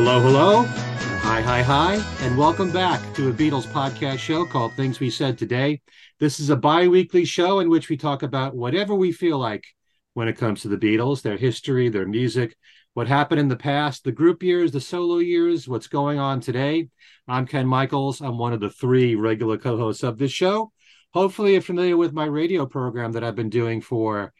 Hello, hello. Hi, hi, hi. And welcome back to a Beatles podcast show called Things We Said Today. This is a bi weekly show in which we talk about whatever we feel like when it comes to the Beatles, their history, their music, what happened in the past, the group years, the solo years, what's going on today. I'm Ken Michaels. I'm one of the three regular co hosts of this show. Hopefully, you're familiar with my radio program that I've been doing for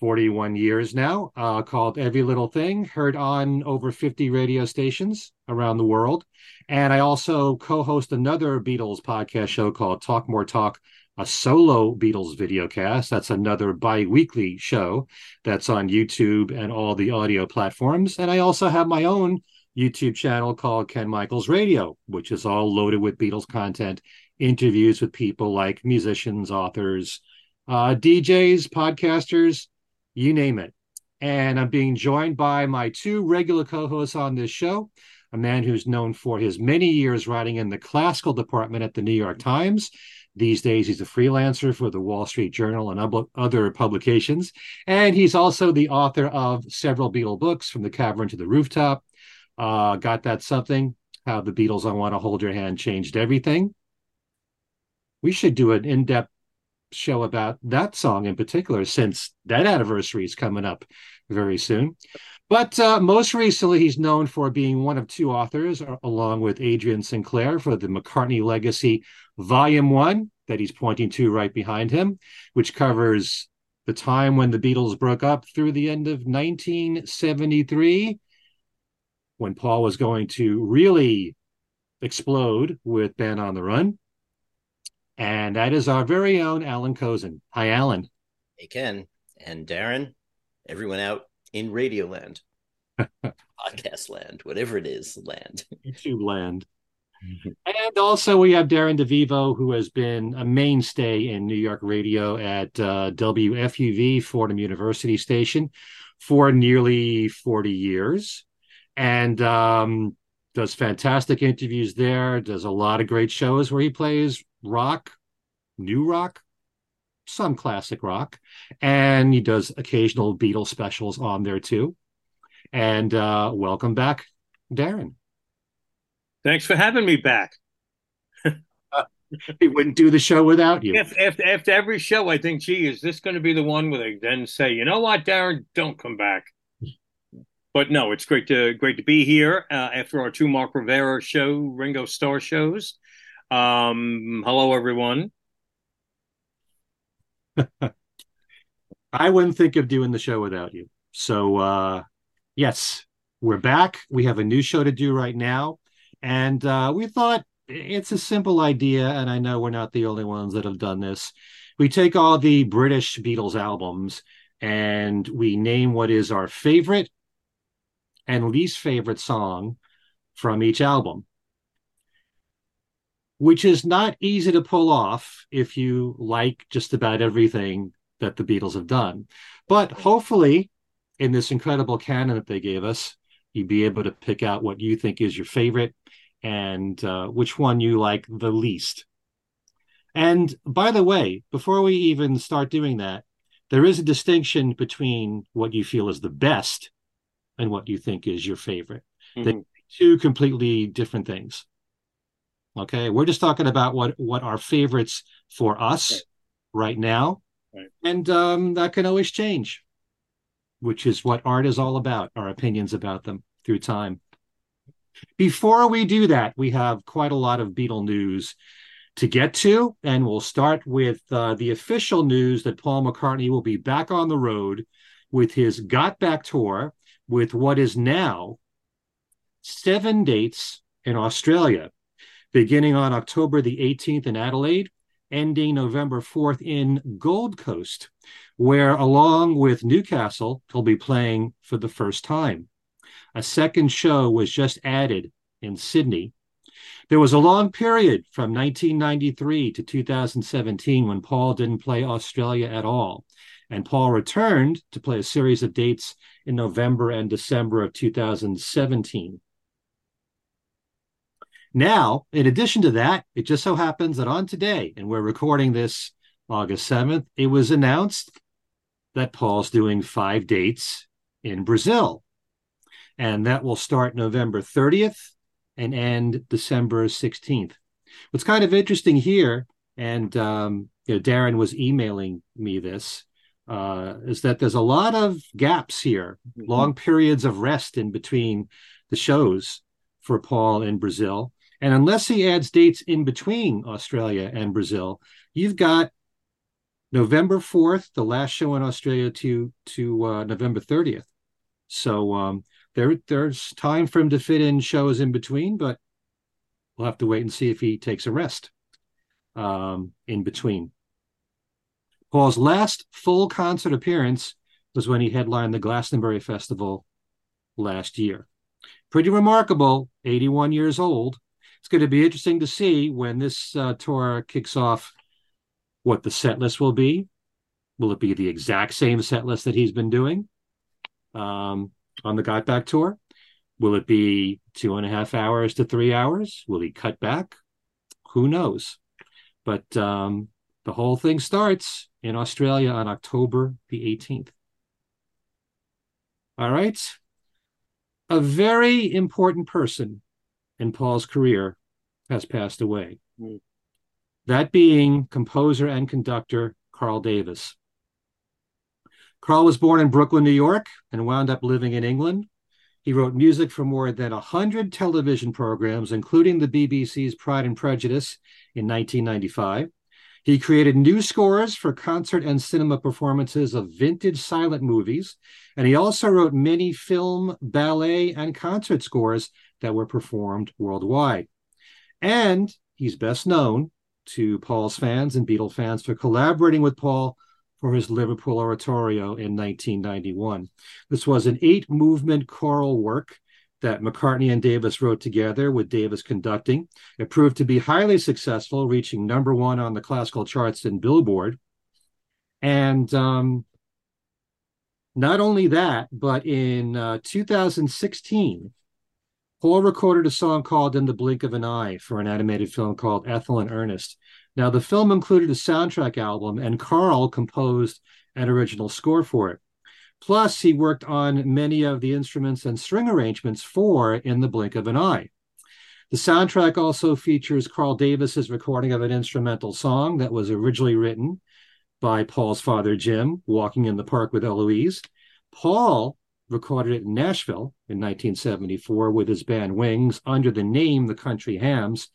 41 years now, uh, called Every Little Thing, heard on over 50 radio stations around the world. And I also co host another Beatles podcast show called Talk More Talk, a solo Beatles videocast. That's another bi weekly show that's on YouTube and all the audio platforms. And I also have my own YouTube channel called Ken Michaels Radio, which is all loaded with Beatles content, interviews with people like musicians, authors, uh, DJs, podcasters, you name it. And I'm being joined by my two regular co hosts on this show a man who's known for his many years writing in the classical department at the New York Times. These days, he's a freelancer for the Wall Street Journal and other publications. And he's also the author of several Beatle books, From the Cavern to the Rooftop. Uh, got that something? How the Beatles I Want to Hold Your Hand changed everything. We should do an in depth show about that song in particular, since that anniversary is coming up very soon. But uh, most recently, he's known for being one of two authors, uh, along with Adrian Sinclair, for the McCartney Legacy Volume One, that he's pointing to right behind him, which covers the time when the Beatles broke up through the end of 1973, when Paul was going to really explode with Band on the Run. And that is our very own Allan Kozinn. Hi, Alan. Hey, Ken and Darren, everyone out in Radio Land, Podcast Land, whatever it is, land. YouTube Land. and also, we have Darren DeVivo, who has been a mainstay in New York radio at uh, WFUV, Fordham University Station, for nearly 40 years. And um, does fantastic interviews there, does a lot of great shows where he plays rock, new rock, some classic rock, and he does occasional Beatles specials on there too. And uh, welcome back, Darren. Thanks for having me back. he wouldn't do the show without you. If, after, after every show, I think, gee, is this going to be the one where they then say, you know what, Darren, don't come back. But no, it's great to great to be here uh, after our two Mark Rivera show, Ringo Starr shows. Um, hello, everyone. I wouldn't think of doing the show without you. So, uh, yes, we're back. We have a new show to do right now. And uh, we thought it's a simple idea. And I know we're not the only ones that have done this. We take all the British Beatles albums and we name what is our favorite and least favorite song from each album which is not easy to pull off if you like just about everything that the Beatles have done. But hopefully, in this incredible canon that they gave us, you'd be able to pick out what you think is your favorite and uh, which one you like the least. And by the way, before we even start doing that, there is a distinction between what you feel is the best and what you think is your favorite. Mm-hmm. They're two completely different things. Okay, we're just talking about what what are favorites for us right, right now, right. and um, that can always change, which is what art is all about. Our opinions about them through time. Before we do that, we have quite a lot of Beatle news to get to, and we'll start with uh, the official news that Paul McCartney will be back on the road with his Got Back tour with what is now seven dates in Australia beginning on October the 18th in Adelaide, ending November 4th in Gold Coast, where, along with Newcastle, he'll be playing for the first time. A second show was just added in Sydney. There was a long period from 1993 to 2017 when Paul didn't play Australia at all. And Paul returned to play a series of dates in November and December of 2017. Now, in addition to that, it just so happens that on today, and we're recording this August 7th, it was announced that Paul's doing five dates in Brazil. and that will start November 30th and end December 16th. What's kind of interesting here, and um, you know, Darren was emailing me this, uh, is that there's a lot of gaps here, mm-hmm. long periods of rest in between the shows for Paul in Brazil. And unless he adds dates in between Australia and Brazil, you've got November 4th, the last show in Australia, to to uh, November 30th. So um, there there's time for him to fit in shows in between, but we'll have to wait and see if he takes a rest um, in between. Paul's last full concert appearance was when he headlined the Glastonbury Festival last year. Pretty remarkable, 81 years old. It's going to be interesting to see when this uh, tour kicks off what the set list will be. Will it be the exact same set list that he's been doing um, on the Got Back tour? Will it be two and a half hours to three hours? Will he cut back? Who knows? But um, the whole thing starts in Australia on October the 18th. All right. A very important person in Paul's career has passed away. Mm. That being composer and conductor Carl Davis. Carl was born in Brooklyn, New York, and wound up living in England. He wrote music for more than 100 television programs, including the BBC's Pride and Prejudice in 1995. He created new scores for concert and cinema performances of vintage silent movies, and he also wrote many film, ballet, and concert scores that were performed worldwide. And he's best known to Paul's fans and Beatle fans for collaborating with Paul for his Liverpool oratorio in 1991. This was an eight movement choral work that McCartney and Davis wrote together, with Davis conducting. It proved to be highly successful, reaching number one on the classical charts in Billboard. And um, not only that, but in uh, 2016, Paul recorded a song called In the Blink of an Eye for an animated film called Ethel and Ernest. Now, the film included a soundtrack album, and Carl composed an original score for it. Plus, he worked on many of the instruments and string arrangements for In the Blink of an Eye. The soundtrack also features Carl Davis's recording of an instrumental song that was originally written by Paul's father, Jim, Walking in the Park with Eloise. Paul recorded it in Nashville in 1974 with his band Wings under the name The Country Hams.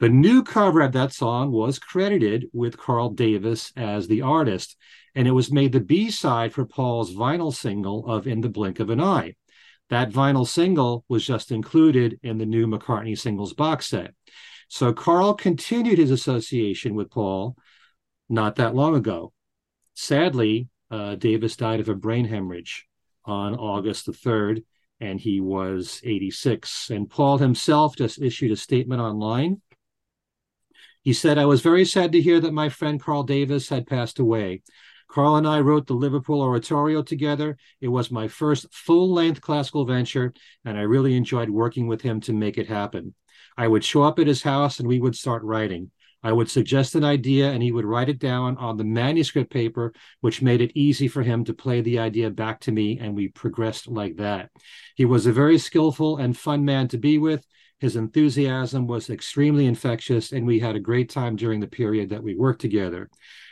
The new cover of that song was credited with Carl Davis as the artist, and it was made the B side for Paul's vinyl single of In the Blink of an Eye. That vinyl single was just included in the new McCartney singles box set. So Carl continued his association with Paul not that long ago. Sadly, uh, Davis died of a brain hemorrhage on August the 3rd, and he was 86. And Paul himself just issued a statement online. He said, I was very sad to hear that my friend Carl Davis had passed away. Carl and I wrote the Liverpool Oratorio together. It was my first full length classical venture, and I really enjoyed working with him to make it happen. I would show up at his house and we would start writing. I would suggest an idea and he would write it down on the manuscript paper, which made it easy for him to play the idea back to me, and we progressed like that. He was a very skillful and fun man to be with. His enthusiasm was extremely infectious, and we had a great time during the period that we worked together.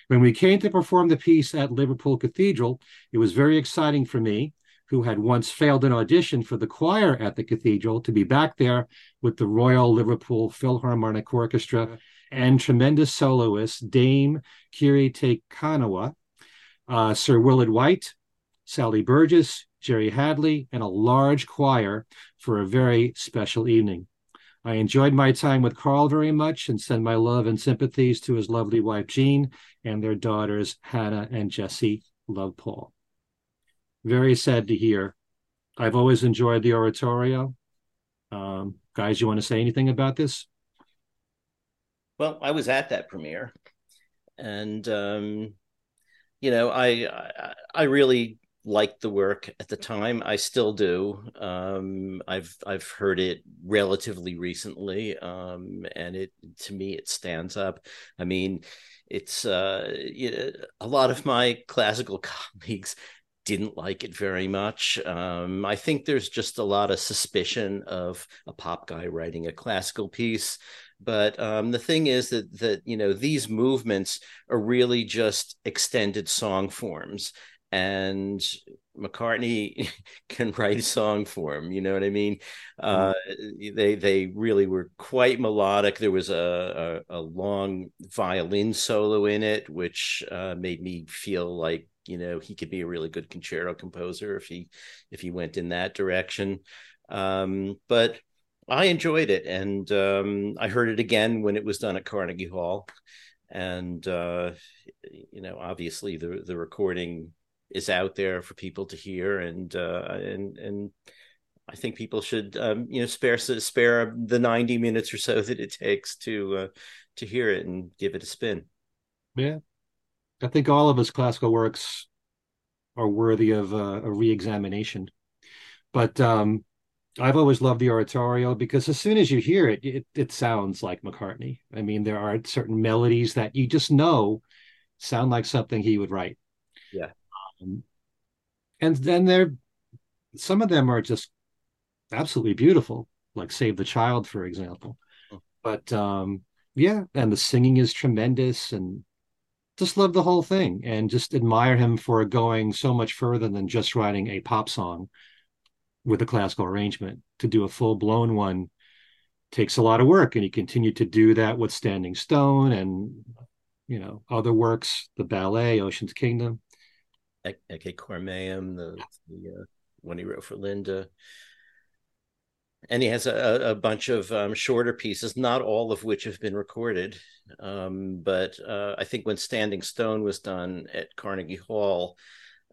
When we came to perform the piece at Liverpool Cathedral, it was very exciting for me, who had once failed an audition for the choir at the cathedral, to be back there with the Royal Liverpool Philharmonic Orchestra and tremendous soloists Dame Kiri Te Kanawa, uh, Sir Willard White, Sally Burgess, Jerry Hadley, and a large choir for a very special evening. I enjoyed my time with Carl very much and send my love and sympathies to his lovely wife Jean and their daughters Hannah and Jessie. Love Paul. Very sad to hear. I've always enjoyed the oratorio. Um, guys, you want to say anything about this? Well, I was at that premiere, and um, you know, I, I really liked the work at the time. I still do. Um, I've I've heard it relatively recently, um, and it to me it stands up. I mean, it's uh, you know, a lot of my classical colleagues didn't like it very much. Um, I think there's just a lot of suspicion of a pop guy writing a classical piece. But um, the thing is that that you know these movements are really just extended song forms, and McCartney can write a song form. You know what I mean? Uh, they they really were quite melodic. There was a a, a long violin solo in it, which uh, made me feel like you know he could be a really good concerto composer if he if he went in that direction um, but i enjoyed it and um, i heard it again when it was done at carnegie hall and uh, you know obviously the the recording is out there for people to hear and uh, and and I think people should um, you know spare spare the 90 minutes or so that it takes to uh, to hear it and give it a spin. Yeah, I think all of his classical works are worthy of uh, a re-examination. But um, I've always loved the oratorio because as soon as you hear it, it, it sounds like McCartney. I mean, there are certain melodies that you just know sound like something he would write. Yeah. Um, and then there, some of them are just absolutely beautiful, like "Save the Child," for example. Oh. But um, yeah, and the singing is tremendous, and just love the whole thing and just admire him for going so much further than just writing a pop song with a classical arrangement. To do a full blown one takes a lot of work, and he continued to do that with Standing Stone and you know other works, the ballet, Ocean's Kingdom, Ecce Cor Meum, the, the uh, one he wrote for Linda and he has a, a bunch of um, shorter pieces, not all of which have been recorded. Um, but uh, I think when Standing Stone was done at Carnegie Hall,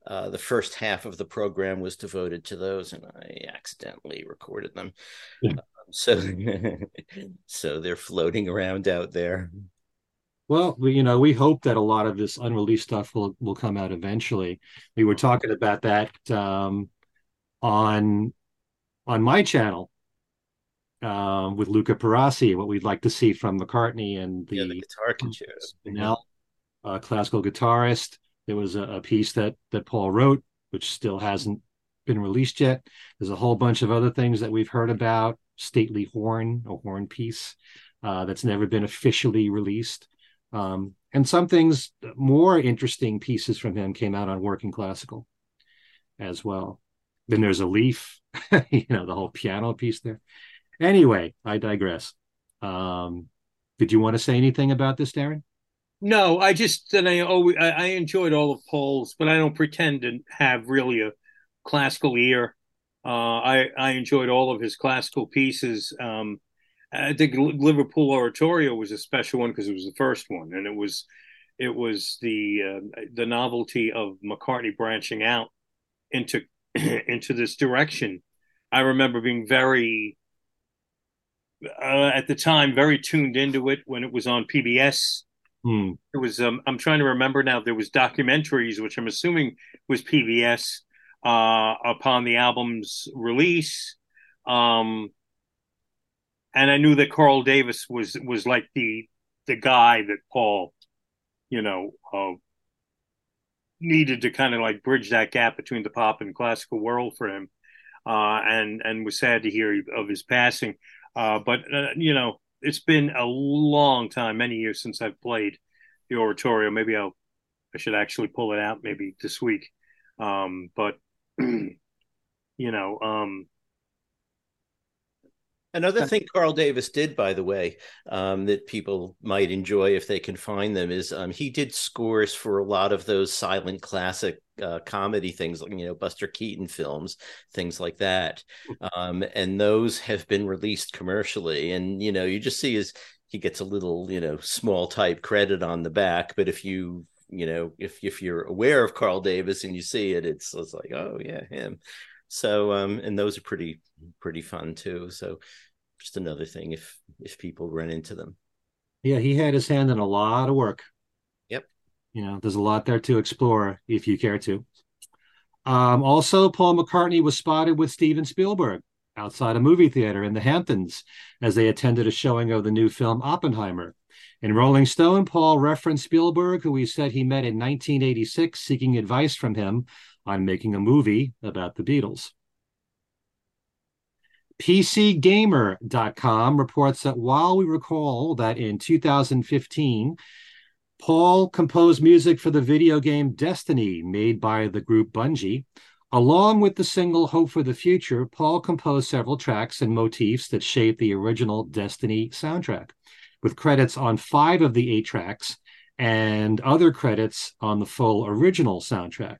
uh, the first half of the program was devoted to those, and I accidentally recorded them. Yeah. Um, so, so they're floating around out there. Well, we, you know, we hope that a lot of this unreleased stuff will will come out eventually. We were talking about that um, on on my channel um, with Luca Perasi, what we'd like to see from McCartney and the, yeah, the guitar concertos. Spinell, uh, classical guitarist. There was a, a, piece that that Paul wrote, which still hasn't been released yet. There's a whole bunch of other things that we've heard about. Stately Horn, a horn piece uh, that's never been officially released. Um, and some things, more interesting pieces from him came out on Working Classical as well. Then there's a leaf, you know, the whole piano piece there. Anyway, I digress. Um, did you want to say anything about this, Darren? No, I just that I always I, enjoyed all of Paul's, but I don't pretend to have really a classical ear. Uh, I I enjoyed all of his classical pieces. Um, I think Liverpool Oratorio was a special one because it was the first one, and it was it was the uh, the novelty of McCartney branching out into into this direction. I remember being very uh, at the time very tuned into it when it was on PBS. Hmm. It was um, I'm trying to remember now. There was documentaries, which I'm assuming was PBS uh, upon the album's release. Um, and I knew that Carl Davis was was like the the guy that Paul, you know, uh, needed to kind of like bridge that gap between the pop and classical world for him. Uh, and and was sad to hear of his passing. Uh, but uh, you know, it's been a long time, many years since I've played the oratorio. Maybe I'll I should actually pull it out maybe this week. Um, but you know, um, Another thing Carl Davis did, by the way, um, that people might enjoy if they can find them is um, he did scores for a lot of those silent classic uh, comedy things, like you know Buster Keaton films, things like that, um, and those have been released commercially. And you know, you just see as he gets a little you know small type credit on the back, but if you you know if if you're aware of Carl Davis and you see it, it's it's like oh yeah him. So um, and those are pretty pretty fun too. So just another thing if if people run into them. Yeah, he had his hand in a lot of work. Yep. You know, there's a lot there to explore if you care to. Um, also, Paul McCartney was spotted with Steven Spielberg outside a movie theater in the Hamptons as they attended a showing of the new film Oppenheimer. In Rolling Stone, Paul referenced Spielberg, who he said he met in 1986 seeking advice from him on making a movie about the Beatles. PCGamer.com reports that while we recall that in 2015, Paul composed music for the video game Destiny, made by the group Bungie. Along with the single Hope for the Future, Paul composed several tracks and motifs that shaped the original Destiny soundtrack, with credits on five of the eight tracks and other credits on the full original soundtrack.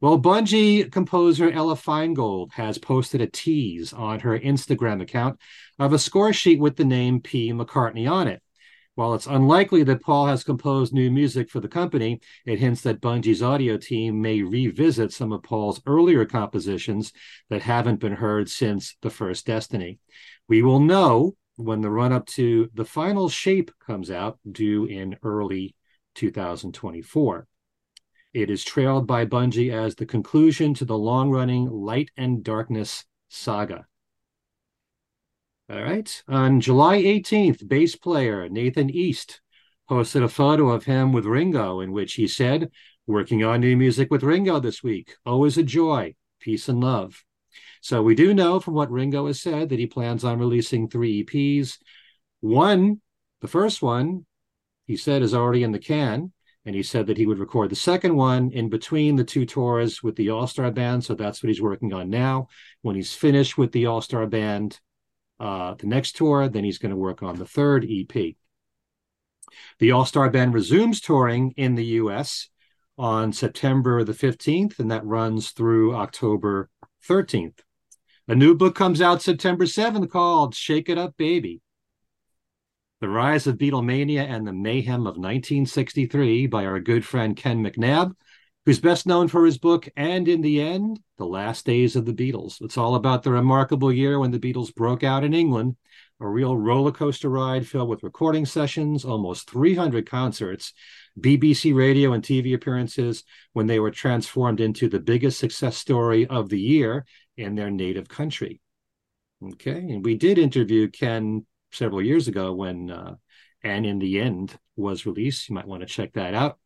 Well, Bungie composer Ella Finegold has posted a tease on her Instagram account of a score sheet with the name P. McCartney on it. While it's unlikely that Paul has composed new music for the company, it hints that Bungie's audio team may revisit some of Paul's earlier compositions that haven't been heard since the first Destiny. We will know when the run up to the final shape comes out, due in early 2024. It is trailed by Bungie as the conclusion to the long running Light and Darkness saga. All right. On July 18th, bass player Nathan East posted a photo of him with Ringo in which he said, Working on new music with Ringo this week. Always a joy. Peace and love. So we do know from what Ringo has said that he plans on releasing three EPs. One, the first one, he said is already in the can. And he said that he would record the second one in between the two tours with the All Star Band. So that's what he's working on now. When he's finished with the All Star Band, uh, the next tour, then he's going to work on the third EP. The All Star Band resumes touring in the US on September the 15th, and that runs through October 13th. A new book comes out September 7th called Shake It Up Baby the Rise of Beatlemania and the Mayhem of 1963 by our good friend Ken McNab, who's best known for his book And in the End, The Last Days of the Beatles. It's all about the remarkable year when the Beatles broke out in England, a real roller coaster ride filled with recording sessions, almost 300 concerts, BBC radio and TV appearances when they were transformed into the biggest success story of the year in their native country. Okay, and we did interview Ken several years ago when uh, and in the end was released. You might want to check that out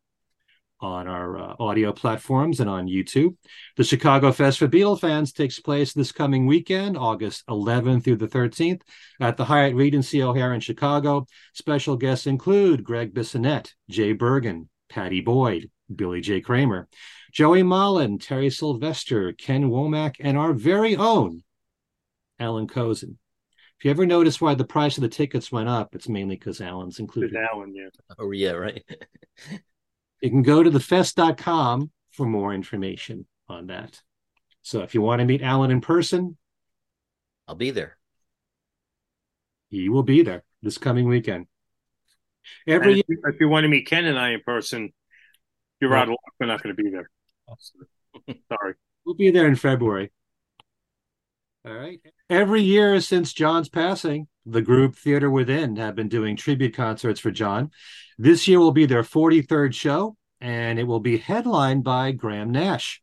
on our uh, audio platforms and on YouTube. The Chicago Fest for Beatle fans takes place this coming weekend, August 11th through the 13th, at the Hyatt Regency O'Hare in Chicago. Special guests include Greg Bissonette, Jay Bergen, Pattie Boyd, Billy J. Kramer, Joey Molland, Terry Sylvester, Ken Womack, and our very own Allan Kozinn. If you ever notice why the price of the tickets went up, it's mainly because Allan's included. Allan, yeah. Oh, yeah, right. you can go to thefest.com for more information on that. So if you want to meet Alan in person, I'll be there. He will be there this coming weekend. Every if, if, you want to meet Ken and I in person, you're right. out of luck. We're not going to be there. Sorry. We'll be there in February. All right. Every year since John's passing, the group Theater Within have been doing tribute concerts for John. This year will be their 43rd show, and it will be headlined by Graham Nash,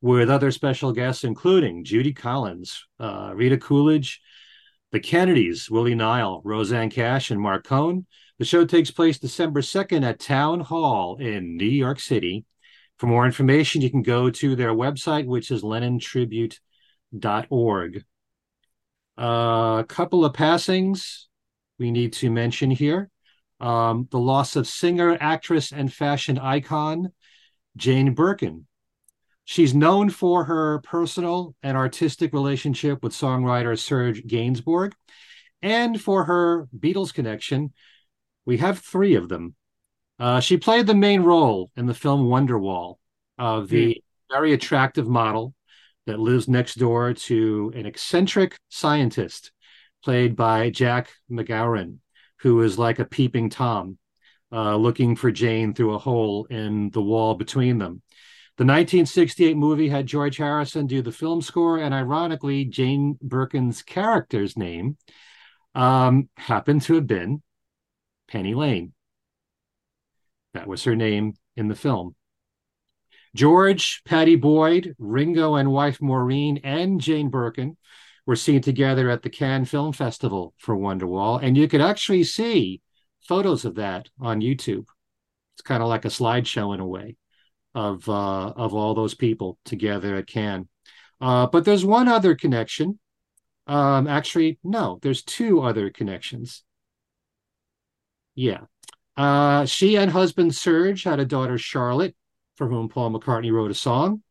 with other special guests including Judy Collins, uh, Rita Coolidge, the Kennedys, Willie Nile, Rosanne Cash, and Marc Cohn. The show takes place December 2nd at Town Hall in New York City. For more information, you can go to their website, which is lennontribute.com org. Uh, a couple of passings we need to mention here. Um, the loss of singer, actress, and fashion icon Jane Birkin. She's known for her personal and artistic relationship with songwriter Serge Gainsbourg and for her Beatles connection. We have three of them. Uh, she played the main role in the film Wonderwall of the mm. very attractive model that lives next door to an eccentric scientist played by Jack MacGowran, who is like a peeping Tom, uh, looking for Jane through a hole in the wall between them. The 1968 movie had George Harrison do the film score, and ironically, Jane Birkin's character's name um, happened to have been Penny Lane. That was her name in the film. George, Pattie Boyd, Ringo and wife Maureen, and Jane Birkin were seen together at the Cannes Film Festival for Wonderwall. And you could actually see photos of that on YouTube. It's kind of like a slideshow in a way. of uh, of all those people together at Cannes. Uh, but there's one other connection. Um, actually, no, there's two other connections. Yeah. Uh, she and husband Serge had a daughter, Charlotte, for whom Paul McCartney wrote a song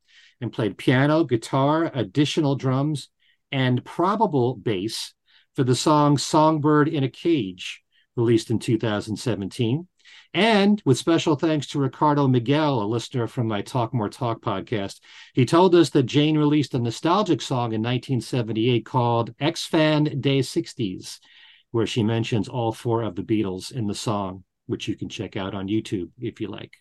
and played piano, guitar, additional drums, and probable bass for the song Songbird in a Cage, released in 2017. And with special thanks to Ricardo Miguel, a listener from my Talk More Talk podcast, he told us that Jane released a nostalgic song in 1978 called X Fan Day 60s, where she mentions all four of the Beatles in the song, which you can check out on YouTube if you like.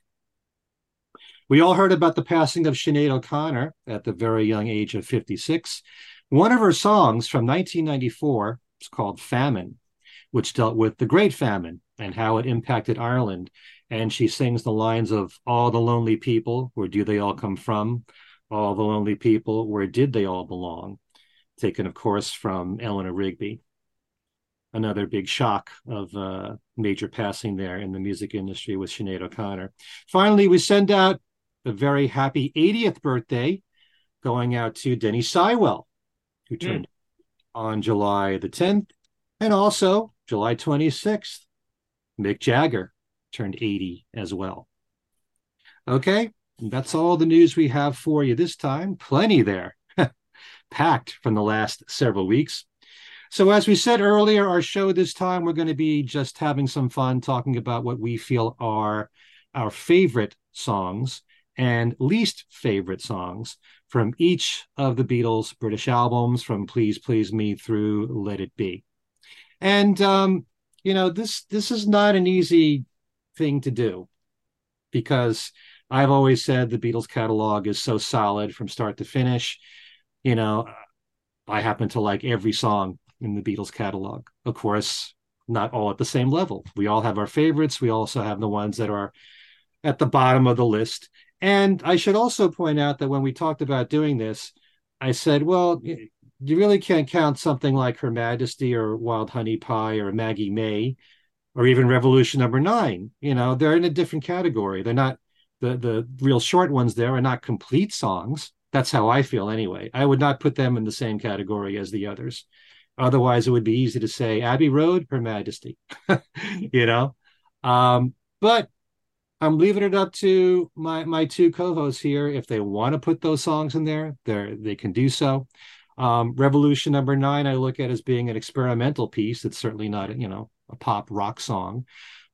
We all heard about the passing of Sinead O'Connor at the very young age of 56. One of her songs from 1994 is called Famine, which dealt with the Great Famine and how it impacted Ireland. And she sings the lines of All the lonely people, where do they all come from? All the lonely people, where did they all belong? Taken, of course, from Eleanor Rigby. Another big shock of uh, major passing there in the music industry with Sinead O'Connor. Finally, we send out a very happy 80th birthday going out to Denny Seiwell, who hmm. turned mm. on July the 10th, and also July 26th. Mick Jagger turned 80 as well. Okay, that's all the news we have for you this time. Plenty there, packed from the last several weeks. So, as we said earlier, our show this time, we're going to be just having some fun talking about what we feel are our favorite songs and least favorite songs from each of the Beatles' British albums, from Please Please Me through Let It Be. And um, you know this this is not an easy thing to do because I've always said the Beatles catalog is so solid from start to finish. You know, I happen to like every song in the Beatles catalog. Of course, not all at the same level. We all have our favorites. We also have the ones that are at the bottom of the list. And I should also point out that when we talked about doing this, I said, well, you really can't count something like Her Majesty or Wild Honey Pie or Maggie May or even Revolution Number Nine. You know, they're in a different category. They're not the the real short ones. There are not complete songs. That's how I feel anyway. I would not put them in the same category as the others. Otherwise, it would be easy to say Abbey Road, Her Majesty. you know, um, but I'm leaving it up to my my two co-hosts here. If they want to put those songs in there, they they can do so. Um, Revolution number nine, I look at as being an experimental piece. It's certainly not, you know, a pop rock song.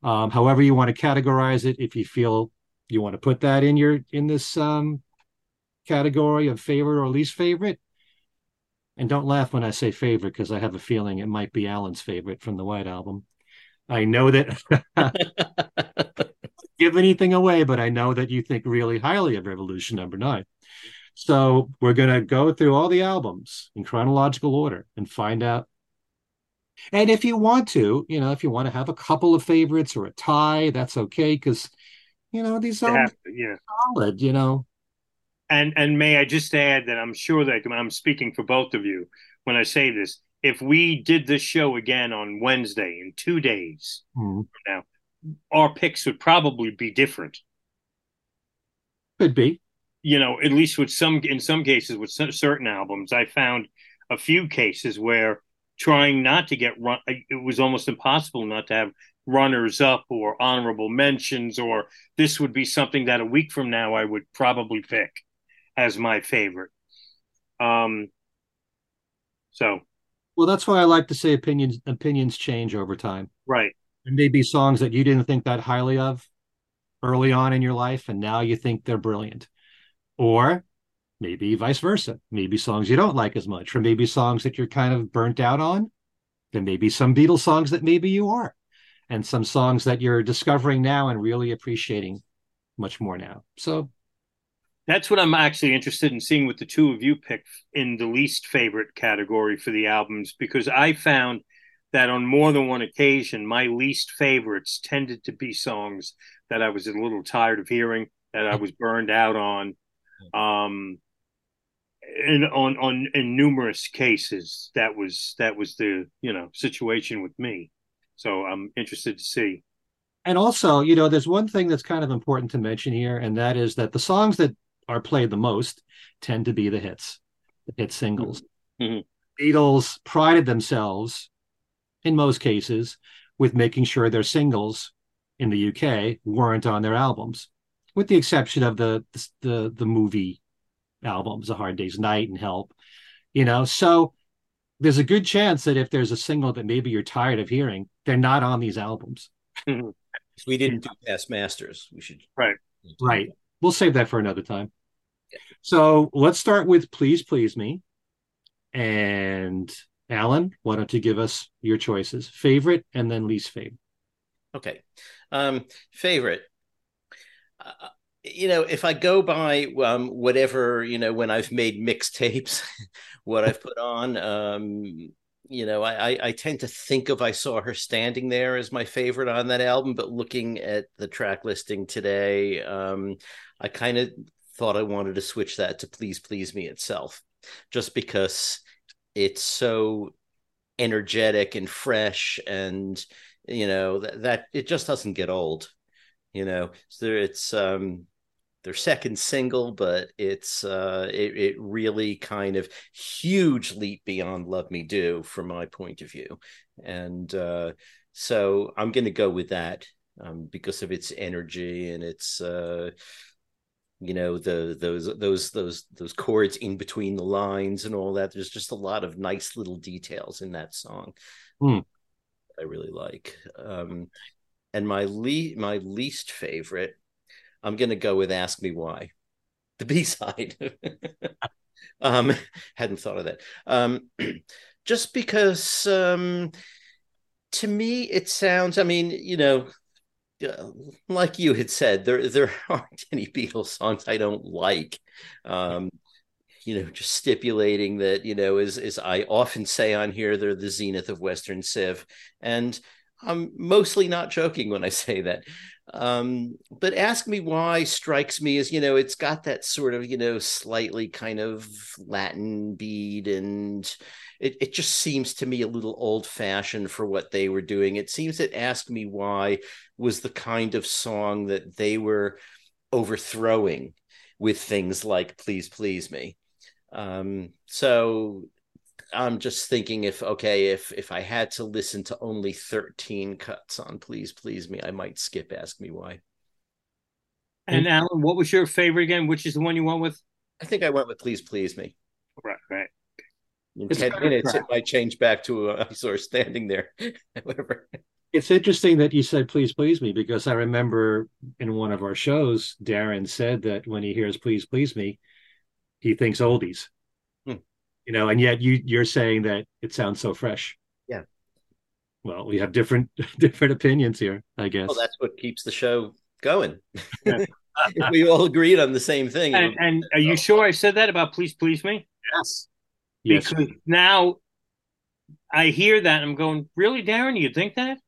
Um, however you want to categorize it, if you feel you want to put that in your in this um, category of favorite or least favorite, and don't laugh when I say favorite because I have a feeling it might be Alan's favorite from the White Album. I know that give anything away, but I know that you think really highly of Revolution Number Nine. So we're going to go through all the albums in chronological order and find out. And if you want to, you know, if you want to have a couple of favorites or a tie, that's okay because, you know, these are yeah. solid, you know. And and may I just add that I'm sure that I'm speaking for both of you when I say this. If we did this show again on Wednesday in two days mm-hmm. now, our picks would probably be different. Could be you know, at least with some, in some cases, with certain albums, I found a few cases where trying not to get run, it was almost impossible not to have runners up or honorable mentions, or this would be something that a week from now I would probably pick as my favorite. Um, so, well, that's why I like to say opinions opinions change over time. Right. Maybe songs that you didn't think that highly of early on in your life, and now you think they're brilliant or maybe vice versa. Maybe songs you don't like as much, or maybe songs that you're kind of burnt out on. Then maybe some Beatles songs that maybe you are, and some songs that you're discovering now and really appreciating much more now. So that's what I'm actually interested in seeing what the two of you pick in the least favorite category for the albums, because I found that on more than one occasion, my least favorites tended to be songs that I was a little tired of hearing, that I was burned out on, um, in on on in numerous cases that was that was the you know situation with me. So I'm interested to see. And also, you know, there's one thing that's kind of important to mention here, and that is that the songs that are played the most tend to be the hits, the hit singles. Mhm. Beatles prided themselves, in most cases, with making sure their singles in the UK weren't on their albums, with the exception of the the the movie albums, A Hard Day's Night and Help. You know, so there's a good chance that if there's a single that maybe you're tired of hearing, they're not on these albums. Mm-hmm. We didn't do past masters. We should. Right. Right. We'll save that for another time. So let's start with Please Please Me. And Alan, why don't you give us your choices? Favorite and then least favorite. Okay. Um, favorite. Uh, you know, if I go by um, whatever, you know, when I've made mixtapes, what I've put on, um, you know, I, I, I tend to think of I Saw Her Standing There as my favorite on that album, but looking at the track listing today, um, I kind of thought I wanted to switch that to Please Please Me itself, just because it's so energetic and fresh and you know that, that it just doesn't get old you know? So it's um their second single but it's uh it, it really kind of huge leap beyond love me do from my point of view. And uh so i'm to go with that um because of its energy and its uh you know the those those those those chords in between the lines and all that. There's just a lot of nice little details in that song Hmm. i really like. Um and my le- my least favorite i'm gonna go with ask me why the b-side. Um hadn't thought of that. Um just because um to me it sounds i mean you know like you had said, there there aren't any Beatles songs I don't like. Um, you know, just stipulating that you know, as as I often say on here, they're the zenith of Western Civ, and I'm mostly not joking when I say that. Um, but ask me why strikes me as you know, it's got that sort of you know, slightly kind of Latin beat and it, it just seems to me a little old fashioned for what they were doing. It seems that Ask Me Why was the kind of song that they were overthrowing with things like Please Please Me. Um, so I'm just thinking if okay, if if I had to listen to only 13 cuts on Please Please Me, I might skip Ask Me Why. And Alan, what was your favorite again? Which is the one you went with? I think I went with Please Please Me. Right, right. In It's 10 minutes, crap. it might change back to a I saw her standing there. Whatever. It's interesting that you said please please me because I remember in one of our shows, Darren said that when he hears please please me, he thinks oldies. Hmm. You know, and yet you you're saying that it sounds so fresh. Yeah. Well, we have different different opinions here, I guess. Well, that's what keeps the show going. If we all agreed on the same thing. And, and are you sure I said that about Please Please Me? yes. Yes. Because now I hear that and I'm going, really, Darren? You think that?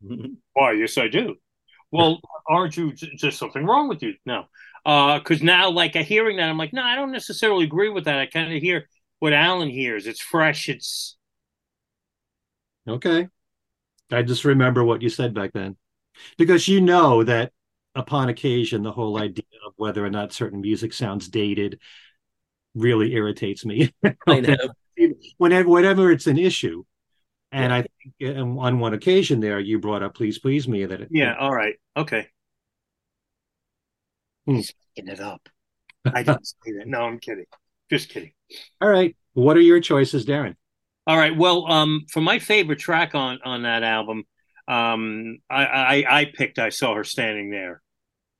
Why, yes, I do. Well, aren't you j- just something wrong with you? No. Uh because now, like, I hearing that, I'm like, no, I don't necessarily agree with that. I kind of hear what Alan hears. It's fresh. It's Okay. I just remember what you said back then. Because you know that upon occasion, the whole idea of whether or not certain music sounds dated really irritates me. I know. Whenever, whenever it's an issue. And I think um, on one occasion there, you brought up Please Please Me that it, yeah. All right. Okay. Hmm. Making it up. I didn't say that. No, I'm kidding. Just kidding. All right. What are your choices, Darren? All right. Well, um, for my favorite track on on that album, um, I, I I picked "I Saw Her Standing There"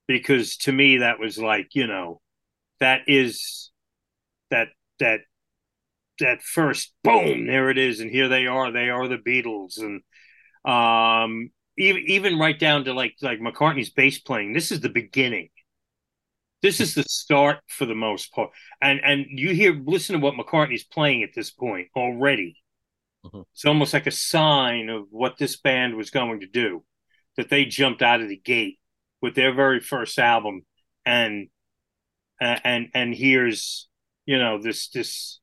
because to me that was like you know, that is that that that first boom there it is and here they are they are the Beatles and um even even right down to like like McCartney's bass playing this is the beginning. This is the start for the most part. And and you hear listen to what McCartney's playing at this point already. Mhm. it's almost like a sign of what this band was going to do that they jumped out of the gate with their very first album and and and here's you know this this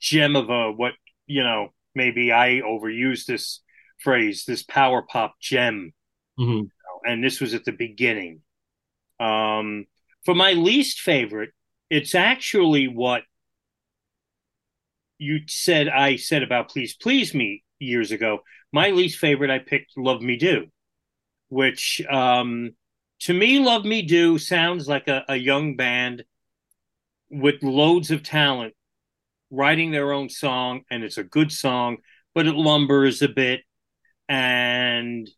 gem of a what you know maybe I overuse this phrase this power pop gem Mhm. and this was at the beginning. Um, for my least favorite, it's actually what you said I said about Please Please Me years ago. My least favorite, I picked Love Me Do, which um, to me, Love Me Do sounds like a, a young band with loads of talent writing their own song, and it's a good song, but it lumbers a bit and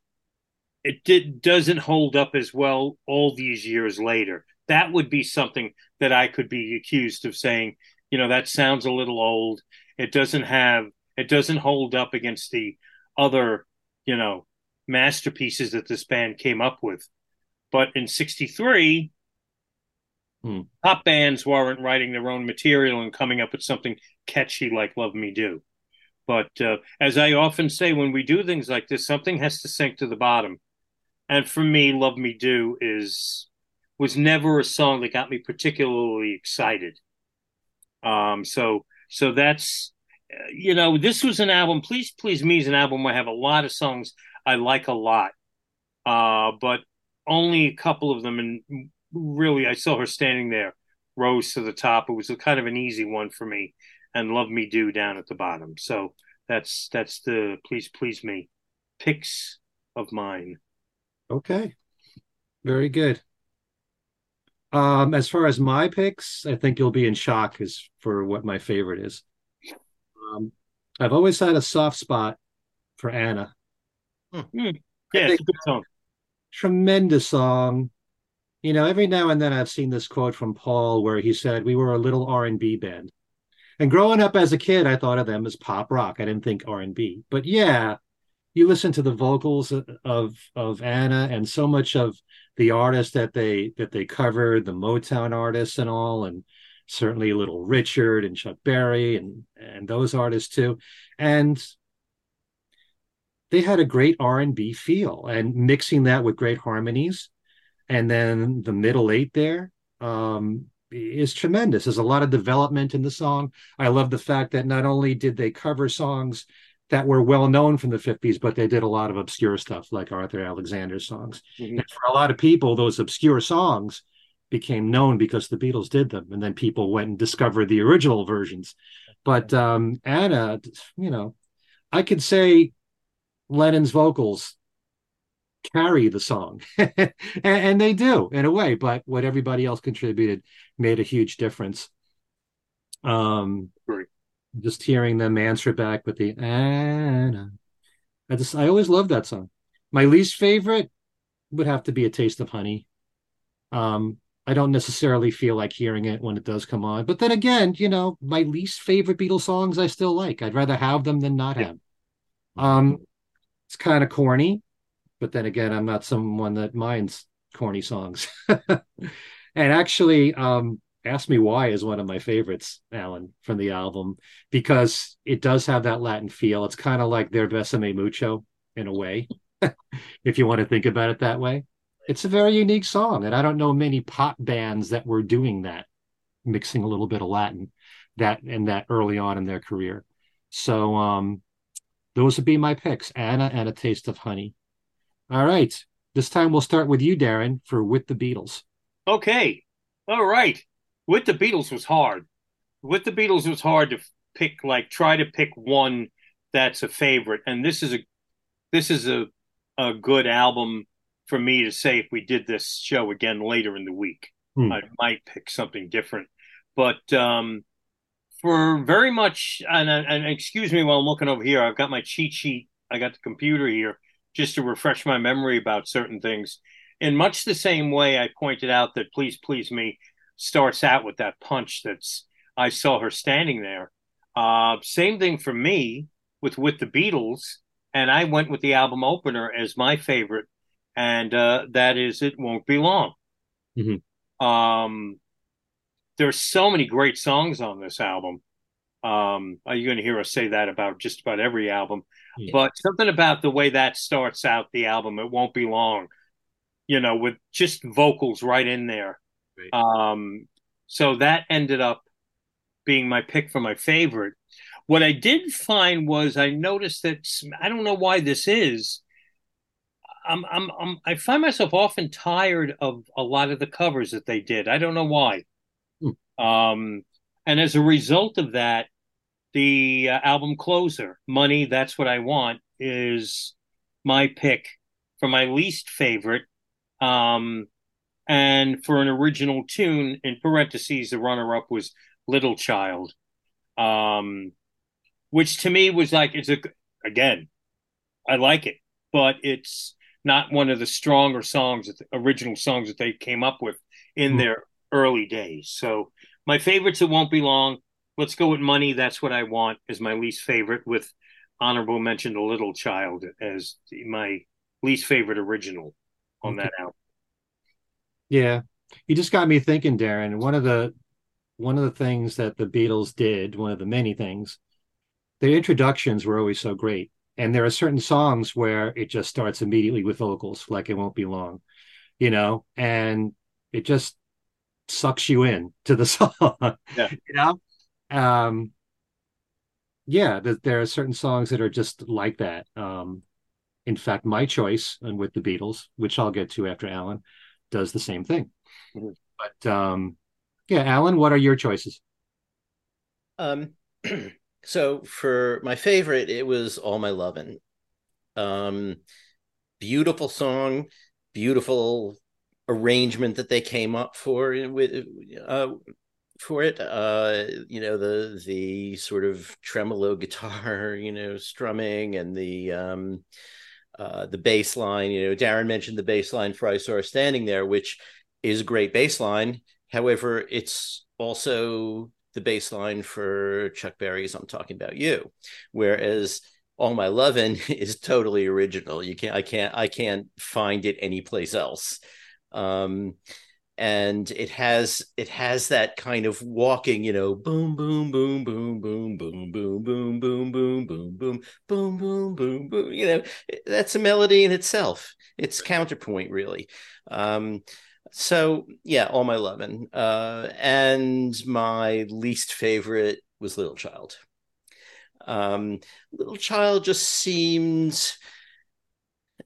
it did, doesn't hold up as well all these years later. That would be something that I could be accused of saying, you know, that sounds a little old. It doesn't have, it doesn't hold up against the other, you know, masterpieces that this band came up with. But in 63, hmm. pop bands weren't writing their own material and coming up with something catchy like Love Me Do. But uh, as I often say, when we do things like this, something has to sink to the bottom. And for me, "Love Me Do" is was never a song that got me particularly excited. Um, so so that's you know this was an album. Please Please Me is an album where I have a lot of songs I like a lot, uh, but only a couple of them. And really, I saw her standing there rose to the top. It was a kind of an easy one for me and Love Me Do down at the bottom. So that's that's the please please me picks of mine. Okay. Very good. Um, as far as my picks, I think you'll be in shock as for what my favorite is. Um, I've always had a soft spot for Anna. Hmm. hmm. Yeah, it's a good song. Tremendous song. You know, every now and then I've seen this quote from Paul where he said we were a little R and B band. And growing up as a kid, I thought of them as pop rock. I didn't think R and B. But yeah, you listen to the vocals of of Anna and so much of the artists that they that they covered, the Motown artists and all, and certainly Little Richard and Chuck Berry and and those artists too. And they had a great R&B feel and mixing that with great harmonies and then the middle eight there um, is tremendous. There's a lot of development in the song. I love the fact that not only did they cover songs that were well known from the 50s, but they did a lot of obscure stuff like Arthur Alexander's songs. Mm-hmm. And for a lot of people, those obscure songs became known because the Beatles did them. And then people went and discovered the original versions. But um, Anna, you know, I could say Lennon's vocals carry the song and, and, they do in a way but what everybody else contributed made a huge difference um right. just hearing them answer back with the Anna. I just I always loved that song. My least favorite would have to be a taste of honey. Um I don't necessarily feel like hearing it when it does come on. But then again, you know, my least favorite Beatles songs I still like. I'd rather have them than not have. Um it's kind of corny, but then again, I'm not someone that minds corny songs. and actually, um, Ask Me Why is one of my favorites, Alan, from the album, because it does have that Latin feel. It's kind of like their Besame Mucho in a way, if you want to think about it that way. It's a very unique song, and I don't know many pop bands that were doing that, mixing a little bit of Latin that and that early on in their career. So um, those would be my picks: Anna and a Taste of Honey. All right, this time we'll start with you, Darren, for With the Beatles. Okay, all right with the Beatles was hard. With the Beatles was hard to pick like try to pick one that's a favorite. And this is a this is a a good album for me to say if we did this show again later in the week. Hmm. I might pick something different. But um for very much and, and excuse me while I'm looking over here, I've got my cheat sheet. I got the computer here just to refresh my memory about certain things. In much the same way I pointed out that Please Please Me starts out with that punch that's I saw her standing there. Uh, same thing for me with with the Beatles, and I went with the album opener as my favorite, and uh, that is "It Won't Be Long." Mm-hmm. Um, there's so many great songs on this album. Um, are you going to hear us say that about just about every album? Yeah. But something about the way that starts out the album, "It Won't Be Long," you know, with just vocals right in there Right. Um, so that ended up being my pick for my favorite. What I did find was I noticed that I don't know why this is. I'm, I'm, I'm, I find myself often tired of a lot of the covers that they did. I don't know why. Hmm. Um, and as a result of that, the uh, album closer, "Money," that's what I want, is my pick for my least favorite. Um, and for an original tune, in parentheses, the runner-up was "Little Child," um, which to me was like it's a again, I like it, but it's not one of the stronger songs, the original songs that they came up with in mm. their early days. So my favorites, it won't be long. Let's go with money. That's what I want is my least favorite with honorable mention, a little child as my least favorite original on okay. that album. Yeah. You just got me thinking, Darren. One of the one of the things that the Beatles did, one of the many things, their introductions were always so great. And there are certain songs where it just starts immediately with vocals, like it won't be long, you know, and it just sucks you in to the song. Yeah. you know? Um yeah, that there are certain songs that are just like that. Um in fact, my choice and with the Beatles, which I'll get to after Alan, does the same thing. Mm-hmm. But um yeah, Alan, what are your choices? Um so for my favorite, it was All My Lovin'. Um beautiful song, beautiful arrangement that they came up for with uh, for it. Uh, you know the the sort of tremolo guitar, you know, strumming and the um, uh, the bass line. You know, Darren mentioned the bass line for "I Saw Standing There," which is a great bass line. However, it's also the bass line for Chuck Berry's "I'm Talking About You," whereas all my lovin' is totally original you can't i can't i can't find it anyplace else um, and it has it has that kind of walking you know boom boom boom boom boom boom boom boom boom boom boom boom boom boom boom boom you know that's a melody in itself it's counterpoint really um so yeah all my loving uh and my least favorite was little child um little child just seems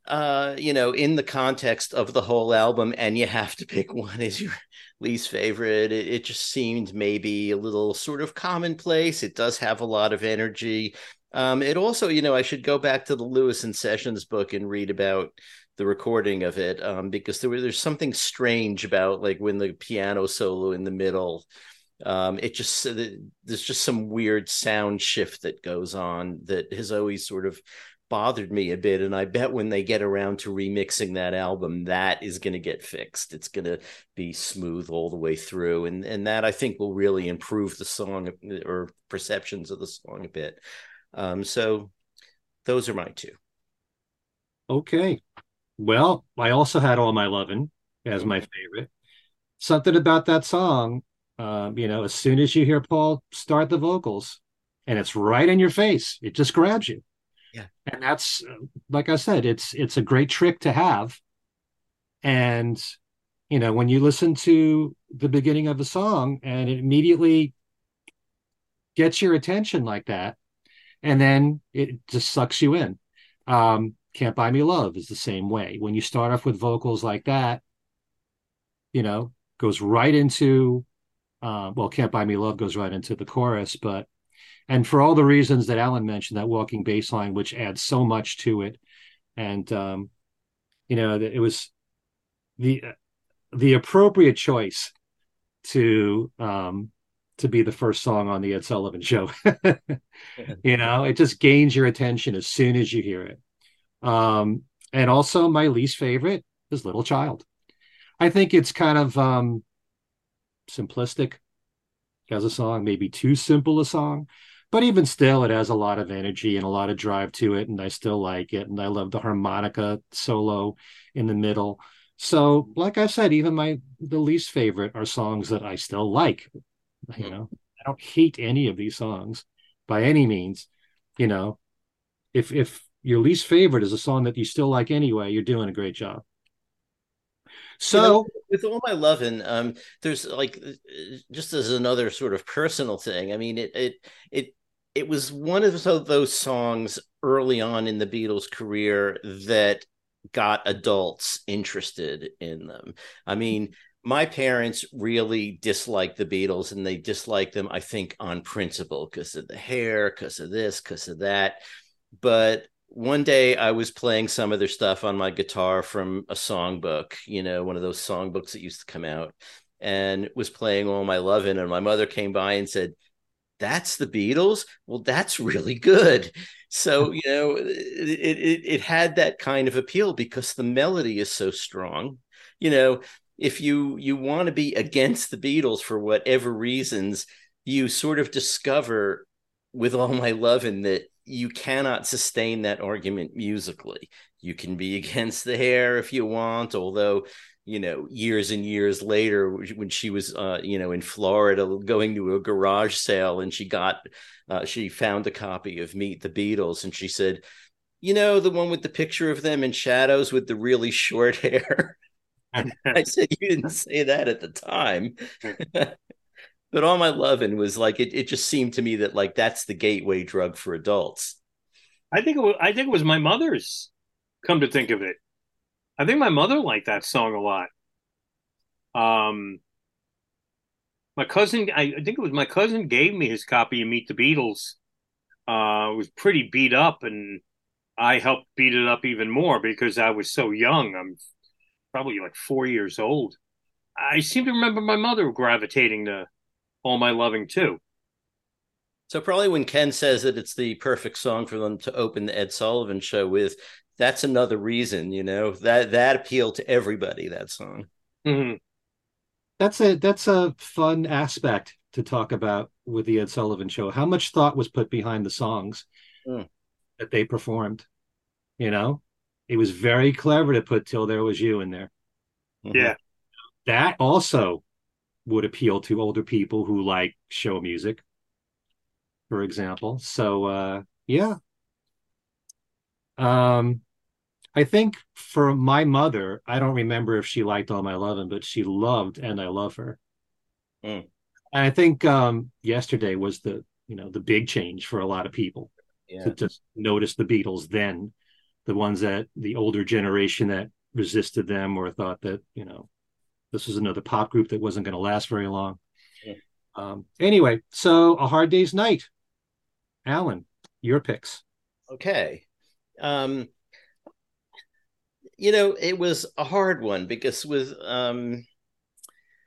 uh, you know, in the context of the whole album, and you have to pick one as your least favorite, it, it, just seemed maybe a little sort of commonplace. It does have a lot of energy. Um, it also, you know, I should go back to the Lewisohn Sessions book and read about the recording of it um, because there, there's something strange about like when the piano solo in the middle um, it just there's just some weird sound shift that goes on that has always sort of bothered me a bit and i bet when they get around to remixing that album that is going to get fixed. It's going to be smooth all the way through and and that i think will really improve the song or perceptions of the song a bit. Um, so those are my two. Okay. Well i also had all my lovin' as my favorite. Something about that song um, you know as soon as you hear paul start the vocals and it's right in your face it just grabs you yeah. And that's like I said, it's it's a great trick to have. And you know, when you listen to the beginning of the song and it immediately gets your attention like that, and then it just sucks you in. Um, Can't Buy Me Love is the same way. When you start off with vocals like that, you know, goes right into uh, well, Can't Buy Me Love goes right into the chorus, but and for all the reasons that Alan mentioned, that walking bass line, which adds so much to it, and um, you know, it was the the appropriate choice to um, to be the first song on the Ed Sullivan Show. you know, it just gains your attention as soon as you hear it. Um, and also, my least favorite is Little Child. I think it's kind of um, simplistic as a song, maybe too simple a song but even still it has a lot of energy and a lot of drive to it and i still like it and i love the harmonica solo in the middle so like i said even my the least favorite are songs that i still like you hmm. know i don't hate any of these songs by any means you know if if your least favorite is a song that you still like anyway you're doing a great job so you know, with all my love and um, there's like just as another sort of personal thing. I mean, it it it it was one of those songs early on in the Beatles' career that got adults interested in them. I mean, my parents really disliked the Beatles and they disliked them, I think, on principle because of the hair, because of this, because of that. But one day I was playing some of their stuff on my guitar from a songbook, you know, one of those songbooks that used to come out, and was playing All My Lovin'. And my mother came by and said, That's the Beatles? Well, that's really good. So, you know, it, it, it had that kind of appeal because the melody is so strong. You know, if you you want to be against the Beatles for whatever reasons, you sort of discover with all my lovin' that you cannot sustain that argument musically. You can be against the hair if you want, although you know years and years later when she was uh, you know in Florida going to a garage sale and she got uh, she found a copy of Meet the Beatles and she said, you know the one with the picture of them in shadows with the really short hair. I said you didn't say that at the time. but all my loving was like it, it just seemed to me that like that's the gateway drug for adults i think it was, i think it was my mother's come to think of it i think my mother liked that song a lot. Um my cousin I, I think it was my cousin gave me his copy of meet the beatles. Uh it was pretty beat up and i helped beat it up even more because i was so young. I'm probably like four years old. I seem to remember my mother gravitating to all my loving too. So probably when Ken says that it's the perfect song for them to open the Ed Sullivan show with, that's another reason, you know, that that appealed to everybody, that song. Mm-hmm. That's a that's a fun aspect to talk about with the Ed Sullivan show. How much thought was put behind the songs mm. that they performed? You know, it was very clever to put "Till There Was You" in there. Mm-hmm. Yeah, that also would appeal to older people who like show music, for example. So uh, yeah. Um, I think for my mother, I don't remember if she liked All My Lovin', but she loved and I Love Her. Mm. And I think um, yesterday was the you know the big change for a lot of people yeah. to just notice the Beatles then, the ones that the older generation that resisted them or thought that you know this was another pop group that wasn't going to last very long. Yeah. Um, anyway, so a hard day's night. Alan, your picks. Okay. Um, you know, it was a hard one because with um,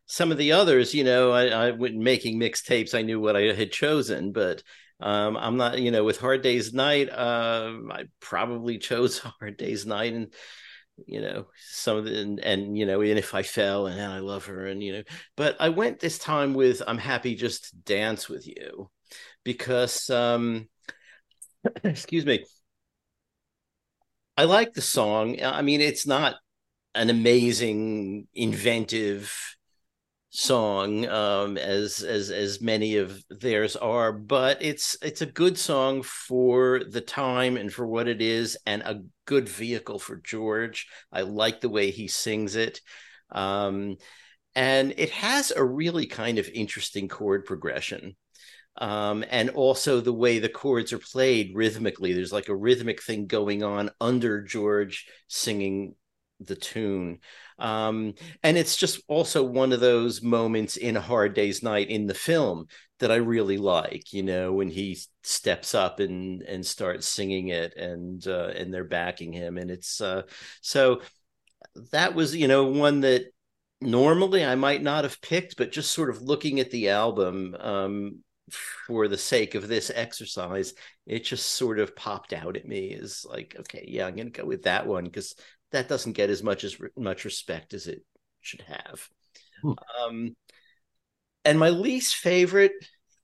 some of the others, you know, I, I went making mixtapes. I knew what I had chosen, but um, I'm not, you know, with Hard Day's Night, uh, I probably chose Hard Day's Night, and you know some of the and, and, you know and if i fell and, i love her and you know but i went this time with i'm happy just to dance with you because um excuse me i like the song. I mean it's not an amazing inventive song um, as as as many of theirs are but it's it's a good song for the time and for what it is and a good vehicle for George. I like the way he sings it. Um, and it has a really kind of interesting chord progression um, and also the way the chords are played rhythmically. There's like a rhythmic thing going on under George singing the tune. Um, and it's just also one of those moments in a hard day's night in the film that i really like you know when he steps up and and starts singing it and uh, and they're backing him. And it's uh, so that was you know one that normally i might not have picked but just sort of looking at the album um, for the sake of this exercise, it just sort of popped out at me as like, okay, yeah, I'm going to go with that one because that doesn't get as much as much respect as it should have. Hmm. Um, and my least favorite,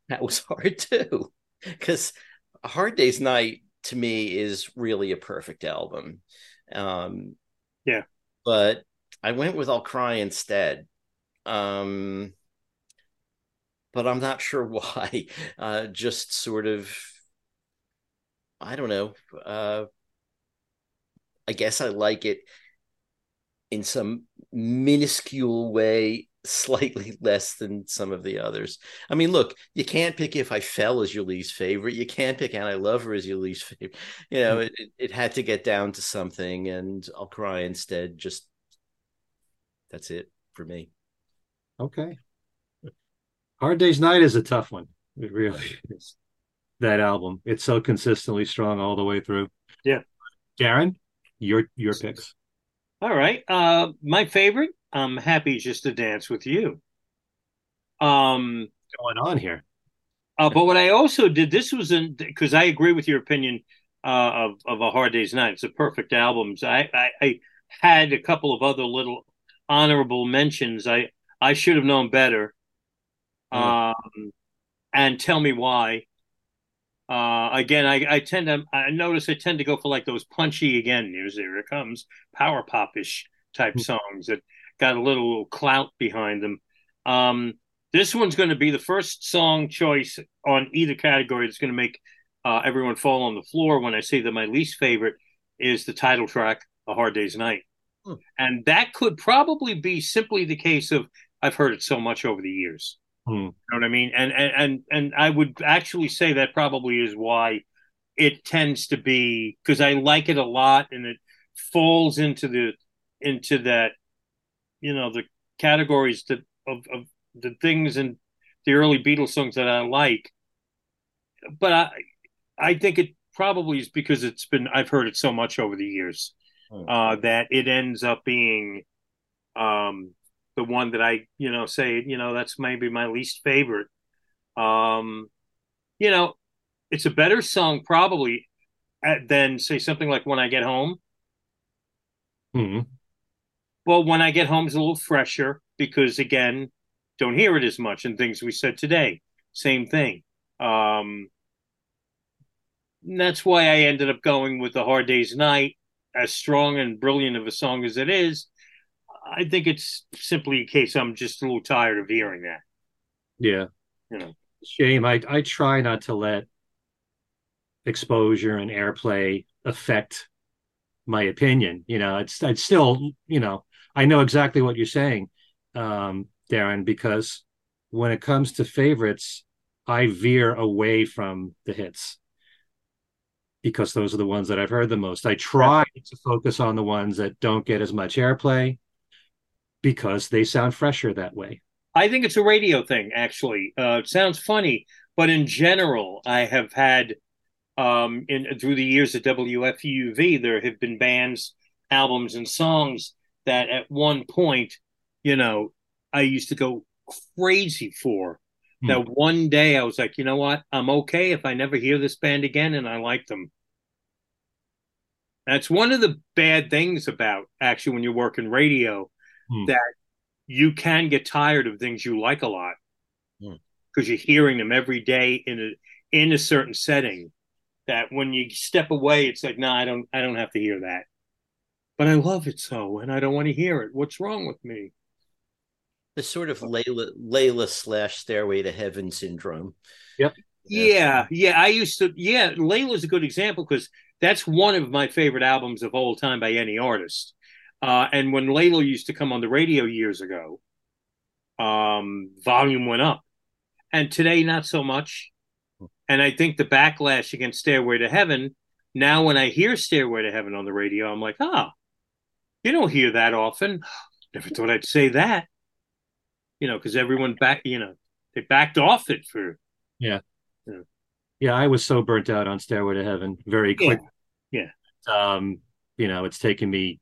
that was hard too, because A Hard Day's Night to me is really a perfect album. Um, yeah, but I went with I'll Cry instead. Um, but I'm not sure why. Uh, just sort of, I don't know. Uh, I guess I like it in some minuscule way slightly less than some of the others. I mean, look, you can't pick If I Fell as your least favorite. You can't pick And I Love Her as your least favorite. You know, it, it had to get down to something, and I'll Cry instead. Just that's it for me. Okay. Hard Day's Night is a tough one. It really is. That album. It's so consistently strong all the way through. Yeah. Darren, your your picks. All right. Uh my favorite, I'm happy just to dance with you. Um going on here. Uh, but what I also did, this was in because I agree with your opinion uh, of of a Hard Day's Night. It's a perfect album. So I, I, I had a couple of other little honorable mentions. I I should have known better. Um, and tell me why. Uh, again, I, I tend to, I notice I tend to go for like those punchy again, here's here it comes, power pop-ish type mm-hmm. songs that got a little, little clout behind them. Um, this one's going to be the first song choice on either category that's going to make uh, everyone fall on the floor when I say that my least favorite is the title track, A Hard Day's Night. Hmm. And that could probably be simply the case of I've heard it so much over the years. Hmm. You know what I mean? And, and and and I would actually say that probably is why it tends to be because I like it a lot and it falls into the into that you know the categories that of, of the things in the early Beatles songs that I like. But I I think it probably is because it's been I've heard it so much over the years hmm. uh, that it ends up being um, the one that I, you know, say, you know, that's maybe my least favorite. Um, you know, it's a better song probably at, than say something like When I Get Home. hmm Well, When I Get Home is a little fresher because again, don't hear it as much and things we said today. Same thing. Um, that's why I ended up going with the Hard Day's Night, as strong and brilliant of a song as it is. I think it's simply a case I'm just a little tired of hearing that. Yeah. You know. Shame. I I try not to let exposure and airplay affect my opinion. You know, it's it's still, you know, I know exactly what you're saying, um, Darren, because when it comes to favorites, I veer away from the hits because those are the ones that I've heard the most. I try to focus on the ones that don't get as much airplay because they sound fresher that way. I think it's a radio thing, actually. Uh, it sounds funny, but in general, I have had um, in through the years at WFUV, there have been bands, albums, and songs that at one point, you know, I used to go crazy for. Hmm. That one day I was like, you know what? I'm okay if I never hear this band again and I like them. That's one of the bad things about actually when you work in radio hmm. that you can get tired of things you like a lot because hmm. you're hearing them every day in a in a certain setting. That when you step away, it's like, no, nah, I don't, I don't have to hear that. But I love it so, and I don't want to hear it. What's wrong with me? The sort of Layla, Layla slash Stairway to Heaven syndrome. Yep. Yeah, yeah. I used to. Yeah, Layla's a good example because that's one of my favorite albums of all time by any artist. Uh, and when Layla used to come on the radio years ago, um, volume went up. And today, not so much. And I think the backlash against Stairway to Heaven, now when I hear Stairway to Heaven on the radio, I'm like, ah, oh, you don't hear that often. Never thought I'd say that. You know, because everyone back, you know, they backed off it for. Yeah. Yeah, I was so burnt out on Stairway to Heaven very quick. Yeah. yeah. Um, you know, it's taken me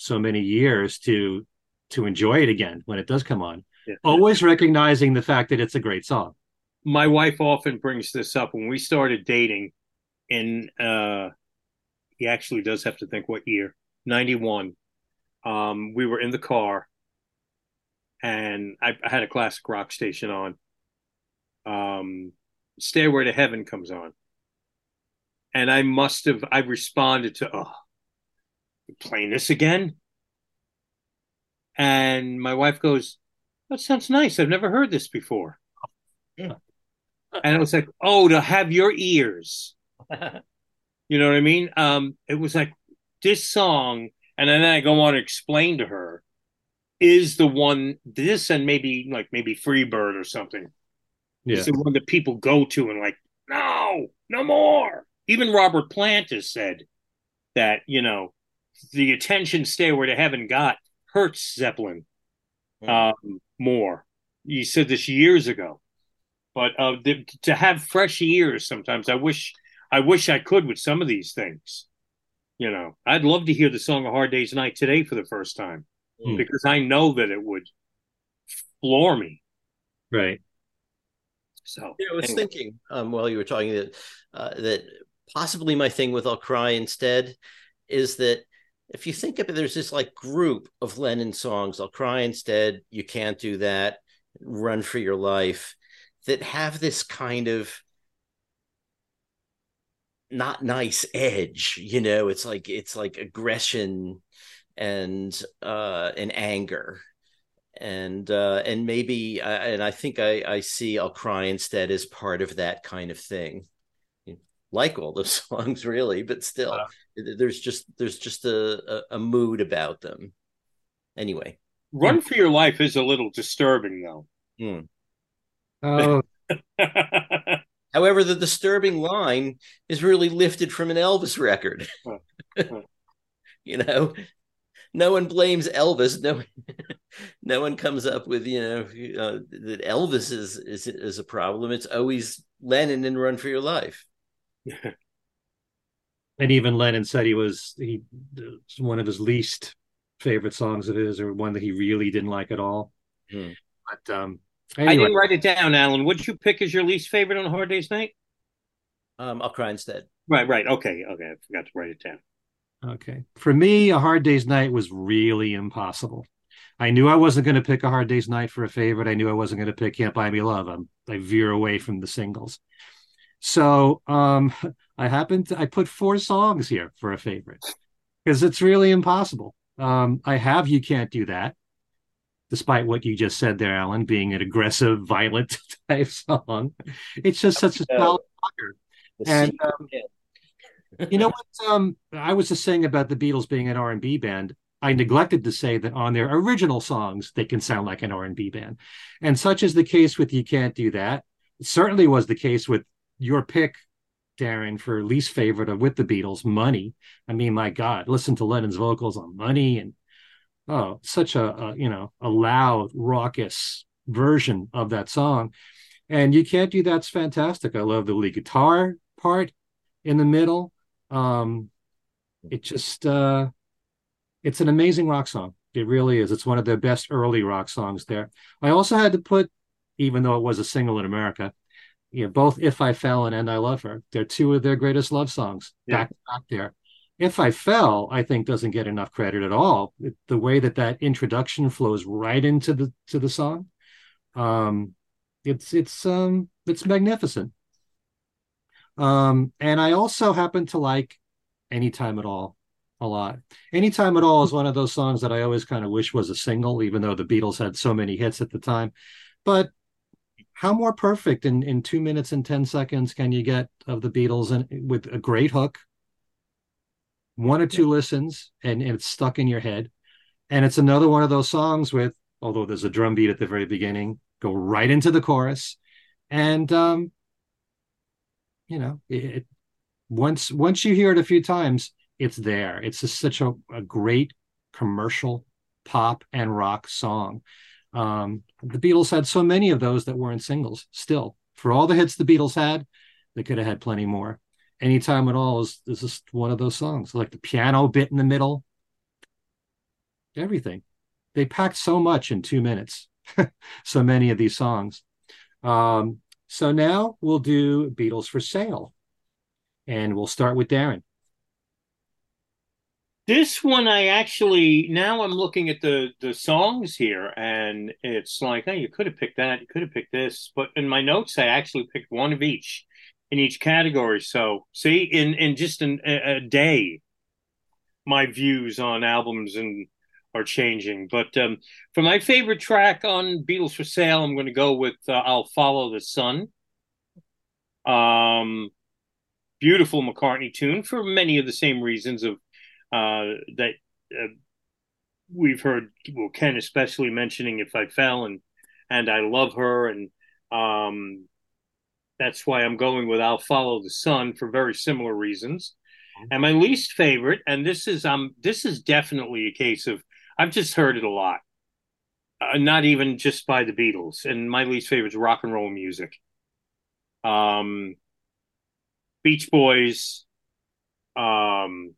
so many years to to enjoy it again when it does come on. Yeah. Always recognizing the fact that it's a great song. My wife often brings this up when we started dating and uh he actually does have to think what year. 91. Um we were in the car and I, I had a classic rock station on. Um Stairway to Heaven comes on. And I must have I responded to oh playing this again? And my wife goes, That sounds nice. I've never heard this before. Yeah. And I was like, Oh, to have your ears. you know what I mean? Um, it was like this song, and then I go on to explain to her is the one. This and maybe like maybe Freebird or something. Yeah. It's the one that people go to and like, no, no more. Even Robert Plant has said that you know the attention Stairway to Heaven got hurts Zeppelin um, more. You said this years ago, but uh, the, to have fresh ears sometimes, I wish I wish I could with some of these things. You know, I'd love to hear the song "A Hard Day's Night" today for the first time Hmm. because I know that it would floor me. Right. So Yeah, I was anyway. thinking um, while you were talking that uh, that possibly my thing with "I'll Cry Instead" is that if you think of it, there's this like group of Lennon songs. "I'll Cry Instead," "You Can't Do That," "Run for Your Life," that have this kind of not nice edge. You know, it's like it's like aggression and uh, and anger and uh and maybe I, and i think i i see i'll cry instead as part of that kind of thing like all those songs really but still. There's just there's just a, a a mood about them. Anyway. "Run for Your Life" is a little disturbing, though. Oh, however the disturbing line is really lifted from an elvis record. You know? No one blames elvis. No no one comes up with you know uh, that elvis is, is is a problem. It's always lennon and run for your life and even Lennon said he was he it's one of his least favorite songs of his, or one that he really didn't like at all. Hmm. But um, I didn't write it down, Alan. What did you pick as your least favorite on a Hard Day's Night? um i'll cry instead Right, right. Okay, okay. I forgot to write it down. Okay. For me, A Hard Day's Night was really impossible. I knew I wasn't going to pick A Hard Day's Night for a favorite. I knew I wasn't going to pick Can't Buy Me Love. I'm, I veer away from the singles. So um, I happened to, I put four songs here for a favorite because it's really impossible. Um, I have You Can't Do That, despite what you just said there, Alan, being an aggressive, violent type song. It's just such a solid rocker. And, um, You know what? Um, I was just saying about the Beatles being an R and B band. I neglected to say that on their original songs, they can sound like an R and B band, and such is the case with "You Can't Do That." It certainly was the case with your pick, Darren, for least favorite of with the Beatles, "Money." I mean, my God, listen to Lennon's vocals on "Money," and oh, such a, a you know a loud, raucous version of that song. And "You Can't Do That's fantastic. I love the lead guitar part in the middle. Um, it just uh, it's an amazing rock song. It really is. It's one of the best early rock songs there. I also had to put, even though it was a single in America, you know, both "If I Fell" and "And I Love Her." They're two of their greatest love songs Yeah. back back there. "If I Fell," I think doesn't get enough credit at all. It, the way that that introduction flows right into the to the song, um, it's it's um it's magnificent. Um, and I also happen to like Anytime at All a lot. Anytime at All is one of those songs that I always kind of wish was a single, even though the Beatles had so many hits at the time. But how more perfect in, in two minutes and 10 seconds can you get of the Beatles and with a great hook, one or two listens, and, and it's stuck in your head. And it's another one of those songs with, although there's a drum beat at the very beginning, go right into the chorus. And um, you know, it, once once you hear it a few times, it's there. It's just such a, a great commercial pop and rock song. Um, the Beatles had so many of those that weren't singles. Still, for all the hits the Beatles had, they could have had plenty more. Anytime at all is, this is one of those songs, like the piano bit in the middle. Everything. They packed so much in two minutes. so many of these songs. Um, so now we'll do Beatles for sale. And we'll start with Darren. This one, I actually now I'm looking at the the songs here, and it's like, oh, you could have picked that, you could have picked this, but in my notes, I actually picked one of each in each category. So, see, in in just an, a, a day, my views on albums and are changing. But um, for my favorite track on Beatles for Sale, I'm going to go with uh, "I'll Follow the Sun." Um, beautiful McCartney tune for many of the same reasons of uh, that uh, we've heard well Ken especially mentioning if I fell and and I love her and um that's why I'm going with I'll follow the sun for very similar reasons. And my least favorite, and this is um this is definitely a case of I've just heard it a lot. Uh, not even just by the Beatles. And my least favorite is rock and roll music. Um Beach Boys, um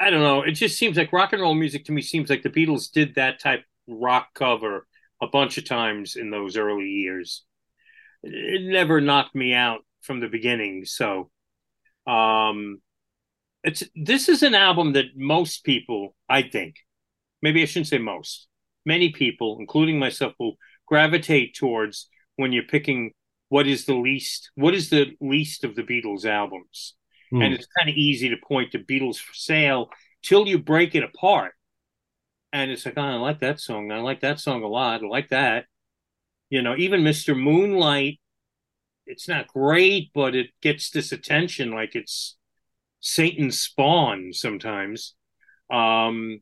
I don't know. It just seems like rock and roll music to me seems like the Beatles did that type rock cover a bunch of times in those early years. It never knocked me out from the beginning. So, um, it's this is an album that most people, I think, maybe I shouldn't say most, many people, including myself, will gravitate towards when you're picking what is the least, what is the least of the Beatles albums Mm. And it's kind of easy to point to Beatles for Sale till you break it apart. And it's like, oh, I like that song. I like that song a lot. I like that. You know, even Mr. Moonlight, it's not great, but it gets this attention like it's Satan's spawn sometimes. Um,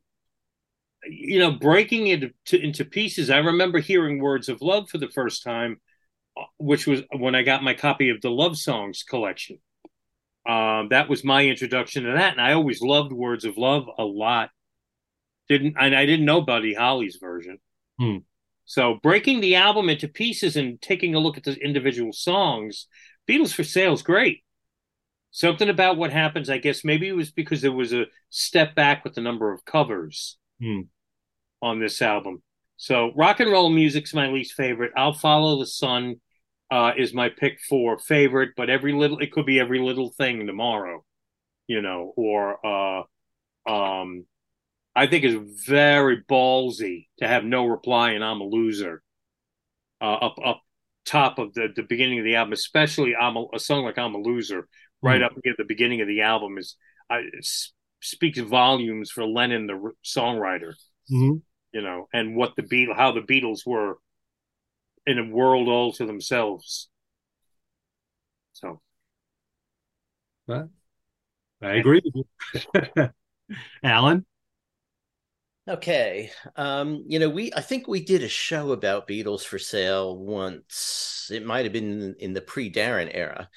you know, breaking it to, into pieces. I remember hearing Words of Love for the first time, uh, which was when I got my copy of the Love Songs collection. Um, that was my introduction to that, and I always loved Words of Love a lot. Didn't and I didn't know Buddy Holly's version. Hmm. So breaking the album into pieces and taking a look at the individual songs, Beatles for Sale is great. Something about what happens, I guess maybe it was because there was a step back with the number of covers hmm. on this album. So rock and roll music's my least favorite. I'll follow the sun uh, is my pick for favorite, but every little it could be every little thing tomorrow, you know, or uh, um, I think it's very ballsy to have no reply and I'm a loser uh, up up top of the the beginning of the album, especially I'm a, a song like I'm a loser right mm-hmm. up at the beginning of the album is I, speaks volumes for Lennon the songwriter, mm-hmm. you know, and what the Beatles how the Beatles were in a world all to themselves. So, but I agree. Alan. Okay. Um, you know, we I think we did a show about Beatles for sale once. It might have been in the pre-Darren era.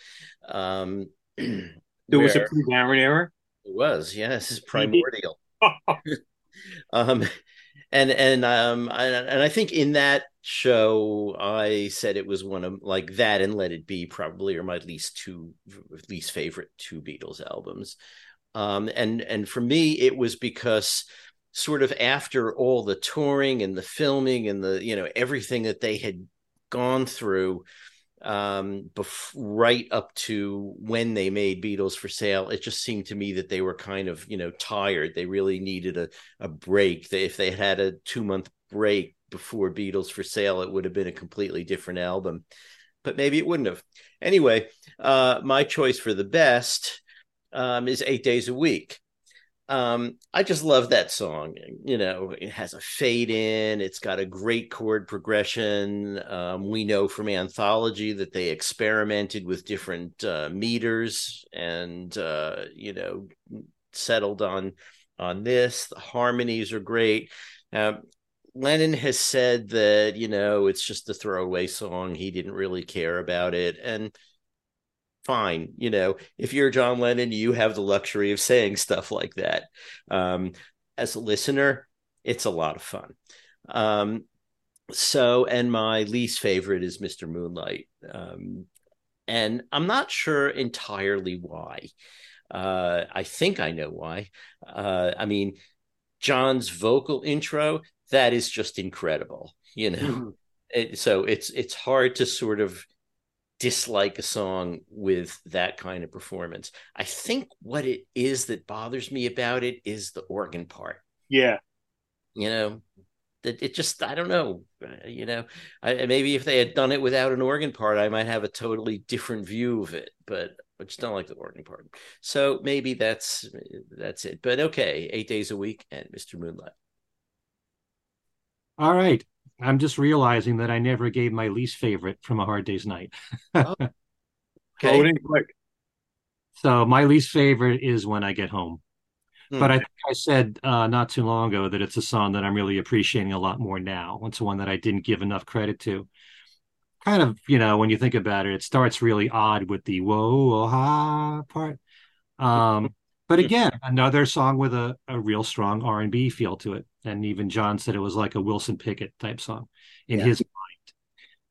Um there was a pre-Darren era? It was, yes, yeah, primordial. um and and um and, and I think in that show I said it was one of like that and Let It Be probably are my least two least favorite two Beatles albums. Um and and for me it was because sort of after all the touring and the filming and the you know everything that they had gone through um, bef- right up to when they made Beatles for Sale, it just seemed to me that they were kind of you know tired. They really needed a a break. They, if they had a two month break before Beatles for Sale, it would have been a completely different album. But maybe it wouldn't have. Anyway, uh, my choice for the best um, is Eight Days a Week um i just love that song you know it has a fade in it's got a great chord progression um, we know from anthology that they experimented with different uh, meters and uh, you know settled on on this the harmonies are great um, lennon has said that you know it's just a throwaway song he didn't really care about it and fine you know if you're john lennon you have the luxury of saying stuff like that. Um, as a listener it's a lot of fun. Um, so and my least favorite is mr moonlight um, and i'm not sure entirely why. Uh, i think i know why. Uh, i mean john's vocal intro that is just incredible you know mm-hmm. it, so it's it's hard to sort of dislike a song with that kind of performance. I think what it is that bothers me about it is the organ part. Yeah. You know, that it just I don't know, uh, you know, I, maybe if they had done it without an organ part, I might have a totally different view of it, but I just don't like the organ part. So maybe that's that's it. But okay, 8 days a week and Mr. Moonlight. All right. I'm just realizing that I never gave my least favorite from A Hard Day's Night. oh. Okay. quick. So my least favorite is When I Get Home. Hmm. But I think I said uh, not too long ago that it's a song that I'm really appreciating a lot more now. It's one that I didn't give enough credit to. Kind of, you know, when you think about it, it starts really odd with the whoa ha part. Um, but again, another song with a, a real strong R and B feel to it. And even John said it was like a Wilson Pickett type song in yeah. his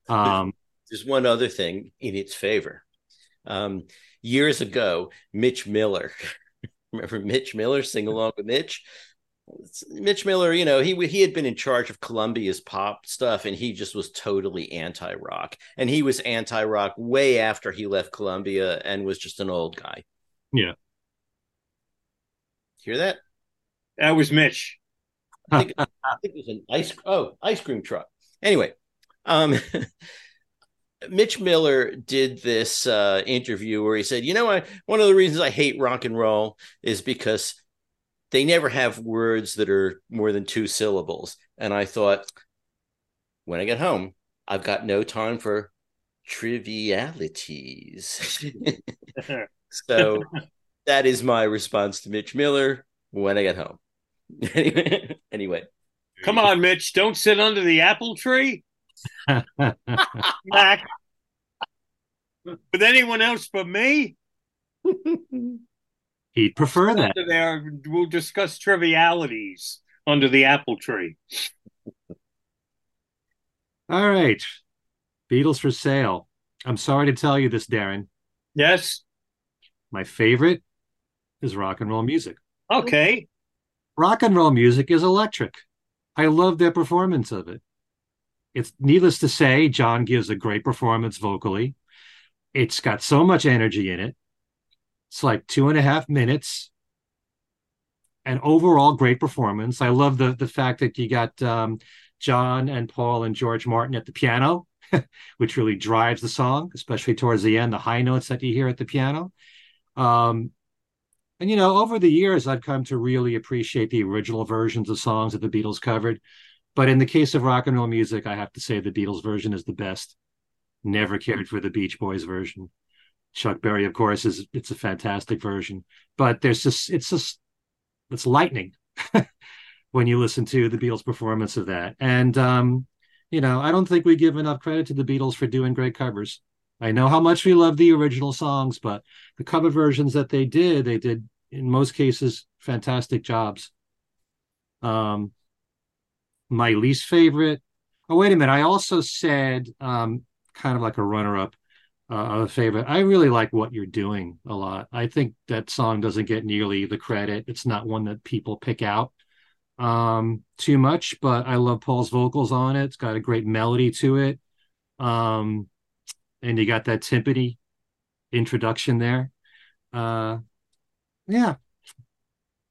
mind. Um, There's one other thing in its favor. Um, years ago, Mitch Miller Remember Mitch Miller sing along with Mitch? Mitch Miller, you know, he he had been in charge of Columbia's pop stuff, and he just was totally anti rock. And he was anti rock way after he left Columbia and was just an old guy. Yeah. Hear that? That was Mitch. I think, I think it was an ice oh ice cream truck. Anyway, um, Mitch Miller did this uh, interview where he said, "You know, I, one of the reasons I hate rock and roll is because they never have words that are more than two syllables." And I thought, when I get home, I've got no time for trivialities. so that is my response to Mitch Miller when I get home. anyway, come on, Mitch, don't sit under the apple tree. Mac. With anyone else but me? He'd prefer that. There, we'll discuss trivialities under the apple tree. All right. Beatles for sale. I'm sorry to tell you this, Darren. Yes. My favorite is rock and roll music. Okay. Rock and roll music is electric. I love their performance of it it's needless to say, John gives a great performance vocally. It's got so much energy in it. It's like two and a half minutes. An overall great performance. I love the the fact that you got um, John and Paul and George Martin at the piano, which really drives the song, especially towards the end, the high notes that you hear at the piano. Um, and you know, over the years, I've come to really appreciate the original versions of songs that the Beatles covered. But in the case of rock and roll music, I have to say the Beatles version is the best. Never cared for the Beach Boys version. Chuck Berry, of course, is it's a fantastic version. But there's just it's just it's lightning when you listen to the Beatles performance of that. And um, you know, I don't think we give enough credit to the Beatles for doing great covers. I know how much we love the original songs, but the cover versions that they did, they did in most cases fantastic jobs. Um, my least favorite. Oh, wait a minute. I also said um, kind of like a runner up uh, a favorite. I really like what you're doing a lot. I think that song doesn't get nearly the credit. It's not one that people pick out um, too much, but I love Paul's vocals on it. It's got a great melody to it. Um, and you got that timpani introduction there. Uh, yeah,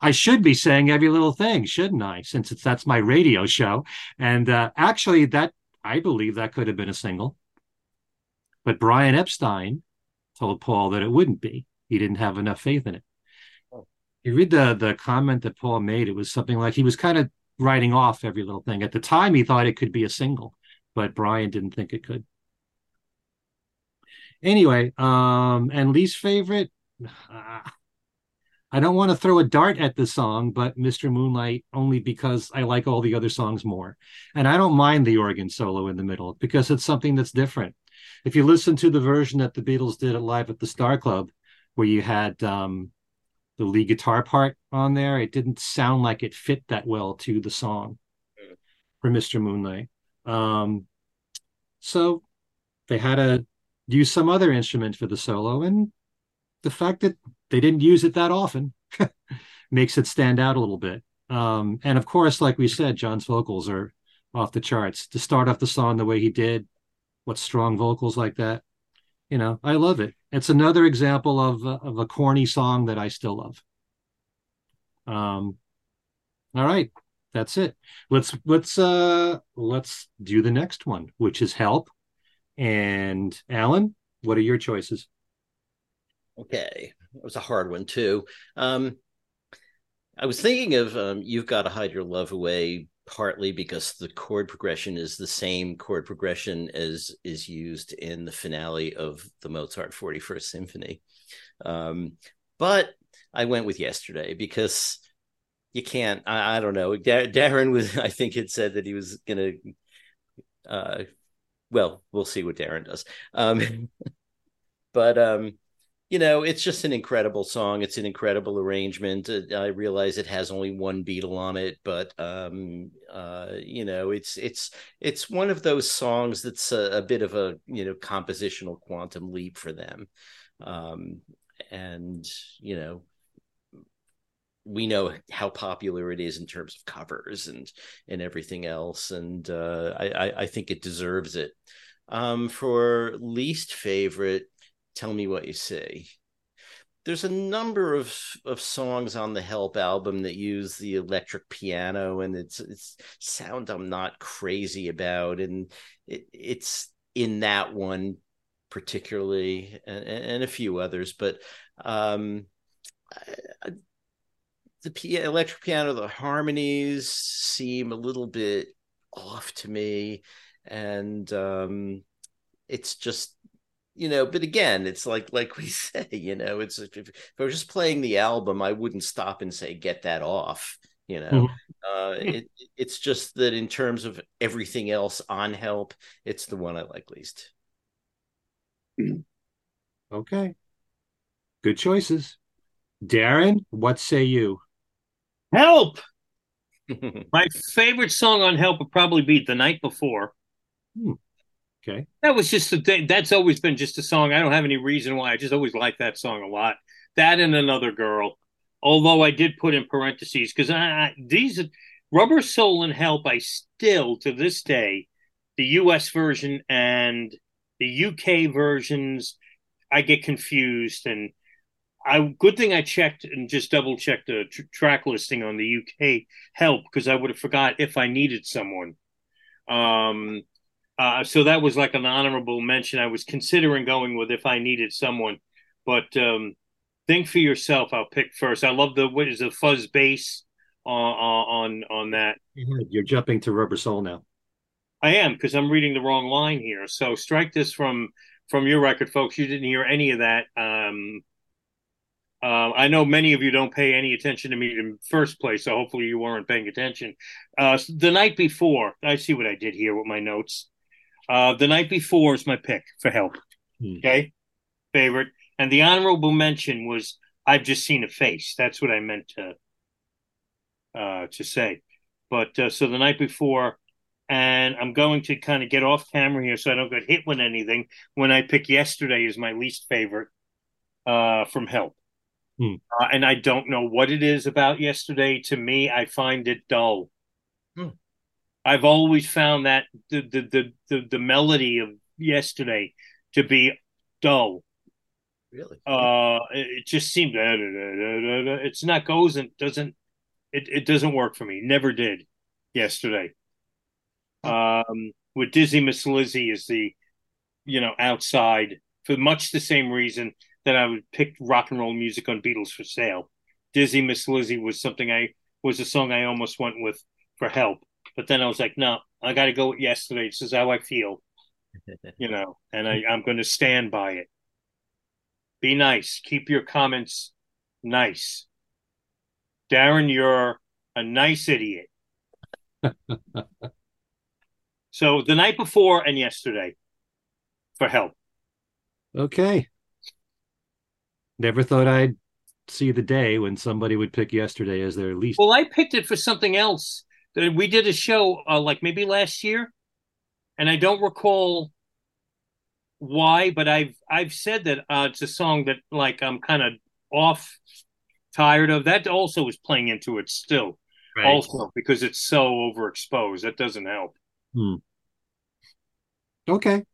I should be saying every little thing, shouldn't I? Since it's that's my radio show. And uh, actually, that I believe that could have been a single, but Brian Epstein told Paul that it wouldn't be. He didn't have enough faith in it. Oh. You read the the comment that Paul made. It was something like he was kind of writing off every little thing. At the time, he thought it could be a single, but Brian didn't think it could. Anyway, um, and least favorite. Uh, I don't want to throw a dart at the song, but Mr. Moonlight only because I like all the other songs more. And I don't mind the organ solo in the middle because it's something that's different. If you listen to the version that the Beatles did live at the Star Club, where you had um, the lead guitar part on there, it didn't sound like it fit that well to the song for Mr. Moonlight. Um, so they had to use some other instrument for the solo, and the fact that they didn't use it that often makes it stand out a little bit. Um, and of course, like we said, John's vocals are off the charts. To start off the song the way he did, what strong vocals like that, you know, I love it. It's another example of uh, of a corny song that I still love. Um, all right, that's it. Let's let's uh let's do the next one, which is help. And Allan, what are your choices? Okay, it was a hard one too. Um, I was thinking of um, "You've Got to Hide Your Love Away" partly because the chord progression is the same chord progression as is used in the finale of the Mozart 41st Symphony. Um, but I went with yesterday because you can't. I, I don't know. Darren was, I think, had said that he was gonna. Uh, well, we'll see what Darren does. Um, but um, you know, it's just an incredible song. It's an incredible arrangement. Uh, I realize it has only one Beatle on it, but um, uh, you know, it's it's it's one of those songs that's a, a bit of a you know compositional quantum leap for them, um, and you know, we know how popular it is in terms of covers and and everything else, and uh, I, I think it deserves it. Um, for least favorite, tell me what you see. There's a number of of songs on the help album that use the electric piano and it's it's sound i'm not crazy about and it, it's in that one particularly and, and a few others but um the electric piano the harmonies seem a little bit off to me and um it's just you know but again it's like like we say you know it's if, if i was just playing the album i wouldn't stop and say get that off you know? Mm-hmm. uh it, it's just that in terms of everything else on help it's the one i like least. Okay. Good choices. Darren what say you? Help! My favorite song on help would probably be the night before. Hmm. Okay. That was just a, that's always been just a song. I don't have any reason why. I just always like that song a lot. That and another girl. Although I did put in parentheses because I, these Rubber Soul and Help. I still to this day, the U.S. version and the U.K. versions, I get confused. And I good thing I checked and just double checked the tr- track listing on the U.K. Help because I would have forgot if I needed someone. Um, uh, so that was like an honorable mention. I was considering going with if I needed someone, but um, think for yourself. I'll pick first. I love the what is the fuzz bass on on on that. You're jumping to Rubber Soul now. I am because I'm reading the wrong line here. So strike this from from your record, folks. You didn't hear any of that. Um, uh, I know many of you don't pay any attention to me in first place, so hopefully you weren't paying attention. Uh, the night before, I see what I did here with my notes. Uh, the night before is my pick for help. Hmm. Okay, favorite, and the honorable mention was I've just seen a face. That's what I meant to uh, to say. But uh, so the night before, and I'm going to kind of get off camera here so I don't get hit with anything. When I pick yesterday is my least favorite uh, from Help. Hmm. Uh, and I don't know what it is about yesterday. To me, I find it dull. Hmm. I've always found that the the the the, the melody of yesterday to be dull. Really? Uh, it just seemed it's not goes and doesn't it it doesn't work for me. Never did yesterday. Um, with Dizzy Miss Lizzy is the you know outside for much the same reason that I would pick rock and roll music on Beatles for sale. Dizzy Miss Lizzy was something I was a song I almost went with for help but then I was like, no, I got to go with yesterday. This is how I feel, you know, and I, I'm going to stand by it. Be nice. Keep your comments nice. Darren, you're a nice idiot. so the night before and yesterday for help. Okay. Never thought I'd see the day when somebody would pick yesterday as their least. Well, I picked it for something else we did a show uh, like maybe last year, and I don't recall why, but I've I've said that uh, it's a song that like I'm kind of off, tired of. That also is playing into it still, right. also because it's so overexposed. That doesn't help. Hmm. Okay.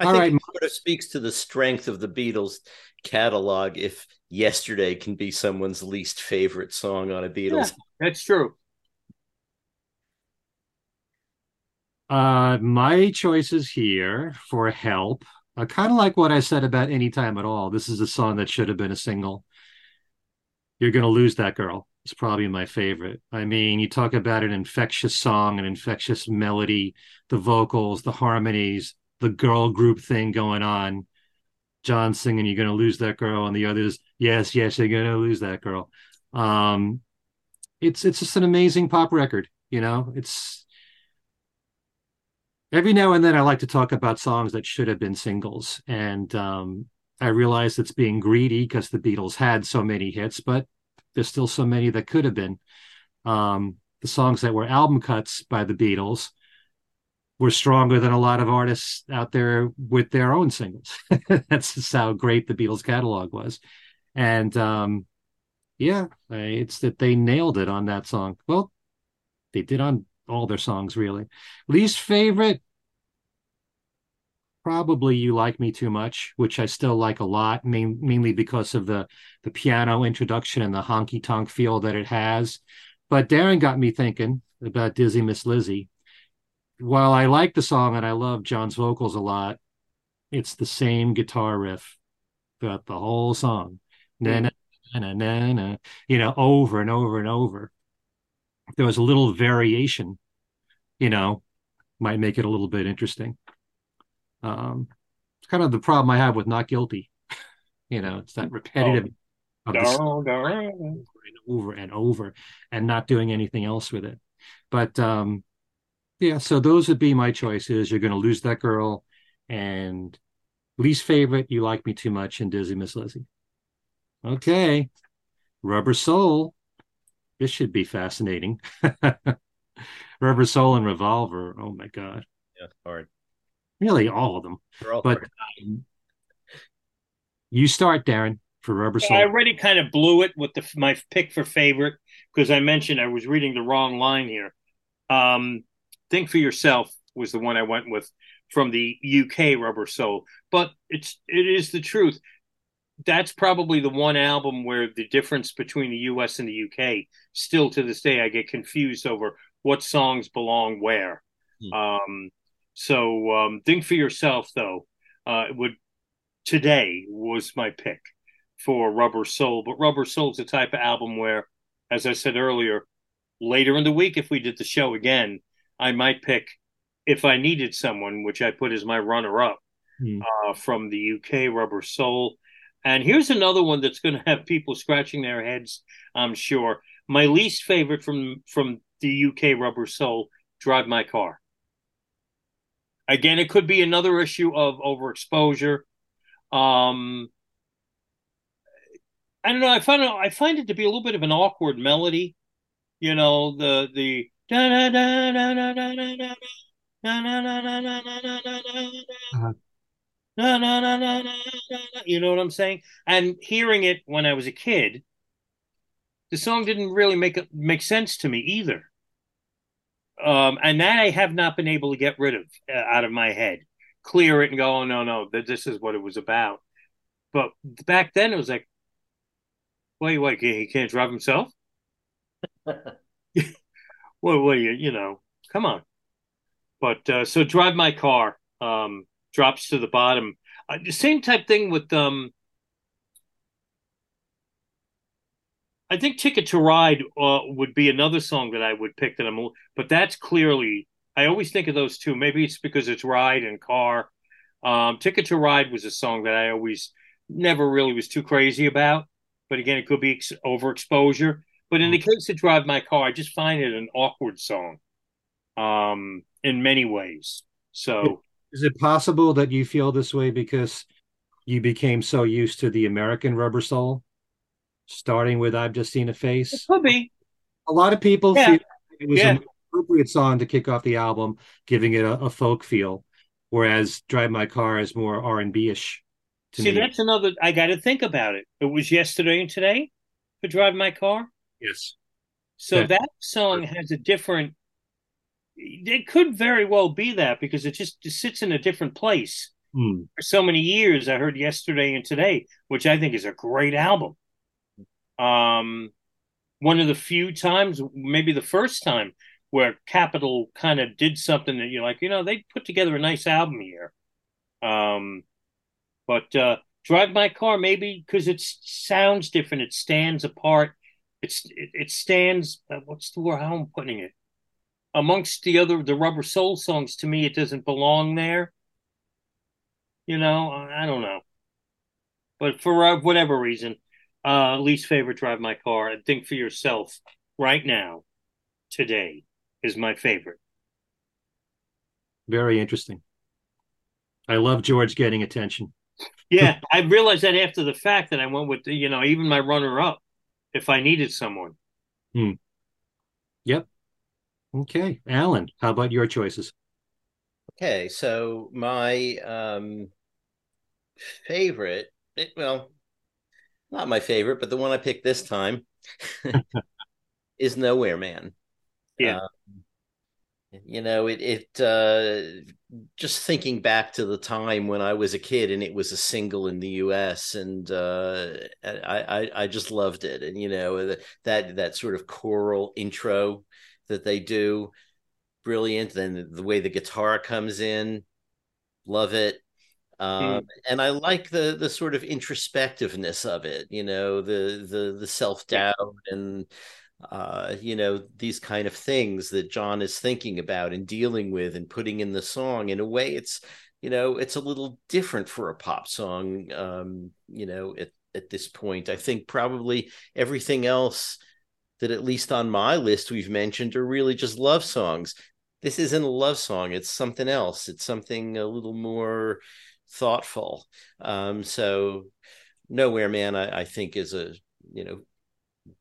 I All think right. it sort of speaks to the strength of the Beatles catalog if yesterday can be someone's least favorite song on a Beatles. Yeah, that's true. Uh, my choices here for help are kind of like what I said about Anytime at All. This is a song that should have been a single. You're Gonna Lose That Girl. It's probably my favorite. I mean, you talk about an infectious song, an infectious melody, the vocals, the harmonies, the girl group thing going on. John singing, You're Gonna Lose That Girl, and the others, Yes, yes, you're gonna lose that girl. Um, it's it's just an amazing pop record. You know, it's every now and then I like to talk about songs that should have been singles, and um, I realize it's being greedy because the Beatles had so many hits, but there's still so many that could have been. Um, the songs that were album cuts by the Beatles were stronger than a lot of artists out there with their own singles. That's just how great the Beatles catalog was. And um, yeah, it's that they nailed it on that song. Well, they did on all their songs, really. Least favorite, probably "You Like Me Too Much," which I still like a lot, main, mainly because of the the piano introduction and the honky tonk feel that it has. But Darren got me thinking about Dizzy Miss Lizzy. While I like the song and I love John's vocals a lot, it's the same guitar riff throughout the whole song. Mm. Na, na, na, na, you know, over and over and over. There was a little variation, you know, might make it a little bit interesting. Um, it's kind of the problem I have with Not Guilty. you know, it's that repetitive oh over and over and over and not doing anything else with it. But um, yeah, so those would be my choices. You're going to lose that girl, and least favorite, you like me too much, and Dizzy Miss Lizzy. Okay, Rubber Soul. This should be fascinating. Rubber Soul and Revolver. Oh my god. Yeah, hard. Really, all of them. but um, you start, Darren for Rubber Soul. I already kind of blew it with the, my pick for favorite because I mentioned I was reading the wrong line here. Um, Think for yourself was the one I went with from the UK Rubber Soul, but it's it is the truth. That's probably the one album where the difference between the US and the UK still to this day I get confused over what songs belong where. Hmm. Um, so um, think for yourself though. Uh, would today was my pick for Rubber Soul. But Rubber Soul is the type of album where, as I said earlier, later in the week, if we did the show again, I might pick if I needed someone, which I put as my runner up mm. uh, from the UK Rubber Soul. And here's another one that's going to have people scratching their heads, I'm sure. My least favorite from from the UK Rubber Soul, Drive My Car. Again, it could be another issue of overexposure. Um, I don't know. I find it, I find it to be a little bit of an awkward melody. You know, the the you know what I'm saying? And hearing it when I was a kid, the song didn't really make make sense to me either. Um, and that I have not been able to get rid of uh, out of my head, clear it and go, oh no, no, that this is what it was about. But back then it was like, Wait, wait, he can't drive himself? well, what you, you know, come on. But uh, so drive my car um, drops to the bottom. Uh, the same type thing with um. I think "Ticket to Ride" uh, would be another song that I would pick. That I'm, but that's clearly. I always think of those two. Maybe it's because it's ride and car. Um, "Ticket to Ride" was a song that I always never really was too crazy about but again, it could be ex- overexposure. But in the mm. case of Drive My Car, I just find it an awkward song um, in many ways. So, is it possible that you feel this way because you became so used to the American Rubber Soul, starting with "I've Just Seen a Face"? It could be. A lot of people yeah. feel it was yeah. an appropriate song to kick off the album, giving it a, a folk feel, whereas "Drive My Car" is more R and B ish. See, me. that's another. I got to think about it. It was yesterday and today to drive my car. Yes. So yeah. that song has a different. It could very well be that because it just, just sits in a different place hmm. for so many years. I heard yesterday and today, which I think is a great album. Um, one of the few times, maybe the first time, where Capitol kind of did something that you're like, you know, they put together a nice album here. Um, but uh, drive my car maybe because it sounds different. It stands apart. It's it, it stands. Uh, what's the word? How I'm putting it? Amongst the other the Rubber Soul songs, to me, it doesn't belong there. You know, I, I don't know. But for uh, whatever reason, uh, least favorite drive my car. And think for yourself right now, today, is my favorite. Very interesting. I love George getting attention. Yeah, I realized that after the fact that I went with, you know, even my runner up if I needed someone. Hmm. Yep. Okay. Allan, how about your choices? Okay, so my um favorite, it, well, not my favorite, but the one I picked this time is Nowhere Man. Yeah. Uh, you know, it it uh just thinking back to the time when I was a kid and it was a single in the US and uh I I, I just loved it. And you know, that that sort of choral intro that they do, brilliant. Then the way the guitar comes in, love it. Um, mm. and I like the the sort of introspectiveness of it, you know, the the the self doubt and uh, you know, these kind of things that John is thinking about and dealing with and putting in the song. In a way, it's, you know, it's a little different for a pop song, um, you know, at, at this point. I think probably everything else that, at least on my list, we've mentioned are really just love songs. This isn't a love song, it's something else, it's something a little more thoughtful. Um, so, Nowhere Man, I, I think, is a, you know,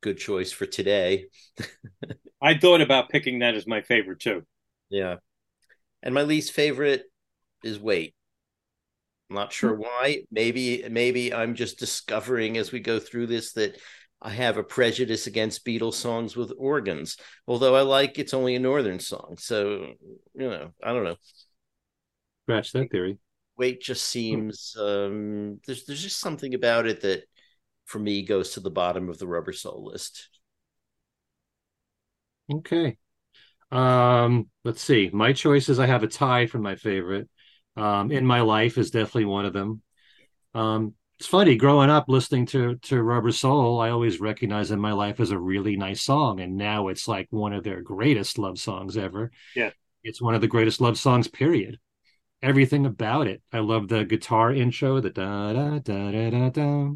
good choice for today. I thought about picking that as my favorite too. Yeah. And my least favorite is Wait. I'm not sure hmm. why. Maybe maybe I'm just discovering as we go through this that I have a prejudice against Beatles songs with organs. Although I like it's only a northern song. So, you know, I don't know. Scratch that theory. Wait just seems um there's there's just something about it that for me goes to the bottom of the rubber soul list. Okay. Um, let's see. My choices, I have a tie for my favorite. Um, in my life is definitely one of them. Um, it's funny growing up listening to to Rubber Soul. I always recognized in my life as a really nice song, and now it's like one of their greatest love songs ever. Yeah, it's one of the greatest love songs. Period. Everything about it. I love the guitar intro, the da da da da da da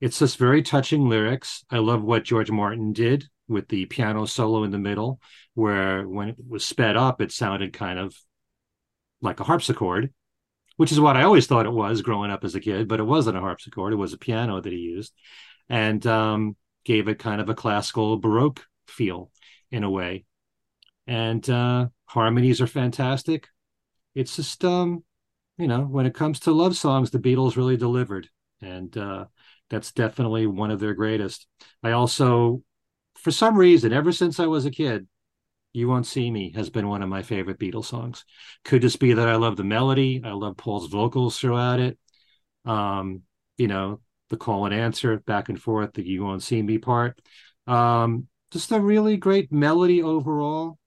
it's just very touching lyrics. I love what George Martin did with the piano solo in the middle, where when it was sped up, it sounded kind of like a harpsichord, which is what I always thought it was growing up as a kid, but it wasn't a harpsichord. It was a piano that he used and um, gave it kind of a classical Baroque feel in a way. And uh, harmonies are fantastic. It's just, um, you know, when it comes to love songs, the Beatles really delivered. And uh, that's definitely one of their greatest. I also, for some reason, ever since I was a kid, You Won't See Me has been one of my favorite Beatles songs. Could just be that I love the melody, I love Paul's vocals throughout it. Um, you know, the call and answer back and forth, the You Won't See Me part. Um, just a really great melody overall.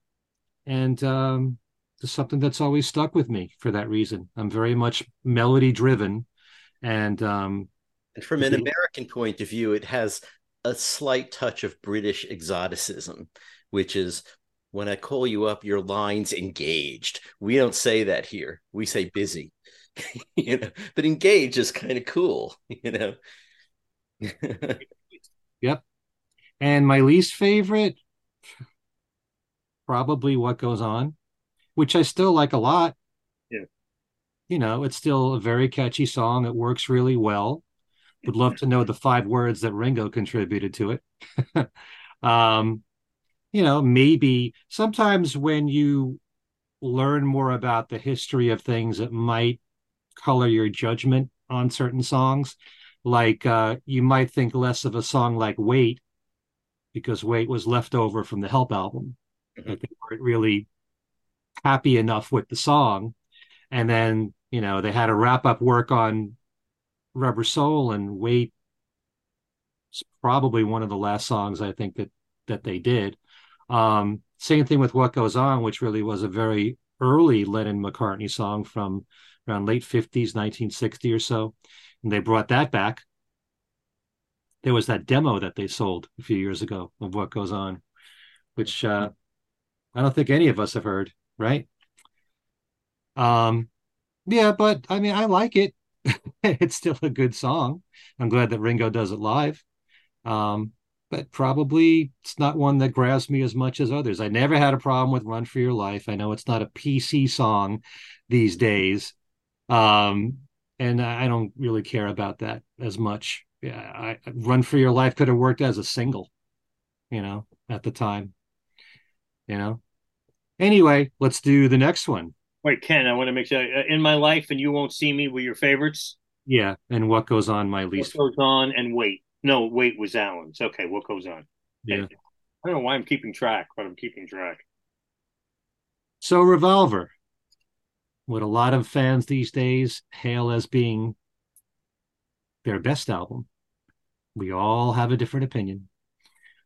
And um, just something that's always stuck with me for that reason. I'm very much melody driven. And um, and from an American point of view, it has a slight touch of British exoticism, which is when I call you up, your line's engaged. We don't say that here. We say busy. you know, but engaged is kind of cool, you know. yep. And my least favorite, probably what goes on, which I still like a lot. Yeah. You know, it's still a very catchy song. It works really well. Would love to know the five words that Ringo contributed to it. um, you know, maybe sometimes when you learn more about the history of things, it might color your judgment on certain songs. Like uh, you might think less of a song like Wait because Wait was left over from the Help album. Mm-hmm. They weren't really happy enough with the song. And then, you know, they had to wrap up work on Rubber Soul and Wait is probably one of the last songs I think that that they did. Um, same thing with What Goes On, which really was a very early Lennon McCartney song from around late 50s, 1960 or so. And they brought that back. There was that demo that they sold a few years ago of What Goes On, which uh, I don't think any of us have heard, right? Um, yeah, but I mean, I like it. it's still a good song. I'm glad that Ringo does it live. Um, but probably it's not one that grabs me as much as others. I never had a problem with Run for Your Life. I know it's not a PC song these days. Um, and I don't really care about that as much. Yeah, I, Run for Your Life could have worked as a single, you know, at the time. You know. Anyway, let's do the next one. Wait, Ken, I want to make sure. Uh, in my life, and you won't see me were your favorites. Yeah, and what goes on my least. What goes on and wait. No, wait was Allan's. Okay, what goes on? Yeah. I don't know why I'm keeping track, but I'm keeping track. So Revolver, what a lot of fans these days hail as being their best album. We all have a different opinion,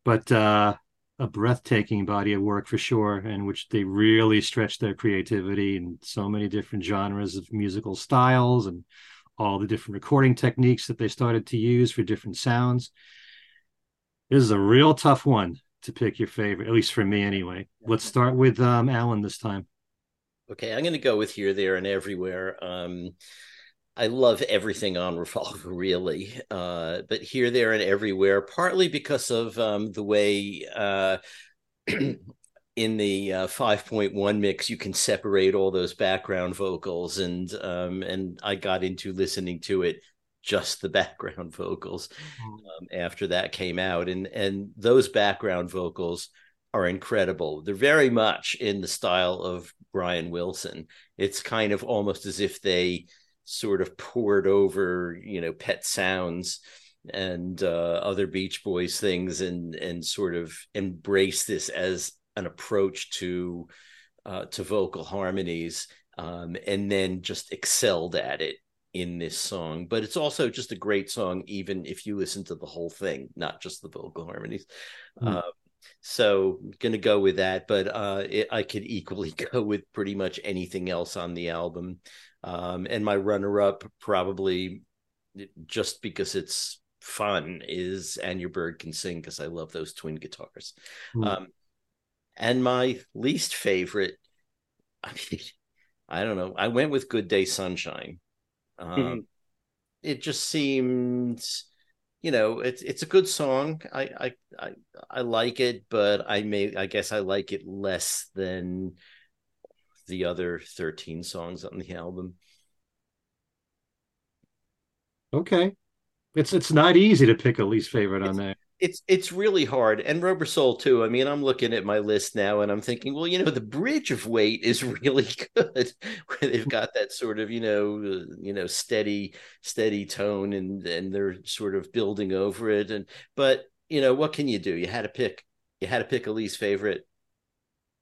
but uh, a breathtaking body of work for sure, in which they really stretch their creativity in so many different genres of musical styles and all the different recording techniques that they started to use for different sounds. This is a real tough one to pick your favorite, at least for me anyway. Let's start with um, Allan this time. Okay, I'm going to go with Here, There, and Everywhere. Um, I love everything on Revolver, really, uh, but Here, There, and Everywhere, partly because of um, the way uh, in the uh, 5.1 mix you can separate all those background vocals and um, and I got into listening to it just the background vocals mm-hmm. um, after that came out. And and those background vocals are incredible. They're very much in the style of Brian Wilson. It's kind of almost as if they sort of poured over you know pet sounds and uh, other beach boys things and and sort of embrace this as an approach to uh, to vocal harmonies um, and then just excelled at it in this song but it's also just a great song even if you listen to the whole thing not just the vocal harmonies mm. uh, so gonna go with that but uh, it, i could equally go with pretty much anything else on the album um, and my runner-up probably just because it's fun is and your bird can sing because i love those twin guitars mm. um, and my least favorite, I mean, I don't know. I went with Good Day Sunshine. Um, mm-hmm. It just seems, you know, it's it's a good song. I, I I I like it, but I may I guess I like it less than the other 13 songs on the album. Okay. It's it's not easy to pick a least favorite on that it's it's really hard and rubber soul too. I mean i'm looking at my list now and i'm thinking well you know the bridge of Wait is really good where they've got that sort of you know uh, you know steady steady tone and and they're sort of building over it and but you know what can you do? You had to pick you had to pick a least favorite.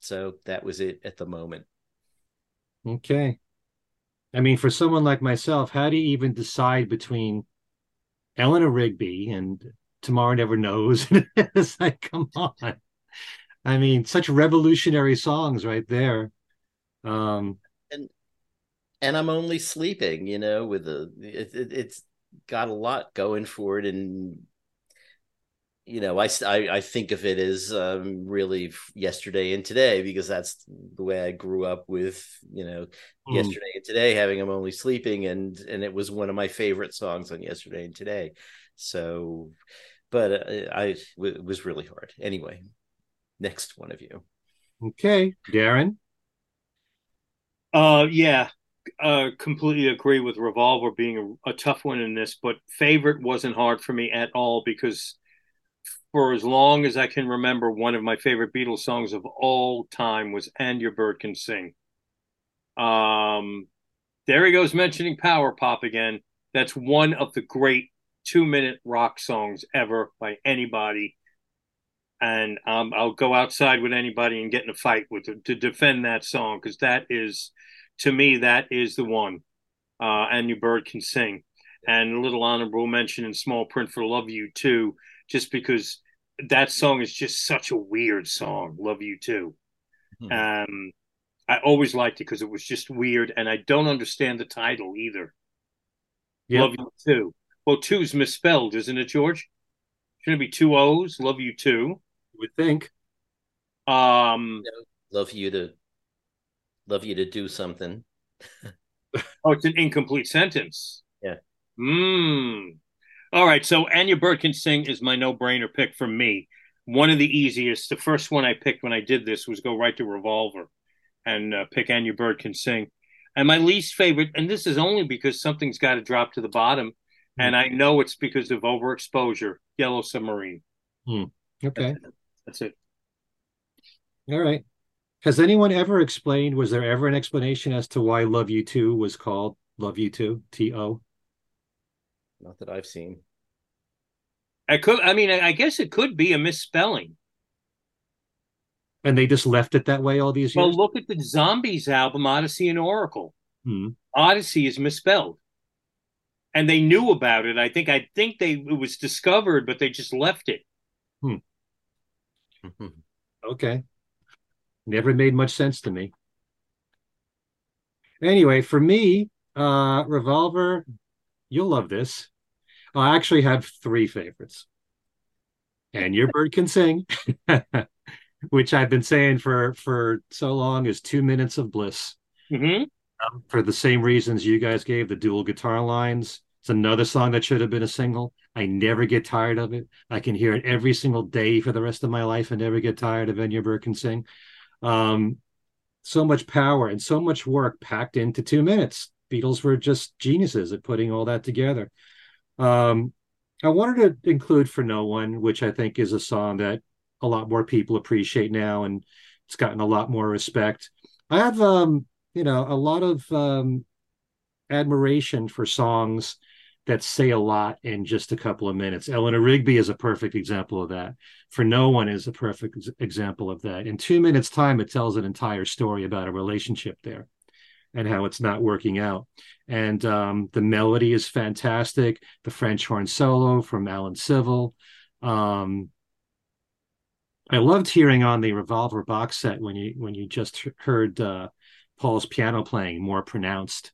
So that was it at the moment. Okay. I mean for someone like myself how do you even decide between eleanor rigby and tomorrow never knows. it's like, come on. I mean, such revolutionary songs right there. Um, and and I'm only sleeping, you know, with the it, it, it's got a lot going for it, and you know, I I, I think of it as um, really yesterday and today because that's the way I grew up with, you know, mm. yesterday and today having I'm only sleeping, and and it was one of my favorite songs on yesterday and today. So but uh, I it was really hard. Anyway, next one of you. Okay, Darren. Uh, yeah, uh, completely agree with Revolver being a, a tough one in this, but favorite wasn't hard for me at all because for as long as I can remember, one of my favorite Beatles songs of all time was "And Your Bird Can Sing." Um, there he goes mentioning Power Pop again. That's one of the great two minute rock songs ever by anybody. And um, I'll go outside with anybody and get in a fight with them to defend that song because that is, to me, that is the one. Uh, and your bird can sing. And a little honorable mention in small print for Love You Too, just because that song is just such a weird song. Love You Too. Hmm. Um, I always liked it because it was just weird, and I don't understand the title either. Yep. Love You Too. Well, two's misspelled, isn't it, George? Shouldn't it be two O's? Love you too. Would think. Um, love you to love you to do something. oh, it's an incomplete sentence. Yeah. Hmm. All right, so And Your Bird Can Sing is my no-brainer pick for me. One of the easiest. The first one I picked when I did this was go right to Revolver and uh, pick And Your Bird Can Sing. And my least favorite, and this is only because something's got to drop to the bottom, mm. and I know it's because of overexposure. Yellow Submarine. Mm. Okay, that's it. All right. Has anyone ever explained? Was there ever an explanation as to why "Love You Too" was called "Love You Too"? T O. Not that I've seen. I could. I mean, I guess it could be a misspelling. And they just left it that way all these years. Well, look at the Zombies album, Odessey and Oracle. Hmm. Odyssey is misspelled, and they knew about it. I think. I think they it was discovered, but they just left it. Hmm. okay. Never made much sense to me. Anyway, for me, uh, Revolver, you'll love this. I actually have three favorites. And Your Bird Can Sing, which I've been saying for for so long is two minutes of bliss. Mm-hmm. Um, for the same reasons you guys gave the dual guitar lines. It's another song that should have been a single. I never get tired of it. I can hear it every single day for the rest of my life and never get tired of And Your Bird Can Sing. Um, so much power and so much work packed into two minutes. Beatles were just geniuses at putting all that together. Um, I wanted to include For No One, which I think is a song that a lot more people appreciate now and it's gotten a lot more respect. I have, um, you know, a lot of um, admiration for songs that say a lot in just a couple of minutes. Eleanor Rigby is a perfect example of that. For No One is a perfect example of that. In two minutes' time, it tells an entire story about a relationship there and how it's not working out. And um, the melody is fantastic. The French horn solo from Alan Civil. Um, I loved hearing on the Revolver box set when you when you just heard uh, Paul's piano playing more pronounced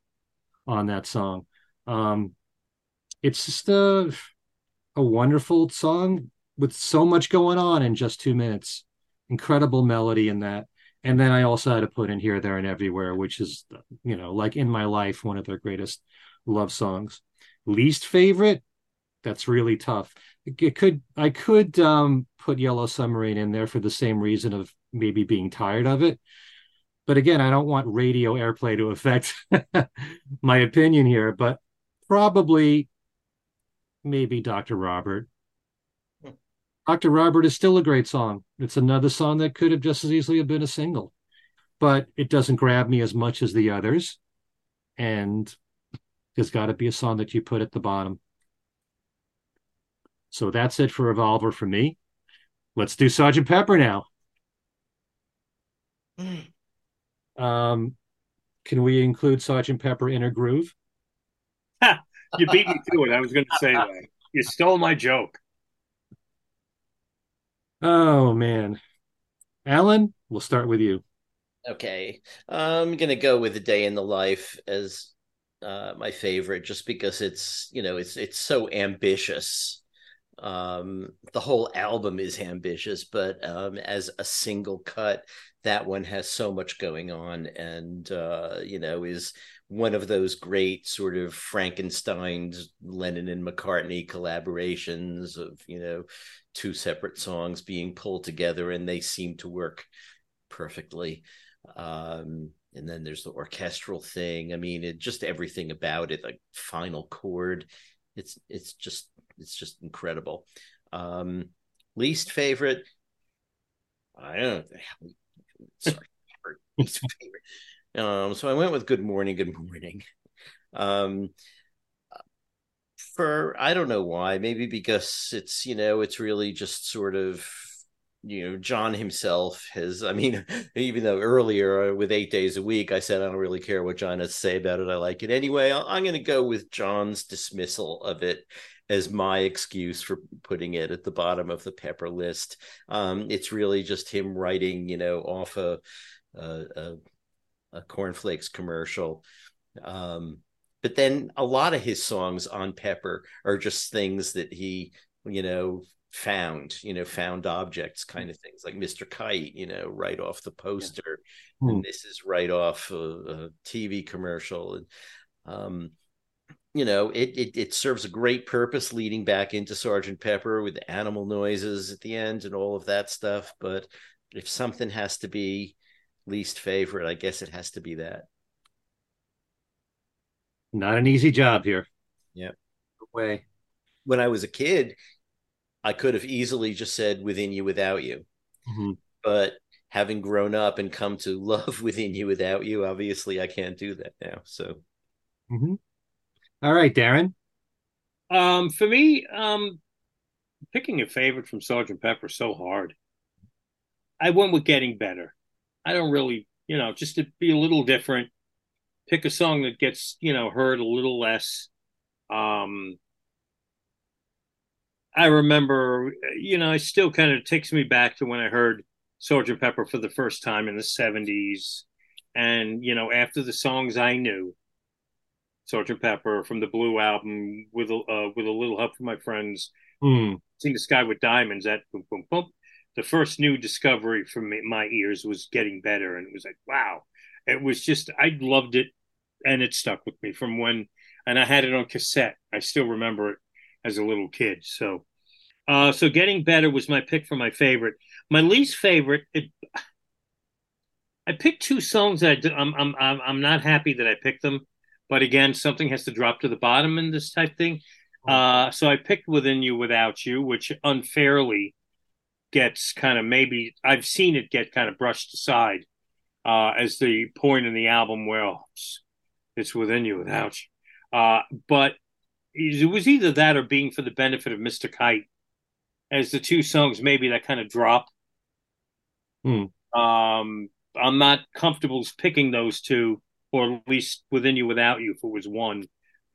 on that song. Um, it's just a a wonderful song with so much going on in just two minutes. Incredible melody in that. And then I also had to put in here, there, and everywhere, which is, you know, like in my life, one of their greatest love songs. Least favorite, that's really tough. It could I could um, put Yellow Submarine in there for the same reason of maybe being tired of it. But again, I don't want radio airplay to affect my opinion here. But probably maybe Dr. Robert. Hmm. Dr. Robert is still a great song. It's another song that could have just as easily have been a single, but it doesn't grab me as much as the others. And there's got to be a song that you put at the bottom. So that's it for Revolver for me. Let's do Sergeant Pepper now. Hmm. Um, can we include Sergeant Pepper in a groove? you beat me to it. I was going to say that. You stole my joke. Oh man, Allan, we'll start with you. Okay, I'm gonna go with a day in the life as uh, my favorite, just because it's you know it's it's so ambitious. Um, the whole album is ambitious, but um, as a single cut, that one has so much going on, and uh, you know is one of those great sort of Frankenstein's Lennon and McCartney collaborations of, you know, two separate songs being pulled together and they seem to work perfectly. Um, and then there's the orchestral thing. I mean, it just everything about it, like final chord. It's it's just it's just incredible. Um, least favorite, I don't know. Sorry. Um, so I went with Good Morning, Good Morning. Um, for I don't know why, maybe because it's you know it's really just sort of you know John himself has. I mean, even though earlier uh, with eight days a week, I said I don't really care what John has to say about it. I like it anyway. I'm going to go with John's dismissal of it as my excuse for putting it at the bottom of the Pepper list. Um, it's really just him writing, you know, off a, a, a a cornflakes commercial. Um, but then a lot of his songs on Pepper are just things that he, you know, found, you know, found objects kind of things like Mr. Kite, you know, right off the poster. Yeah. And this is right off a, a TV commercial. And, um, you know, it, it it serves a great purpose leading back into Sergeant Pepper with the animal noises at the end and all of that stuff. But if something has to be least favorite, I guess it has to be that. Not an easy job here. Yeah. Way. When I was a kid, I could have easily just said within you without you. Mm-hmm. But having grown up and come to love within you without you, obviously I can't do that now. So mm-hmm. All right, Darren. Um, for me, um, picking a favorite from Sergeant Pepper so hard. I went with getting better. I don't really, you know, just to be a little different. Pick a song that gets, you know, heard a little less. Um, I remember, you know, it still kind of takes me back to when I heard Sergeant Pepper for the first time in the 70s. And, you know, after the songs I knew, Sergeant Pepper from the Blue album with a, uh, with a little help from my friends, mm. Sing the Sky with Diamonds, that boom, boom, boom. The first new discovery from my ears was getting better. And it was like, wow. It was just, I loved it. And it stuck with me from when, and I had it on cassette. I still remember it as a little kid. So, uh, so getting better was my pick for my favorite. My least favorite, it, I picked two songs that I, I'm I'm I'm not happy that I picked them, but again, something has to drop to the bottom in this type thing. Oh. Uh, so I picked "Within You, Without You," which unfairly gets kind of maybe I've seen it get kind of brushed aside uh, as the point in the album where oh, it's, it's within you, without you. Uh, but it was either that or being for the benefit of Mr. Kite as the two songs maybe that kind of drop. Hmm. Um, I'm not comfortable picking those two, or at least within you without you if it was one.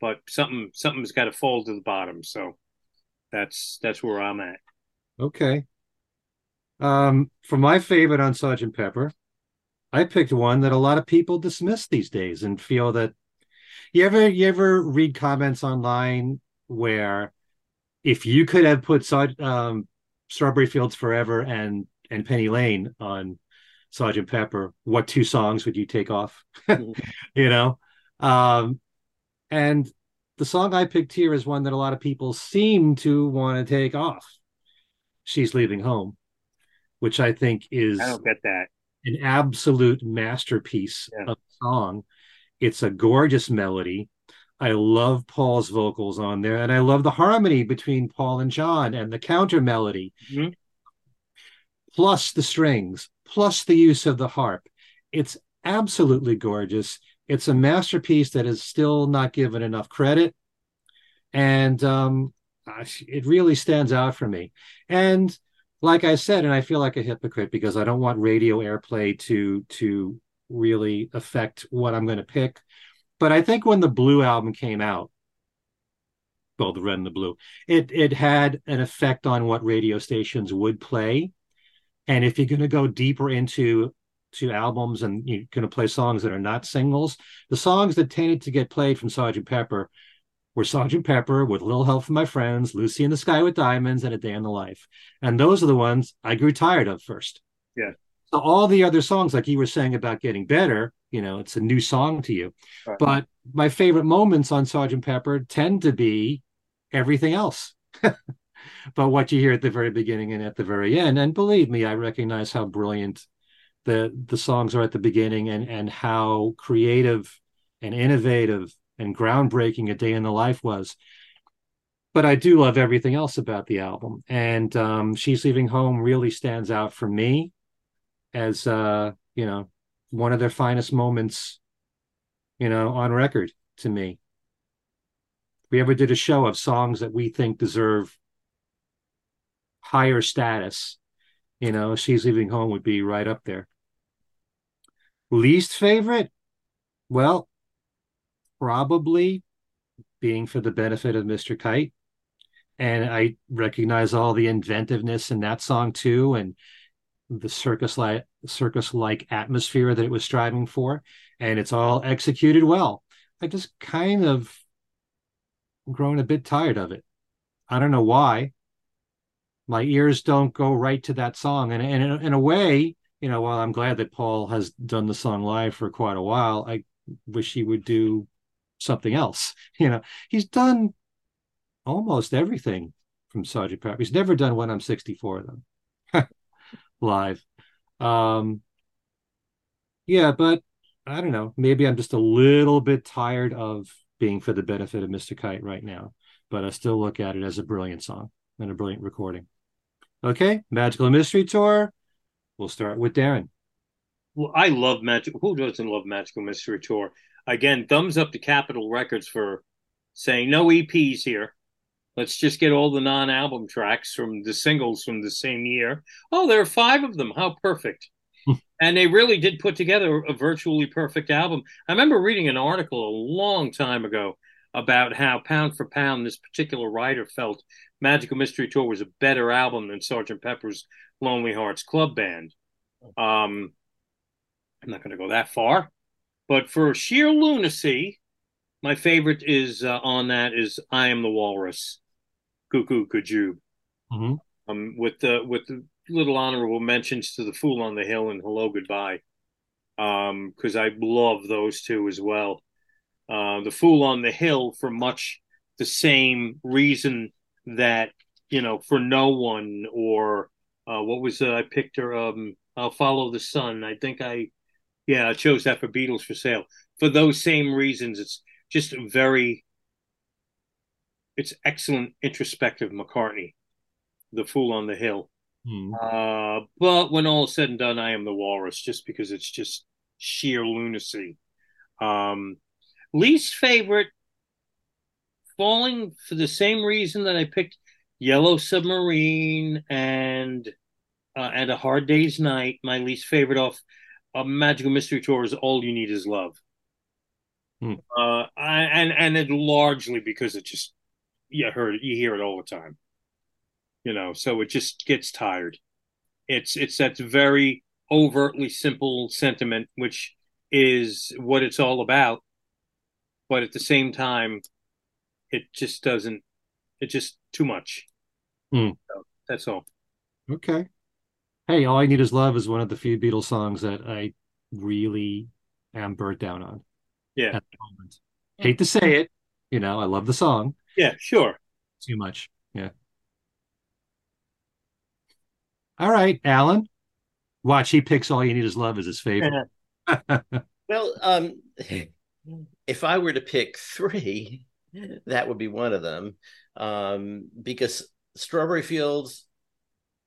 But something something's got to fall to the bottom. So that's that's where I'm at. Okay. Um, for my favorite on Sergeant Pepper, I picked one that a lot of people dismiss these days and feel that you ever you ever read comments online where if you could have put um, Strawberry Fields Forever and and Penny Lane on Sergeant Pepper, what two songs would you take off? Mm-hmm. you know, um, and the song I picked here is one that a lot of people seem to want to take off. She's leaving home, which I think is I don't get that an absolute masterpiece yeah. of song. It's a gorgeous melody. I love Paul's vocals on there, and I love the harmony between Paul and John and the counter melody, mm-hmm. plus the strings, plus the use of the harp. It's absolutely gorgeous. It's a masterpiece that is still not given enough credit, and um, it really stands out for me. And like I said, and I feel like a hypocrite because I don't want radio airplay to to really affect what I'm going to pick. But I think when the Blue album came out, well, the Red and the Blue, it it had an effect on what radio stations would play. And if you're going to go deeper into to albums and you're going to play songs that are not singles, the songs that tended to get played from Sergeant Pepper were Sergeant Pepper with a little help from my friends, Lucy in the Sky with Diamonds, and A Day in the Life. And those are the ones I grew tired of first. Yeah. So all the other songs, like you were saying about getting better, you know it's a new song to you right. but my favorite moments on sergeant pepper tend to be everything else but what you hear at the very beginning and at the very end and believe me i recognize how brilliant the the songs are at the beginning and and how creative and innovative and groundbreaking a day in the life was but i do love everything else about the album and um, she's leaving home really stands out for me as uh you know one of their finest moments, you know, on record to me. We ever did a show of songs that we think deserve higher status, you know, She's Leaving Home would be right up there. Least favorite? Well, probably being for the benefit of Mr. Kite. And I recognize all the inventiveness in that song too. And the circus like circus like atmosphere that it was striving for and it's all executed well i just kind of grown a bit tired of it i don't know why my ears don't go right to that song and, and in, in a way you know while i'm glad that paul has done the song live for quite a while i wish he would do something else. You know, he's done almost everything from Sergeant Pepper. He's never done when I'm 64 though, live. Um, yeah, but I don't know. Maybe I'm just a little bit tired of being for the benefit of Mr. Kite right now, but I still look at it as a brilliant song and a brilliant recording. Okay, Magical Mystery Tour. We'll start with Darren. Well, I love Magic. Who doesn't love Magical Mystery Tour? Again, thumbs up to Capitol Records for saying no EPs here. Let's just get all the non-album tracks from the singles from the same year. Oh, there are five of them. How perfect! Hmm. and they really did put together a virtually perfect album. I remember reading an article a long time ago about how pound for pound this particular writer felt Magical Mystery Tour was a better album than Sergeant Pepper's Lonely Hearts Club Band. Um, I'm not going to go that far, but for sheer lunacy, my favorite is uh, on that is I Am the Walrus, Cuckoo Kajube. Mm-hmm. Um, with the with the little honorable mentions to the Fool on the Hill and Hello Goodbye, because um, I love those two as well. Uh, the Fool on the Hill for much the same reason that you know for no one or uh, what was uh, I picked her um I'll follow the sun. I think I yeah I chose that for Beatles for sale for those same reasons. It's just very it's excellent introspective McCartney, the Fool on the Hill. Hmm. Uh, but when all is said and done, I am the Walrus, just because it's just sheer lunacy. Um, least favorite, falling for the same reason that I picked Yellow Submarine and uh, and A Hard Day's Night. My least favorite off a Magical Mystery Tour is All You Need Is Love. Hmm. Uh, and and it largely because it just you heard you hear it all the time, you know. So it just gets tired. It's it's that very overtly simple sentiment, which is what it's all about, but at the same time, it just doesn't. It's just too much. Hmm. So that's all. Okay. Hey, all I need is love is one of the few Beatles songs that I really am burnt down on. Yeah. Hate to say it, you know, I love the song. Yeah, sure. Too much. Yeah. All right, Allan. Watch, he picks all you need is love as his favorite. well, um if I were to pick three, that would be one of them. Um, because Strawberry Fields,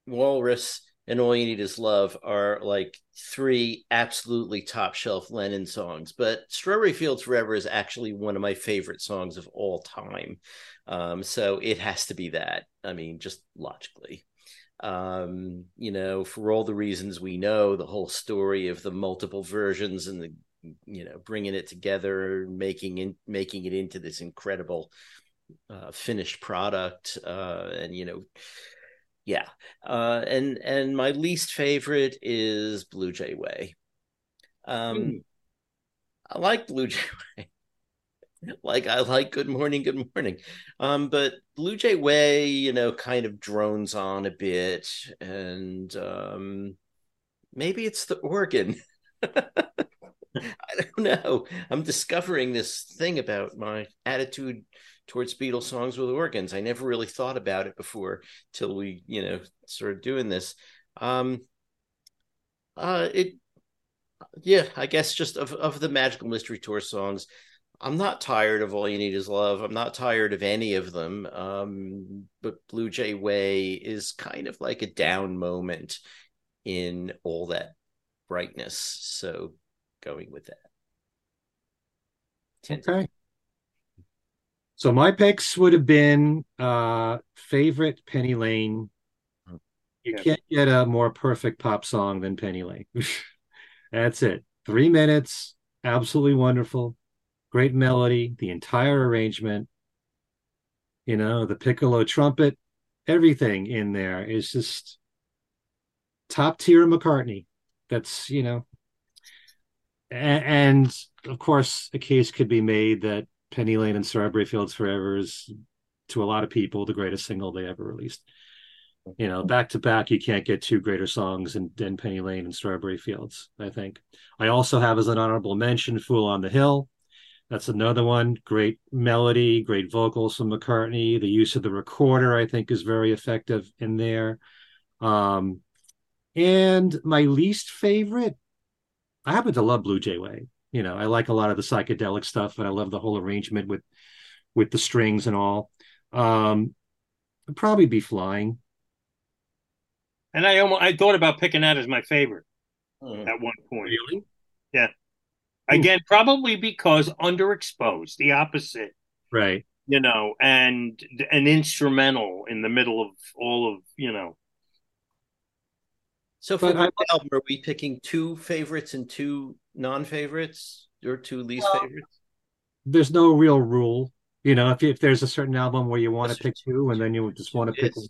Walrus, and All You Need Is Love are like three absolutely top shelf Lennon songs. But Strawberry Fields Forever is actually one of my favorite songs of all time. Um, so it has to be that. I mean, just logically. Um, you know, for all the reasons we know, the whole story of the multiple versions and the you know bringing it together making in making it into this incredible uh, finished product uh, and you know yeah. Uh, and and my least favorite is blue jay way. Um mm. i like blue jay way. Like i like good morning good morning. Um but blue jay way you know kind of drones on a bit and um maybe it's the organ I don't know. I'm discovering this thing about my attitude towards Beatles songs with organs. I never really thought about it before till we, you know, started doing this. Um, uh, it, yeah, I guess just of of the Magical Mystery Tour songs, I'm not tired of All You Need Is Love. I'm not tired of any of them. Um, but Blue Jay Way is kind of like a down moment in all that brightness. So going with that. Okay. So my picks would have been uh favorite Penny Lane. You can't get a more perfect pop song than Penny Lane. That's it. Three minutes, absolutely wonderful. Great melody, the entire arrangement. You know, the piccolo trumpet, everything in there is just top tier McCartney. That's, you know, and, of course, a case could be made that Penny Lane and Strawberry Fields Forever is, to a lot of people, the greatest single they ever released. You know, back to back, you can't get two greater songs than, than Penny Lane and Strawberry Fields. I think. I also have as an honorable mention "Fool on the Hill," That's another one. Great melody, great vocals from McCartney. The use of the recorder, I think, is very effective in there. Um, and my least favorite, I happen to love Blue Jay Way. You know, I like a lot of the psychedelic stuff, and I love the whole arrangement with with the strings and all. Um, I'd probably be flying. And I almost I thought about picking that as my favorite Mm. at one point. Really? Yeah. Again, probably because underexposed, the opposite, Right. you know, and an instrumental in the middle of all of, you know. So for But I- album, are we picking two favorites and two non-favorites, or two least Well, favorites? There's no real rule. You know, if if there's a certain album where you want to pick two, and then you just want to pick one.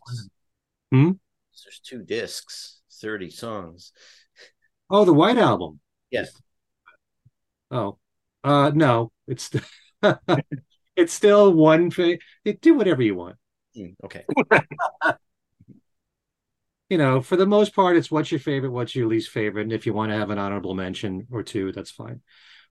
Hmm? There's two discs, thirty songs. Oh, the White Album. Yes. Oh, uh, no, it's it's still one. Fa- do whatever you want. Hmm, okay. You know, for the most part, it's what's your favorite, what's your least favorite, and if you want to have an honorable mention or two, that's fine.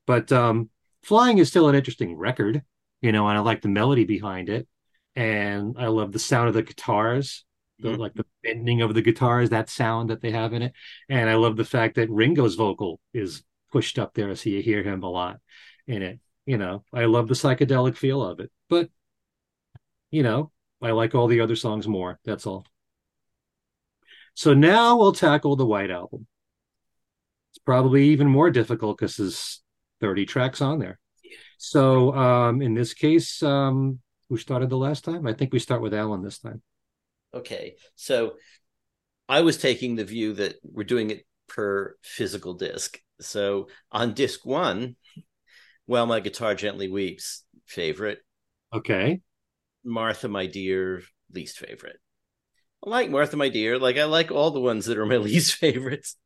But um, Flying is still an interesting record, you know, and I like the melody behind it, and I love the sound of the guitars, the Mhm. like the bending of the guitars, that sound that they have in it, and I love the fact that Ringo's vocal is pushed up there, so you hear him a lot in it. You know, I love the psychedelic feel of it, but you know, I like all the other songs more. That's all. So now we'll tackle the White Album. It's probably even more difficult because there's 30 tracks on there. So um, in this case, um, who started the last time? I think we start with Allan this time. Okay. So I was taking the view that we're doing it per physical disc. So on disc one, While, My Guitar Gently Weeps, favorite. Okay. Martha, My Dear, least favorite. I like Martha, My Dear. Like, I like all the ones that are my least favorites.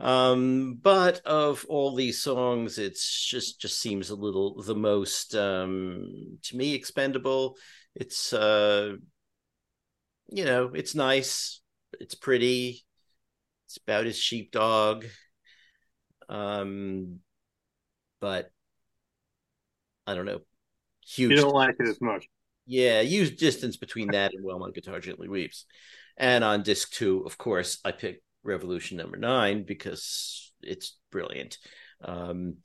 Um, but of all these songs, it's just just seems a little the most um to me expendable. It's uh you know, it's nice, it's pretty, it's about his sheepdog. Um, but I don't know. Huge. You don't like it as much. Yeah, huge distance between that and While My Guitar Gently Weeps. And on disc two, of course, I picked Revolution number nine because it's brilliant. Um,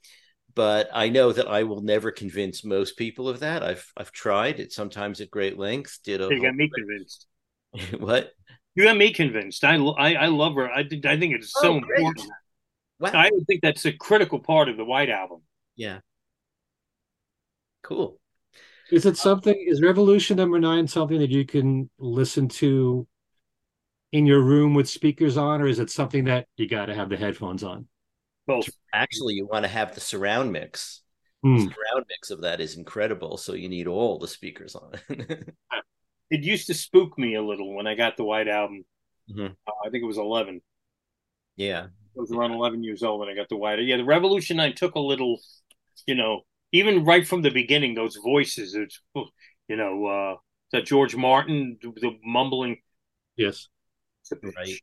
but I know that I will never convince most people of that. I've I've tried it sometimes at great length. Did a You got me convinced. what? You got me convinced. I I, I love her. I think I think it's so Oh, great. important. Wow. I think that's a critical part of the White Album. Yeah. Cool. Is it something, is Revolution number nine something that you can listen to in your room with speakers on, or is it something that you got to have the headphones on? Both. Actually, you want to have the surround mix. Hmm. Surround mix of that is incredible. So you need all the speakers on it. It used to spook me a little when I got the White Album. Mhm. Uh, I think it was eleven. yeah. I was around 11 years old when I got the White. Yeah, the Revolution I took a little, you know, even right from the beginning, those voices. It's, you know, uh, that George Martin, the mumbling. Yes. Right.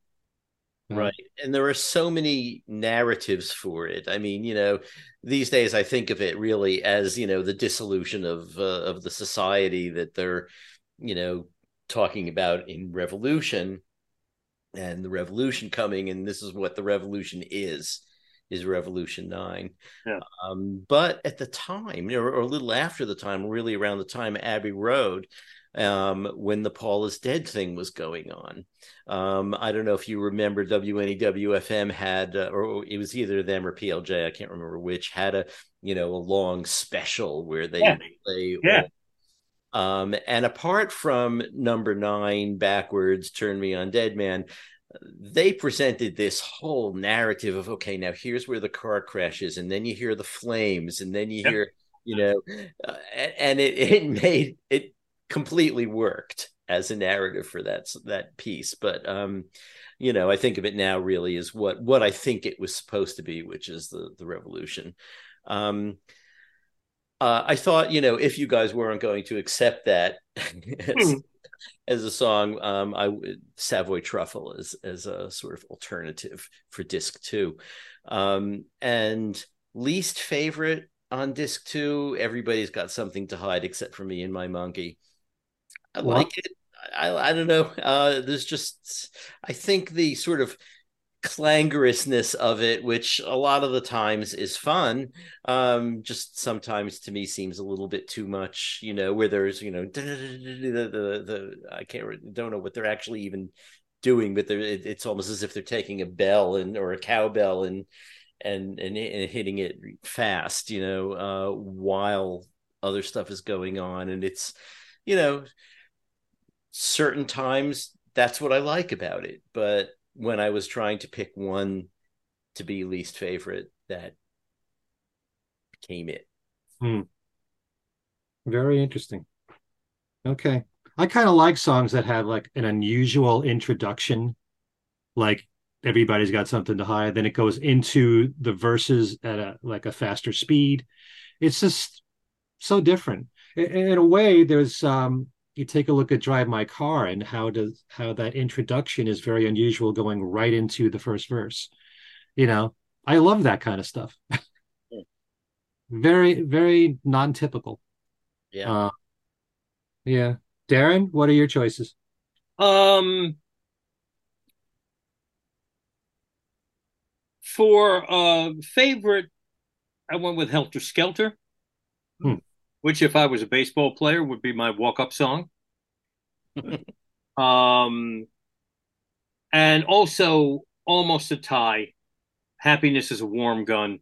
Right. And there are so many narratives for it. I mean, you know, these days I think of it really as, you know, the dissolution of uh, of the society that they're, you know, talking about in Revolution and the revolution coming and this is what the revolution is is revolution 9 Yeah. um, but at the time or, or a little after the time really around the time abbey road um, when the paul is dead thing was going on um, i don't know if you remember wnewfm had uh, or it was either them or plj i can't remember which had a you know a long special where they Yeah. play Yeah. um, and apart from number nine, backwards, turn me on, dead man, they presented this whole narrative of okay, now here's where the car crashes, and then you hear the flames, and then you hear, you know, uh, and it it made it completely worked as a narrative for that that piece. But um, you know, I think of it now really as what what I think it was supposed to be, which is the the revolution. Um, uh, I thought, you know, if you guys weren't going to accept that as, Hmm. as a song, um, I would Savoy Truffle as as a sort of alternative for disc two. Um, and least favorite, on disc two. Everybody's got something to hide except for me and my monkey. I Well- like it. I I don't know. Uh, there's just I think the sort of clangorousness of it, which a lot of the times is fun, um, just sometimes to me seems a little bit too much. You know, where there's you know the the, the I can't don't know what they're actually even doing, but they're, it, it's almost as if they're taking a bell and or a cowbell and and and, and hitting it fast. You know, uh, while other stuff is going on, and it's you know certain times that's what I like about it. But when I was trying to pick one to be least favorite, that became it. Very interesting. Okay. I kind of like songs that have like an unusual introduction, like everybody's got something to hide. Then it goes into the verses at a like a faster speed. It's just so different. In, in a way, there's um you take a look at Drive My Car and how does how that introduction is very unusual going right into the first verse. You know, I love that kind of stuff. Yeah. very, very non-typical. Yeah. Uh, yeah. Darren, what are your choices? Um, for uh favorite, I went with Helter Skelter, Hmm. Which if I was a baseball player would be my walk-up song. um, and also almost a tie. Happiness is a warm gun.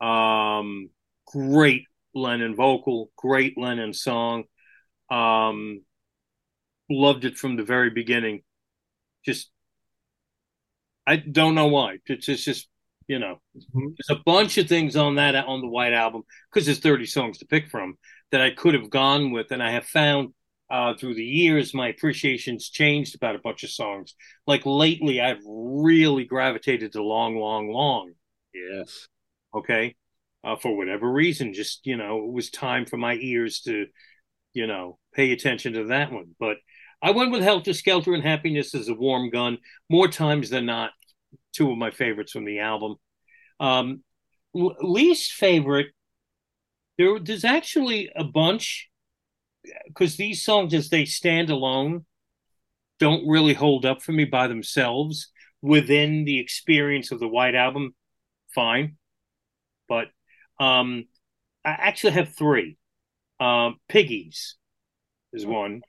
Um, great Lennon vocal, great Lennon song. Um, loved it from the very beginning. Just, I don't know why. It's, it's just, you know, Mhm. there's a bunch of things on that on the White Album because there's 30 songs to pick from that I could have gone with, and I have found uh, through the years my appreciation's changed about a bunch of songs. Like lately, I've really gravitated to "Long, Long, Long." Yes. okay uh, for whatever reason just you know it was time for my ears to you know pay attention to that one but i went with helter skelter and happiness as a warm gun more times than not two of my favorites from the album. Um least favorite there there's actually a bunch because these songs as they stand alone don't really hold up for me by themselves. Within the experience of the white album fine. But um, I actually have three. Um, Piggies is one.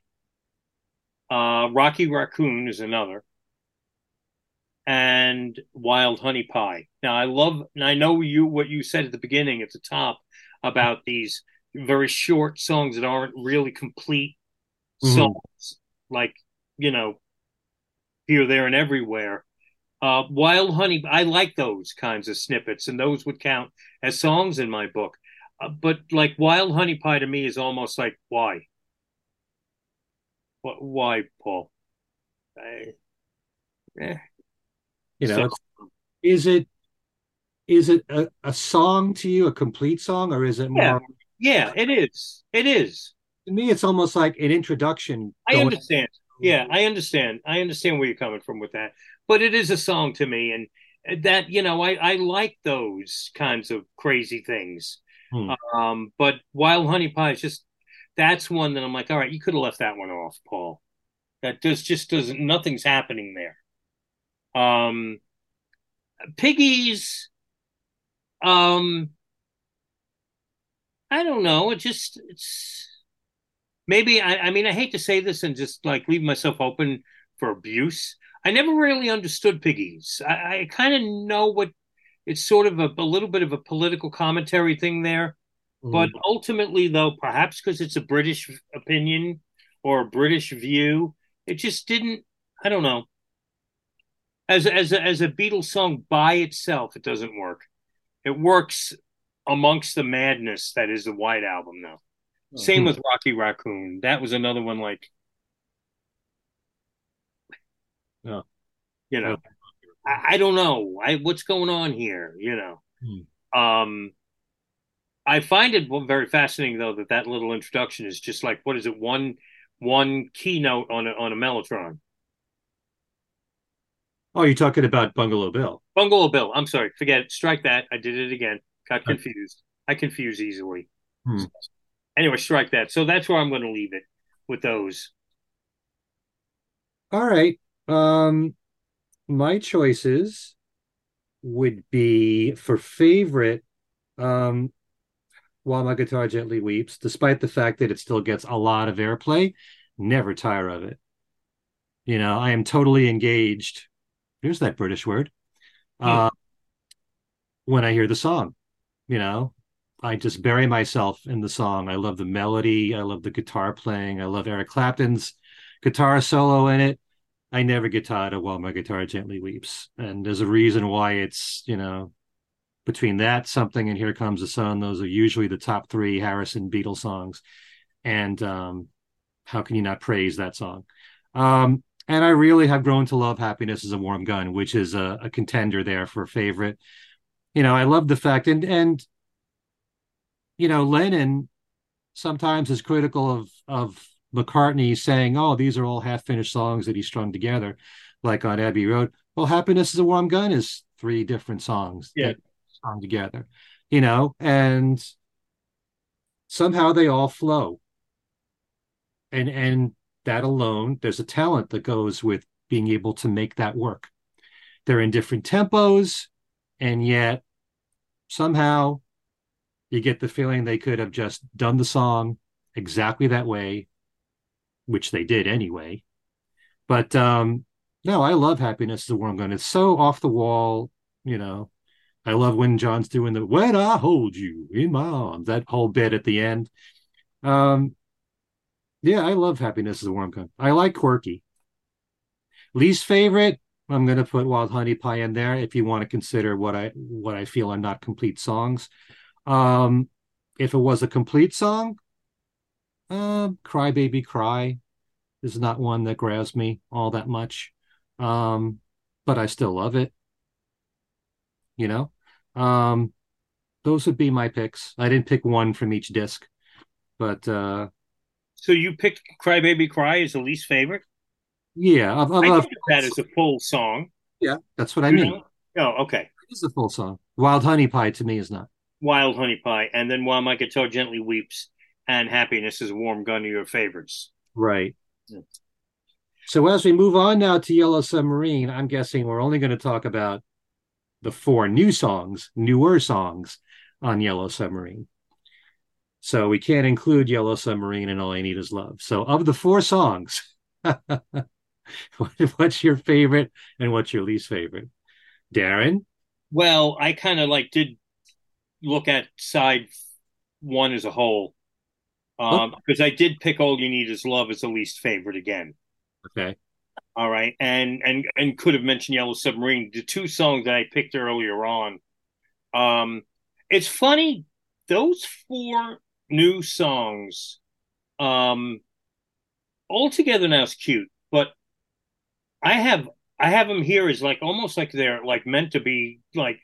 Uh, Rocky Raccoon is another, and Wild Honey Pie. Now I love, and I know you what you said at the beginning at the top about these very short songs that aren't really complete Mhm. songs, like you know, here, there, and everywhere. Uh, Wild Honey, I like those kinds of snippets, and those would count as songs in my book. Uh, but like Wild Honey Pie to me is almost like why, Wh- why, Paul? I, eh. You know, So- is it is it a, a song to you, a complete song, or is it more Yeah. yeah, it is. It is. to me it's almost like an introduction I understand. Yeah, I understand. I understand where you're coming from with that. But it is a song to me, and that you know, I I like those kinds of crazy things. Hmm. Um, but Wild Honey Pie is just that's one that I'm like, all right, you could have left that one off, Paul. That just just doesn't. Nothing's happening there. Um, Piggies. Um, I don't know. It just it's maybe I, I mean I hate to say this and just like leave myself open for abuse. I never really understood piggies. I, I kind of know what it's sort of a, a little bit of a political commentary thing there, but ultimately though, perhaps because it's a British opinion or a British view, it just didn't. I don't know. As as a, as a Beatles song by itself, it doesn't work. It works amongst the madness that is the White Album, though. Same with Rocky Raccoon. That was another one like Yeah. you know. I, I don't know. I what's going on here, you know. Um I find it very fascinating though that that little introduction is just like what is it one one keynote on a on a mellotron. Oh you're talking about bungalow bill Bungalow Bill. I'm sorry, forget it. Strike that. I did it again. Got confused. I confuse easily. Hmm. Anyway, strike that. So that's where I'm going to leave it with those. All right. Um, my choices would be for favorite. Um, while my guitar gently weeps, despite the fact that it still gets a lot of airplay, never tire of it. You know, I am totally engaged. Here's that British word. Hmm. Uh, when I hear the song, you know, I just bury myself in the song. I love the melody. I love the guitar playing. I love Eric Clapton's guitar solo in it. I never get tired of While My Guitar Gently Weeps. And there's a reason why it's, you know, between that, something, and Here Comes the Sun. Those are usually the top three Harrison Beatles songs. And um, how can you not praise that song? Um, and I really have grown to love Happiness is a Warm Gun, which is a, a contender there for a favorite. You know, I love the fact, and, and, you know, Lennon sometimes is critical of, of McCartney saying, oh, these are all half finished songs that he strung together, like on Abbey Road. Well, Happiness is a Warm Gun is three different songs Yeah. that strung together, you know, and somehow they all flow. And and that alone, there's a talent that goes with being able to make that work. They're in different tempos, and yet somehow you get the feeling they could have just done the song exactly that way, which they did anyway. But um, no, I love Happiness is a Warm Gun. It's so off the wall, you know. I love when John's doing the when I hold you in my arms, that whole bit at the end. Um, yeah, I love Happiness is a Warm Gun. I like Quirky. Least favorite, I'm gonna put Wild Honey Pie in there if you want to consider what I what I feel are not complete songs. Um, if it was a complete song, um, Cry Baby Cry is not one that grabs me all that much. Um, but I still love it. You know? Um, those would be my picks. I didn't pick one from each disc, but uh So you picked "Cry Baby Cry" as the least favorite. yeah, of, of, I of- think that is a full song. yeah, that's what I mean. know? Oh, okay. It is a full song. Wild Honey Pie to me is not. Wild Honey Pie, and then While My Guitar Gently Weeps and Happiness is a Warm Gun are your favorites. Right. Yeah. So as we move on now to Yellow Submarine, I'm guessing we're only going to talk about the four new songs, newer songs on Yellow Submarine. So we can't include Yellow Submarine and All I Need Is Love. So of the four songs, what's your favorite and what's your least favorite? Darren? Well, I kind of like did look at side one as a whole um, because I did pick "All You Need Is Love" as the least favorite again. Okay. All right, and and and could have mentioned Yellow Submarine, the two songs that I picked earlier on. Um, it's funny those four new songs, um, altogether now is cute, but I have I have them here as like almost like they're like meant to be like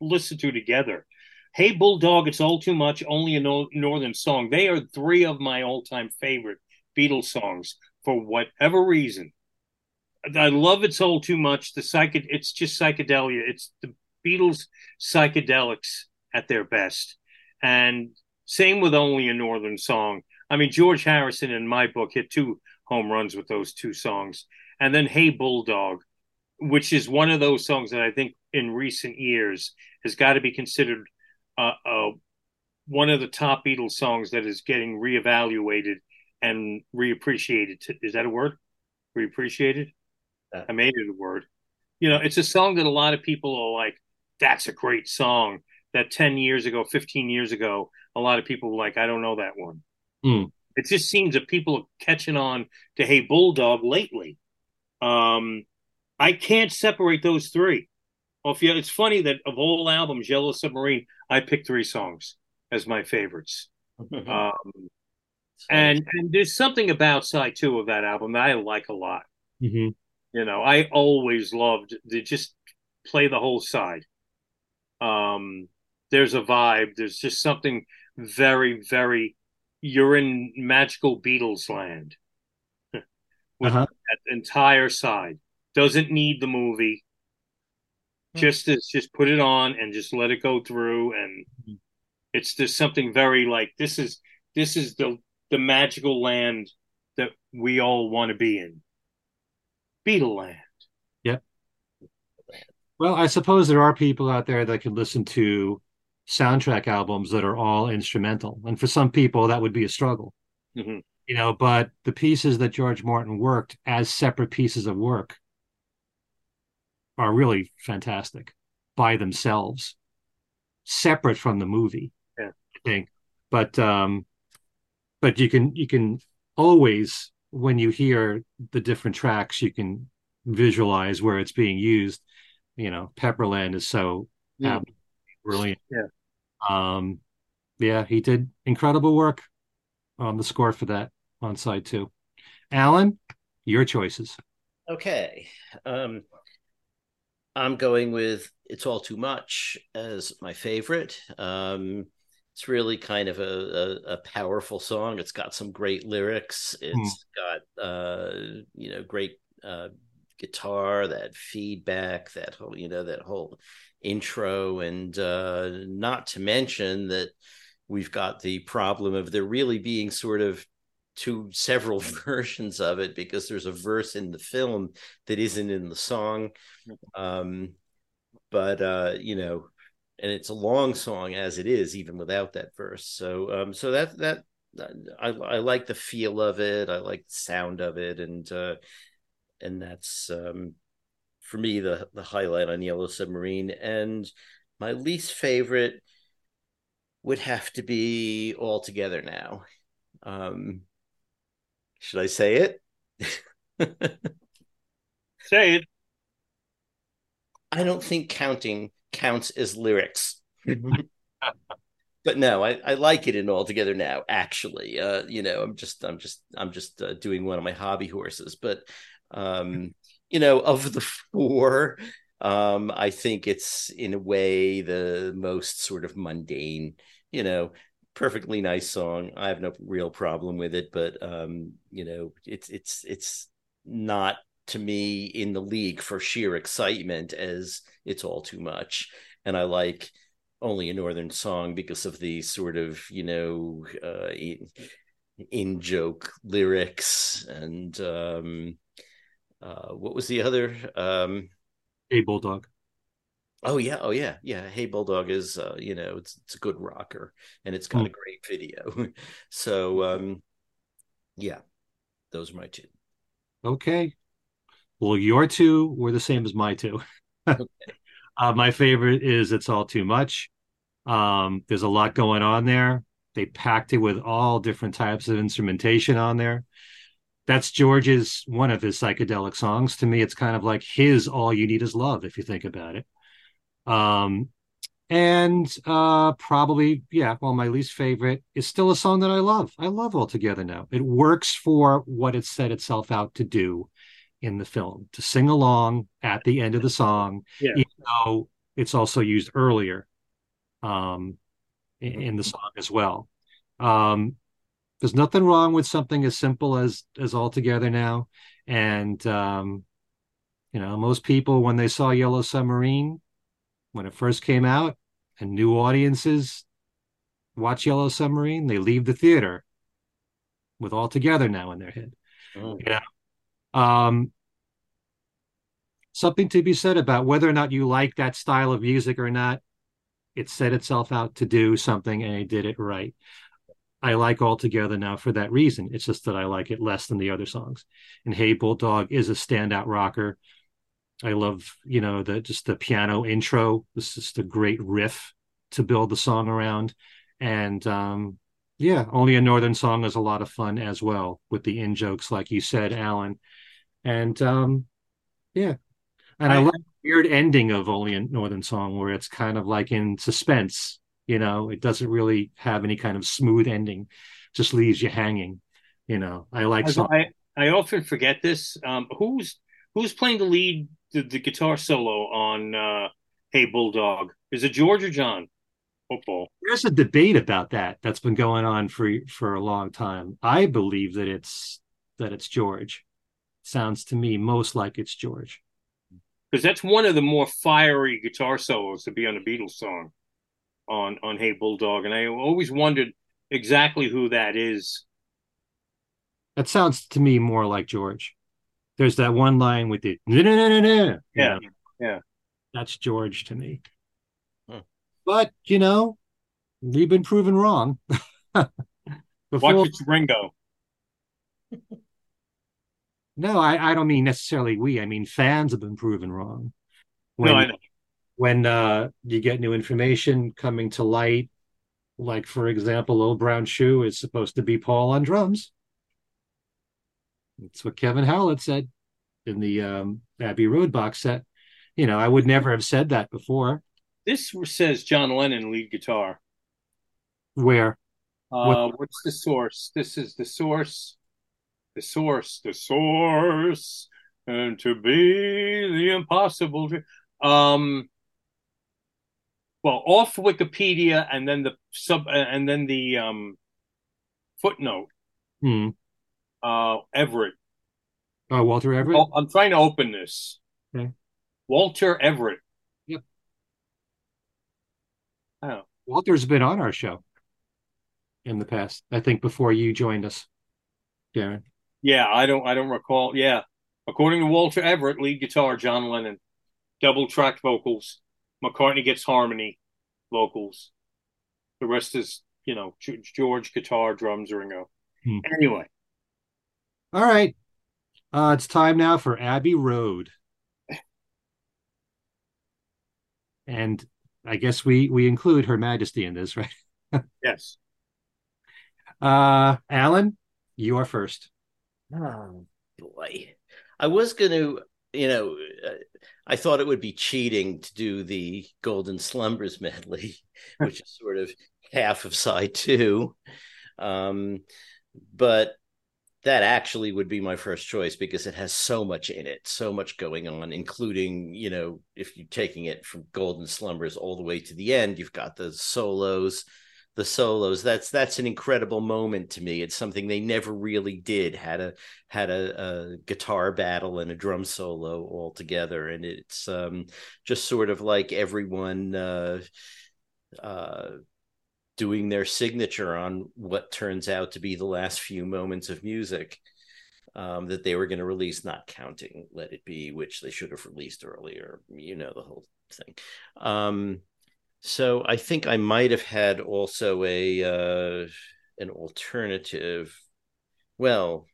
listened to together. Hey Bulldog, it's all too much. Only a no- northern song. They are three of my all-time favorite Beatles songs for whatever reason. I love it's all too much. The psych, it's just psychedelia. It's the Beatles psychedelics at their best, and same with only a northern song. I mean, George Harrison in my book hit two home runs with those two songs, and then Hey Bulldog, which is one of those songs that I think in recent years has got to be considered uh, uh, one of the top Beatles songs that is getting reevaluated and reappreciated. Is that a word? Reappreciated? Yeah. I made it a word. You know, it's a song that a lot of people are like, that's a great song. That 10 years ago, 15 years ago, a lot of people were like, I don't know that one. Hmm. It just seems that people are catching on to Hey Bulldog lately. Um, I can't separate those three. Well, if you, it's funny that of all albums, Yellow Submarine, I picked three songs as my favorites. Um, and and there's something about side two of that album that I like a lot. Mm-hmm. You know, I always loved to just play the whole side. Um, there's a vibe. There's just something very, very. You're in magical Beatles land with Uh-huh. that entire side. Doesn't need the movie. Just as just put it on and just let it go through and It's just something very like this is this is the the magical land that we all want to be in. Beatleland. Yep. Well, I suppose there are people out there that can listen to soundtrack albums that are all instrumental, and for some people that would be a struggle. Mm-hmm. You know, but the pieces that George Martin worked as separate pieces of work are really fantastic by themselves, separate from the movie. Yeah. I think, but um, but you can you can always when you hear the different tracks, you can visualize where it's being used. You know, Pepperland is so Yeah. brilliant. Yeah. Um, yeah, he did incredible work on the score for that on side two. Allan, your choices. Okay. Um, I'm going with It's All Too Much as my favorite. Um, it's really kind of a, a, a powerful song. It's got some great lyrics. It's got, uh, you know, great uh, guitar, that feedback, that whole, you know, that whole intro. And uh, not to mention that we've got the problem of there really being sort of two several versions of it because there's a verse in the film that isn't in the song. Um but uh you know and it's a long song as it is even without that verse. So um so that that i i like the feel of it. I like the sound of it. And uh and that's um for me the the highlight on yellow submarine and my least favorite would have to be all together now um should I say it? Say it. I don't think counting counts as lyrics. but no, I, I like it in all together now. Actually, uh, you know, I'm just I'm just I'm just uh, doing one of my hobby horses. But um, you know, of the four, um, I think it's in a way the most sort of mundane. You know, perfectly nice song. I have no real problem with it, but um, you know, it's it's it's not to me in the league for sheer excitement as it's all too much. And I like only a northern song because of the sort of you know uh, in, in joke lyrics and um, uh, what was the other um, a bulldog Oh yeah, oh yeah, yeah. Hey Bulldog is uh, you know it's it's a good rocker and it's got Mm. a great video. so um yeah, those are my two. Okay. Well, your two were the same as my two. uh, my favorite is It's All Too Much. Um, there's a lot going on there. They packed it with all different types of instrumentation on there. That's George's one of his psychedelic songs. To me, it's kind of like his All You Need Is Love, if you think about it. Um, and uh, probably, yeah, well, my least favorite is still a song that I love. I love All Together Now. It works for what it set itself out to do in the film to sing along at the end of the song, Yeah. even though it's also used earlier um, in, in the song as well. Um, there's nothing wrong with something as simple as as all together now, and um, you know most people when they saw Yellow Submarine when it first came out, and new audiences watch Yellow Submarine, they leave the theater with all together now in their head. Oh, Yeah. Um, something to be said about whether or not you like that style of music or not. It set itself out to do something and it did it right. I like All Together now for that reason. It's just that I like it less than the other songs. And Hey Bulldog is a standout rocker. I love, you know, the just the piano intro. This is just a great riff to build the song around. And um yeah, only a northern song is a lot of fun as well with the in jokes, like you said, Allan. And um, yeah, and I, I- love the weird ending of only a northern song where it's kind of like in suspense. You know, it doesn't really have any kind of smooth ending, just leaves you hanging. You know, I like songs. I, I often forget this. Um, who's who's playing the lead, the, the guitar solo on uh, "Hey Bulldog"? Is it George or John? Football. There's a debate about that that's been going on for for a long time. I believe that it's that it's George. Sounds to me most like it's George. because that's one of the more fiery guitar solos to be on a Beatles song. On on Hey Bulldog, and I always wondered exactly who that is. That sounds to me more like George. There's that one line with the no no no no no. Yeah, yeah. That's George to me. Hmm. But you know, we've been proven wrong. Before, Watch it's Ringo. no, I, I don't mean necessarily we. I mean fans have been proven wrong. When, no, I know. When uh, you get new information coming to light, like for example, Old Brown Shoe is supposed to be Paul on drums. That's what Kevin Howlett said in the um, Abbey Road box set. You know, I would never have said that before. This says John Lennon lead guitar. Where? Uh, what's the source? This is the source. The source. The source. And to be the impossible. Um. Well, off Wikipedia, and then the sub, and then the um, footnote. Hmm. Uh, Everett. Oh, Walter Everett. Oh, I'm trying to open this. Okay. Walter Everett. Yep. Oh. Walter's been on our show in the past. I think before you joined us, Darren. Yeah, I don't I don't recall. Yeah. According to Walter Everett, lead guitar, John Lennon. Double tracked vocals. McCartney gets harmony vocals. The rest is, you know, George guitar, drums, Ringo. Hmm. Anyway. All right. Uh, it's time now for Abbey Road. And I guess we we include Her Majesty in this, right? yes. Uh, Allan, you are first. Oh boy, I was going to, you know, uh, I thought it would be cheating to do the Golden Slumbers medley, which is sort of half of side two. Um, but that actually would be my first choice because it has so much in it, so much going on, including, you know, if you're taking it from Golden Slumbers all the way to the end, you've got the solos, the solos. That's that's an incredible moment to me. It's something they never really did. Had a had a, a guitar battle and a drum solo all together, and it's um, just sort of like everyone. Uh, uh, doing their signature on what turns out to be the last few moments of music um, that they were going to release, not counting Let It Be, which they should have released earlier. You know, the whole thing. Um, so I think I might have had also a uh, an alternative. Well,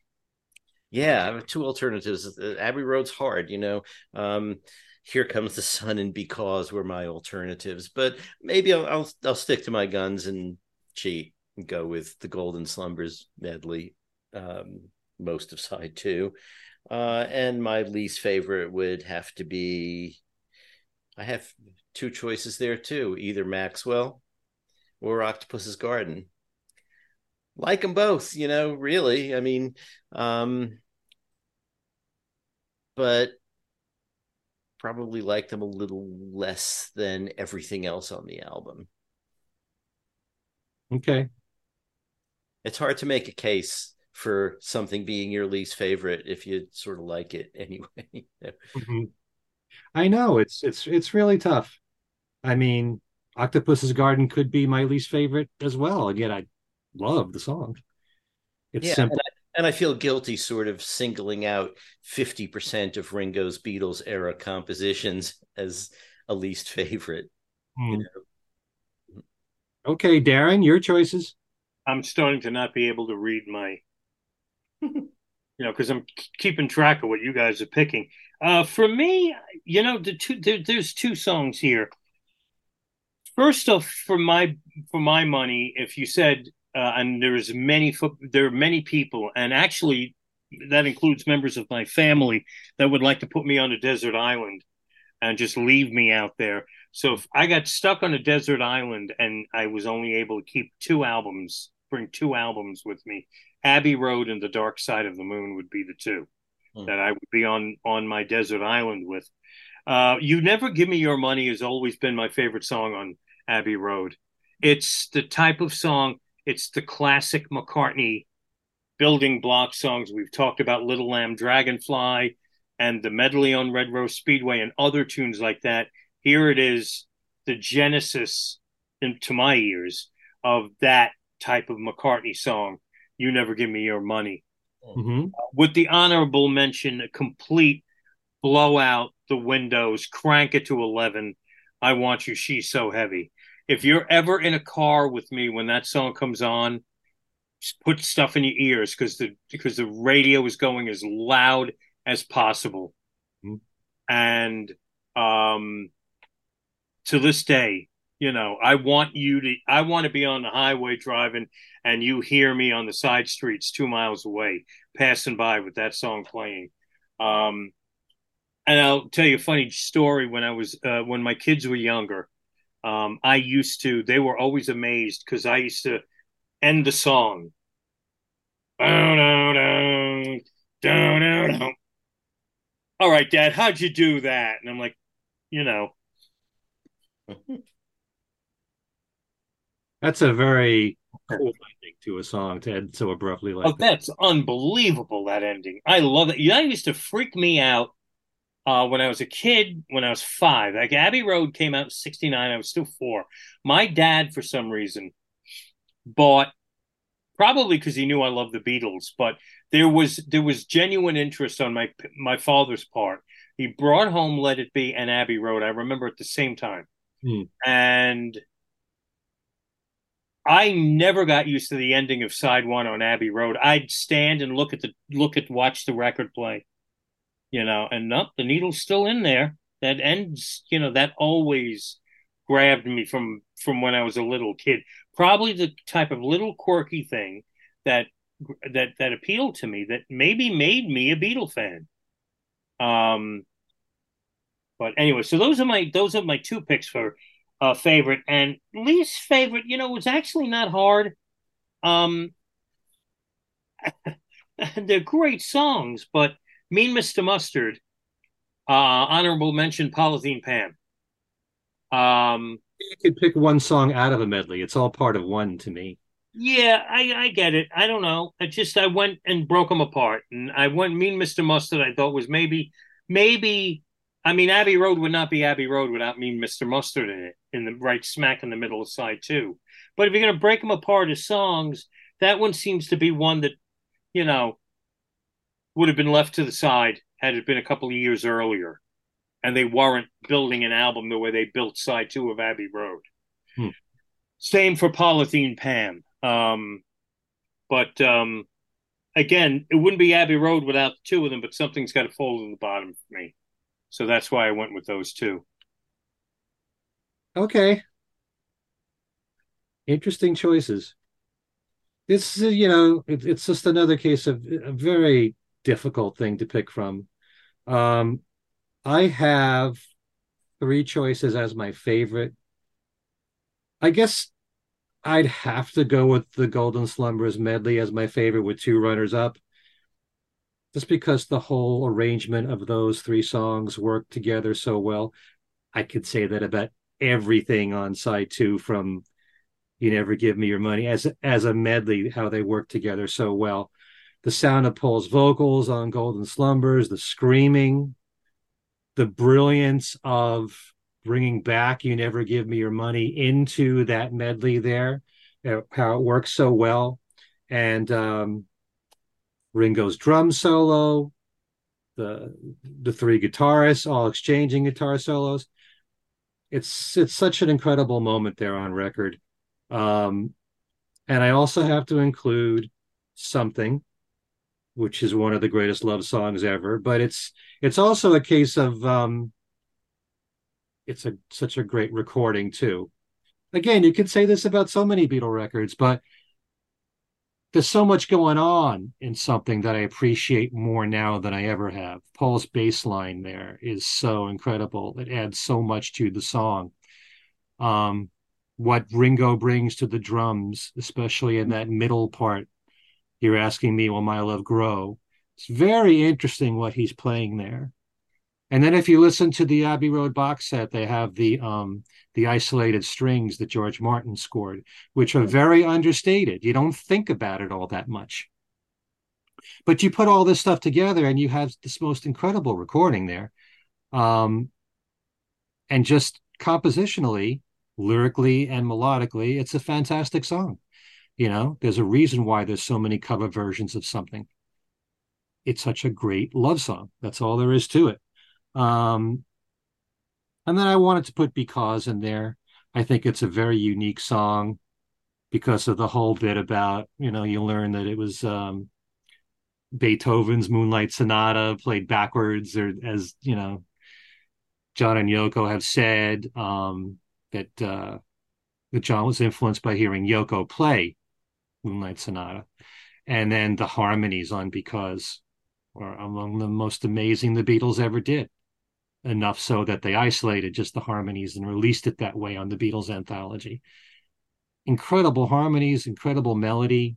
yeah, two alternatives. Abbey Road's hard, you know. Um, here comes the sun and because were my alternatives but maybe I'll, I'll i'll, stick to my guns and cheat and go with the golden slumbers medley um, most of side two uh, and my least favorite would have to be i have two choices there too either maxwell or octopus's garden like them both you know really i mean um but probably like them a little less than everything else on the album. Okay. It's hard to make a case for something being your least favorite if you sort of like it anyway. mm-hmm. I know it's it's it's really tough. I mean, Octopus's Garden could be my least favorite as well, and yet I love the song. It's yeah, simple. And and I feel guilty sort of singling out 50% of Ringo's Beatles era compositions as a least favorite. Hmm. You know? Okay, Darren, your choices. I'm starting to not be able to read my, you know, because I'm keeping track of what you guys are picking. Uh, for me, you know, the two there, there's two songs here. First off, for my for my money, if you said uh, and there's many there are many people, and actually that includes members of my family that would like to put me on a desert island and just leave me out there. So if I got stuck on a desert island and I was only able to keep two albums, bring two albums with me, Abbey Road and The Dark Side of the Moon would be the two hmm. that I would be on on my desert island with. Uh, you Never Give Me Your Money has always been my favorite song on Abbey Road. It's the type of song it's the classic McCartney building block songs. We've talked about Little Lamb Dragonfly and the medley on Red Rose Speedway and other tunes like that. Here it is, the genesis, to my ears of that type of McCartney song. You never give me your money. Mm-hmm. With the honorable mention, a complete blow out the windows, crank it to eleven. I want you. She's so heavy. If you're ever in a car with me when that song comes on, put stuff in your ears because the because the radio is going as loud as possible. Mm-hmm. And um to this day, you know, I want you to I want to be on the highway driving and you hear me on the side streets 2 miles away passing by with that song playing. Um and I'll tell you a funny story when I was uh, when my kids were younger. Um, I used to they were always amazed because I used to end the song. All right, Dad, how'd you do that? And I'm like, you know. That's a very cool ending to a song to end so abruptly like oh, that. that's unbelievable, that ending. I love it. That used to freak me out uh, when I was a kid, when I was five. Like Abbey Road came out in 69, I was still four. My dad, for some reason, bought probably because he knew I loved the Beatles, but there was there was genuine interest on my my father's part. He brought home Let It Be and Abbey Road. I remember at the same time, Hmm. and I never got used to the ending of side one on Abbey Road. I'd stand and look at the look at watch the record play, you know, and nope, the needle's still in there. That ends, you know, that always grabbed me from from when I was a little kid. Probably the type of little quirky thing that that that appealed to me that maybe made me a Beatle fan. Um, but anyway, so those are my those are my two picks for uh, favorite and least favorite. You know, was actually not hard. Um, they're great songs, but Mean Mr. Mustard, uh, honorable mention, Polythene Pam. Um, You could pick one song out of a medley. It's all part of one to me. yeah, I, I get it. I don't know. I just I went and broke them apart, and I went Mean Mr. Mustard. I thought was maybe maybe. I mean, Abbey Road would not be Abbey Road without Mean Mr. Mustard in it, in the right smack in the middle of side two. But if you're going to break them apart as songs, that one seems to be one that, you know, would have been left to the side had it been a couple of years earlier, and they weren't building an album the way they built side two of Abbey Road. Hmm. Same for Polythene Pam. Um, but um, again, it wouldn't be Abbey Road without the two of them. But something's got to fall to the bottom for me, so that's why I went with those two. Okay. Interesting choices. This is, you know, it, it's just another case of a very difficult thing to pick from. Um, I have three choices as my favorite. I guess I'd have to go with the Golden Slumbers medley as my favorite with two runners up. Just because the whole arrangement of those three songs work together so well. I could say that about everything on side two from You Never Give Me Your Money as as a medley, how they work together so well. The sound of Paul's vocals on Golden Slumbers, the screaming, the brilliance of bringing back You Never Give Me Your Money into that medley there, uh, how it works so well. And um, Ringo's drum solo, the the three guitarists all exchanging guitar solos. It's it's such an incredible moment there on record. Um, and I also have to include something, which is one of the greatest love songs ever. But it's it's also a case of um, it's a such a great recording too. Again, you could say this about so many Beatle records, but there's so much going on in something that I appreciate more now than I ever have. Paul's bass line there is so incredible. It adds so much to the song. Um, what Ringo brings to the drums, especially in that middle part. You're asking me, will my love grow? It's very interesting what he's playing there. And then if you listen to the Abbey Road box set, they have the um, the isolated strings that George Martin scored, which are very understated. You don't think about it all that much. But you put all this stuff together and you have this most incredible recording there. Um, and just compositionally, lyrically and melodically, it's a fantastic song. You know, there's a reason why there's so many cover versions of something. It's such a great love song. That's all there is to it. Um, and then I wanted to put Because in there. I think it's a very unique song because of the whole bit about, you know, you learn that it was um, Beethoven's Moonlight Sonata played backwards, or as, you know, John and Yoko have said um, that uh, that John was influenced by hearing Yoko play Moonlight Sonata, and then the harmonies on Because are among the most amazing the Beatles ever did. Enough so that they isolated just the harmonies and released it that way on the Beatles anthology. Incredible harmonies, incredible melody.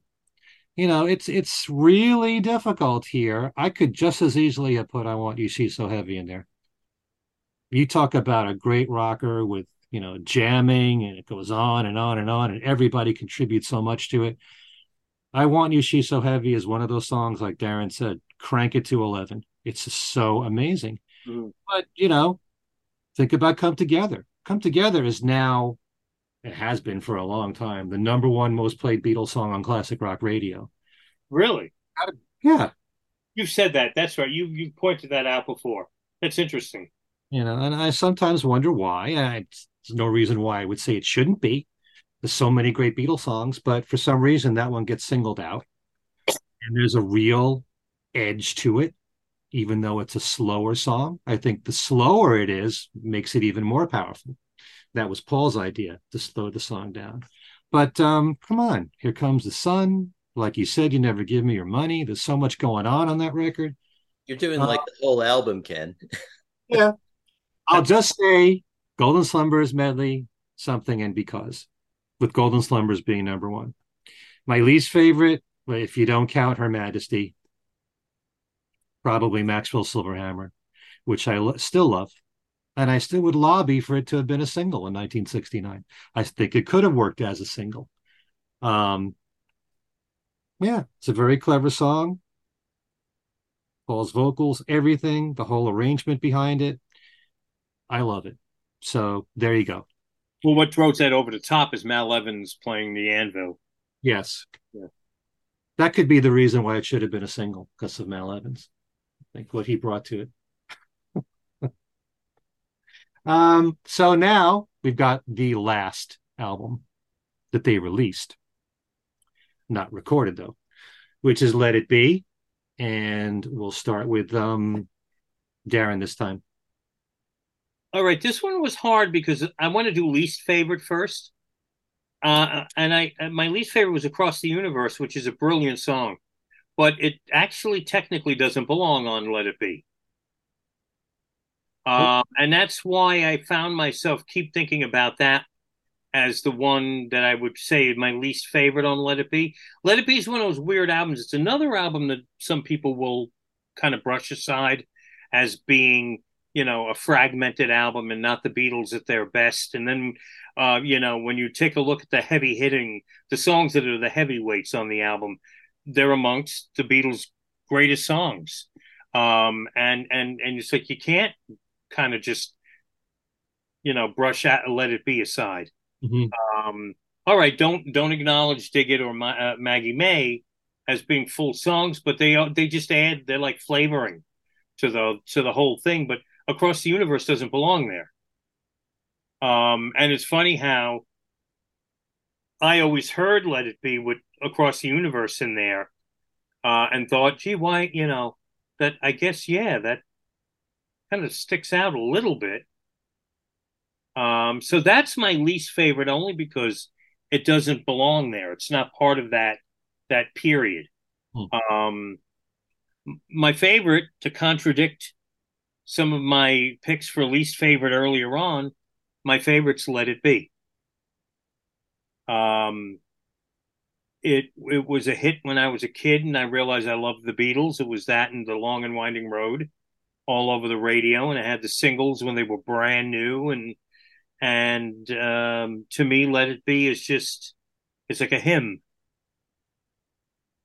You know, it's it's really difficult here. I could just as easily have put "I Want You, She's So Heavy" in there you talk about a great rocker with you know jamming and it goes on and on and on and everybody contributes so much to it. I want you she's so heavy is one of those songs like darren said crank it to 11 it's just so amazing. Mm-hmm. but you know think about come together. Come together is now it has been for a long time the number one most played beatles song on classic rock radio. Really? Yeah. You've said that. That's right. You you pointed that out before. That's interesting. You know, and I sometimes wonder why. I, there's no reason why I would say it shouldn't be. There's so many great Beatles songs, but for some reason that one gets singled out. And there's a real edge to it, even though it's a slower song. I think the slower it is makes it even more powerful. That was Paul's idea to slow the song down. But um, come on, here comes the sun. Like you said, you never give me your money. There's so much going on on that record. You're doing uh, like the whole album, Ken. yeah, I'll just say Golden Slumbers medley, something, and because, with Golden Slumbers being number one. My least favorite, if you don't count Her Majesty, probably Maxwell Silver Hammer, which I lo- still love. And I still would lobby for it to have been a single in 1969. I think it could have worked as a single. Um, yeah, it's a very clever song. Paul's vocals, everything, the whole arrangement behind it. I love it. So there you go. Well, what throws that over the top is Mal Evans playing the anvil. Yes. Yeah. That could be the reason why it should have been a single because of Mal Evans. I think what he brought to it. um, so now we've got the last album that they released, not recorded though, which is Let It Be. And we'll start with um, Darren this time. All right, this one was hard because I want to do least favorite first. Uh, and I my least favorite was Across the Universe, which is a brilliant song, but it actually technically doesn't belong on Let It Be. Uh, and that's why I found myself keep thinking about that as the one that I would say my least favorite on Let It Be. Let It Be is one of those weird albums. It's another album that some people will kind of brush aside as being you know a fragmented album and not the Beatles at their best. And then uh, you know when you take a look at the heavy hitting, the songs that are the heavyweights on the album, they're amongst the Beatles' greatest songs. Um, and and and it's like you can't kind of just you know brush out and let it be aside. Mm-hmm. Um, all right, don't don't acknowledge Dig It or Ma- uh, Maggie May as being full songs, but they they just add they're like flavoring to the to the whole thing. But across the universe doesn't belong there. Um, and it's funny how I always heard Let It Be with Across the Universe in there uh, and thought, gee, why, you know, that I guess, yeah, that kind of sticks out a little bit. Um, so that's my least favorite only because it doesn't belong there. It's not part of that that period. Hmm. Um, my favorite to contradict some of my picks for least favorite earlier on, my favorites let it be. Um, it it was a hit when I was a kid, and I realized I loved the Beatles. It was that and the Long and Winding Road, all over the radio, and I had the singles when they were brand new, and and um, to me, Let It Be is just it's like a hymn,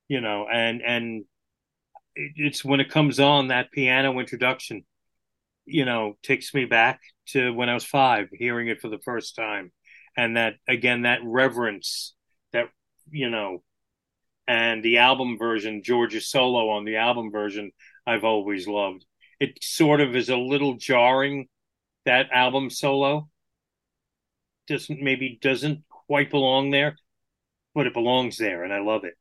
you know, and and it's when it comes on that piano introduction you know, takes me back to when I was five, hearing it for the first time. and that again that reverence that you know and the album version george's solo on the album version i've always loved. It sort of is a little jarring that album solo. Doesn't maybe doesn't quite belong there but it belongs there and i love it.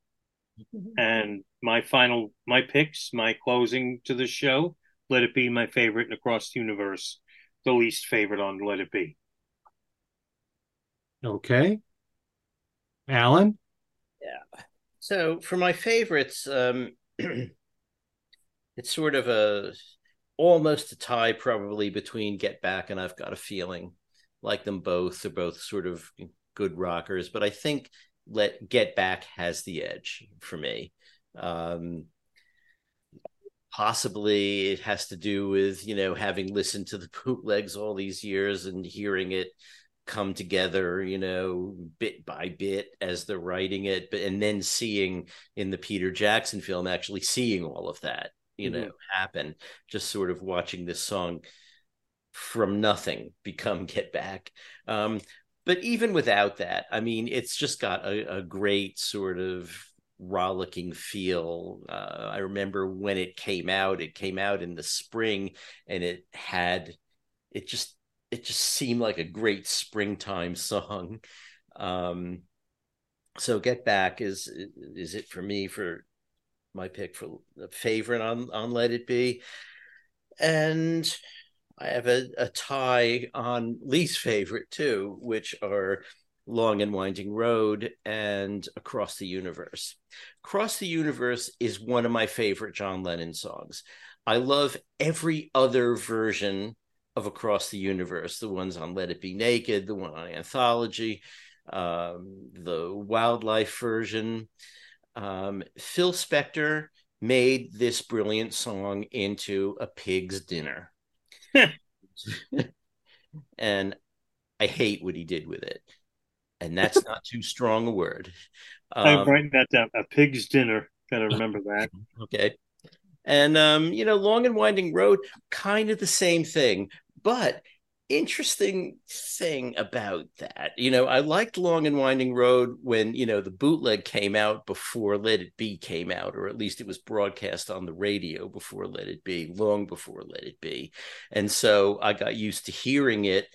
Mm-hmm. And my final my picks my closing to the show let it be my favorite and across the universe the least favorite on let it be Okay. Allan? Yeah. So for my favorites, um, it's sort of a almost a tie probably between Get Back and I've Got a Feeling. Like them both. They're both sort of good rockers, but I think let Get Back has the edge for me. Um, possibly it has to do with you know having listened to the bootlegs all these years and hearing it come together, you know, bit by bit as they're writing it, but and then seeing in the Peter Jackson film actually seeing all of that, you mm-hmm. know, happen. Just sort of watching this song from nothing become Get Back. Um, but even without that, I mean, it's just got a, a great sort of rollicking feel. Uh, I remember when it came out, it came out in the spring and it had, it just it just seemed like a great springtime song. Um, so Get Back is is it for me for my pick for a favorite on on Let It Be, and I have a, a tie on least favorite too, which are Long and Winding Road and Across the Universe. Across the Universe is one of my favorite John Lennon songs. I love every other version of Across the Universe, the ones on Let It Be Naked, the one on Anthology, um, the wildlife version. Um, Phil Spector made this brilliant song into a pig's dinner. and I hate what he did with it. And that's not too strong a word. Um, I'm writing that down. A pig's dinner. Gotta remember that. okay. And um, you know, long and winding road, kind of the same thing. But interesting thing about that, you know, I liked Long and Winding Road when, you know, the bootleg came out before Let It Be came out, or at least it was broadcast on the radio before Let It Be, long before Let It Be. And so I got used to hearing it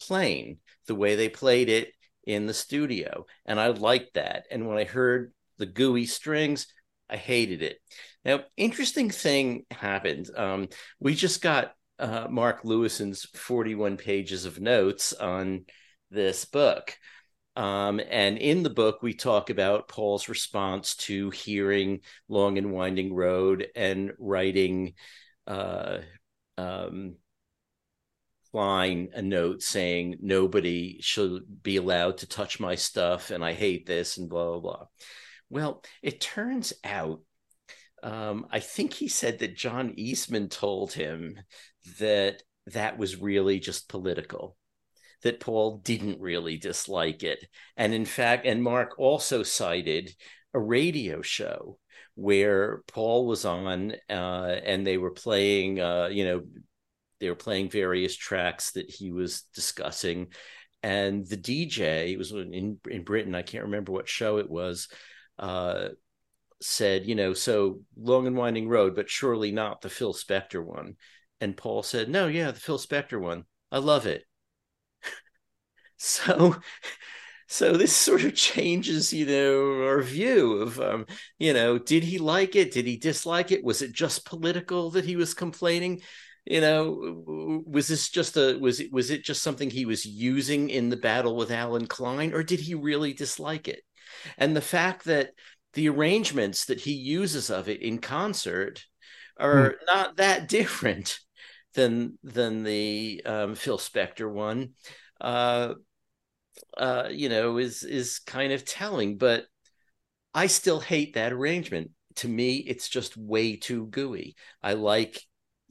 plain the way they played it in the studio. And I liked that. And when I heard the gooey strings, I hated it. Now, interesting thing happened. Um, we just got uh, Mark Lewisohn's 41 pages of notes on this book. Um, and in the book, we talk about Paul's response to hearing Long and Winding Road and writing uh, um, Klein a note saying, Nobody should be allowed to touch my stuff, and I hate this, and blah, blah, blah. Well, it turns out um, I think he said that John Eastman told him that that was really just political that Paul didn't really dislike it. And in fact, and Mark also cited a radio show where Paul was on uh, and they were playing, uh, you know, they were playing various tracks that he was discussing. And the DJ, it was in, in Britain, I can't remember what show it was, uh, said, you know, so long and winding road, but surely not the Phil Spector one. And Paul said, No, yeah, the Phil Spector one. I love it. so so this sort of changes you know our view of um, you know did he like it did he dislike it was it just political that he was complaining you know was this just a was it was it just something he was using in the battle with Allen Klein or did he really dislike it and the fact that the arrangements that he uses of it in concert are mm. not that different than than the um, Phil Spector one, uh, uh, you know, is is kind of telling. But I still hate that arrangement. To me, it's just way too gooey. I like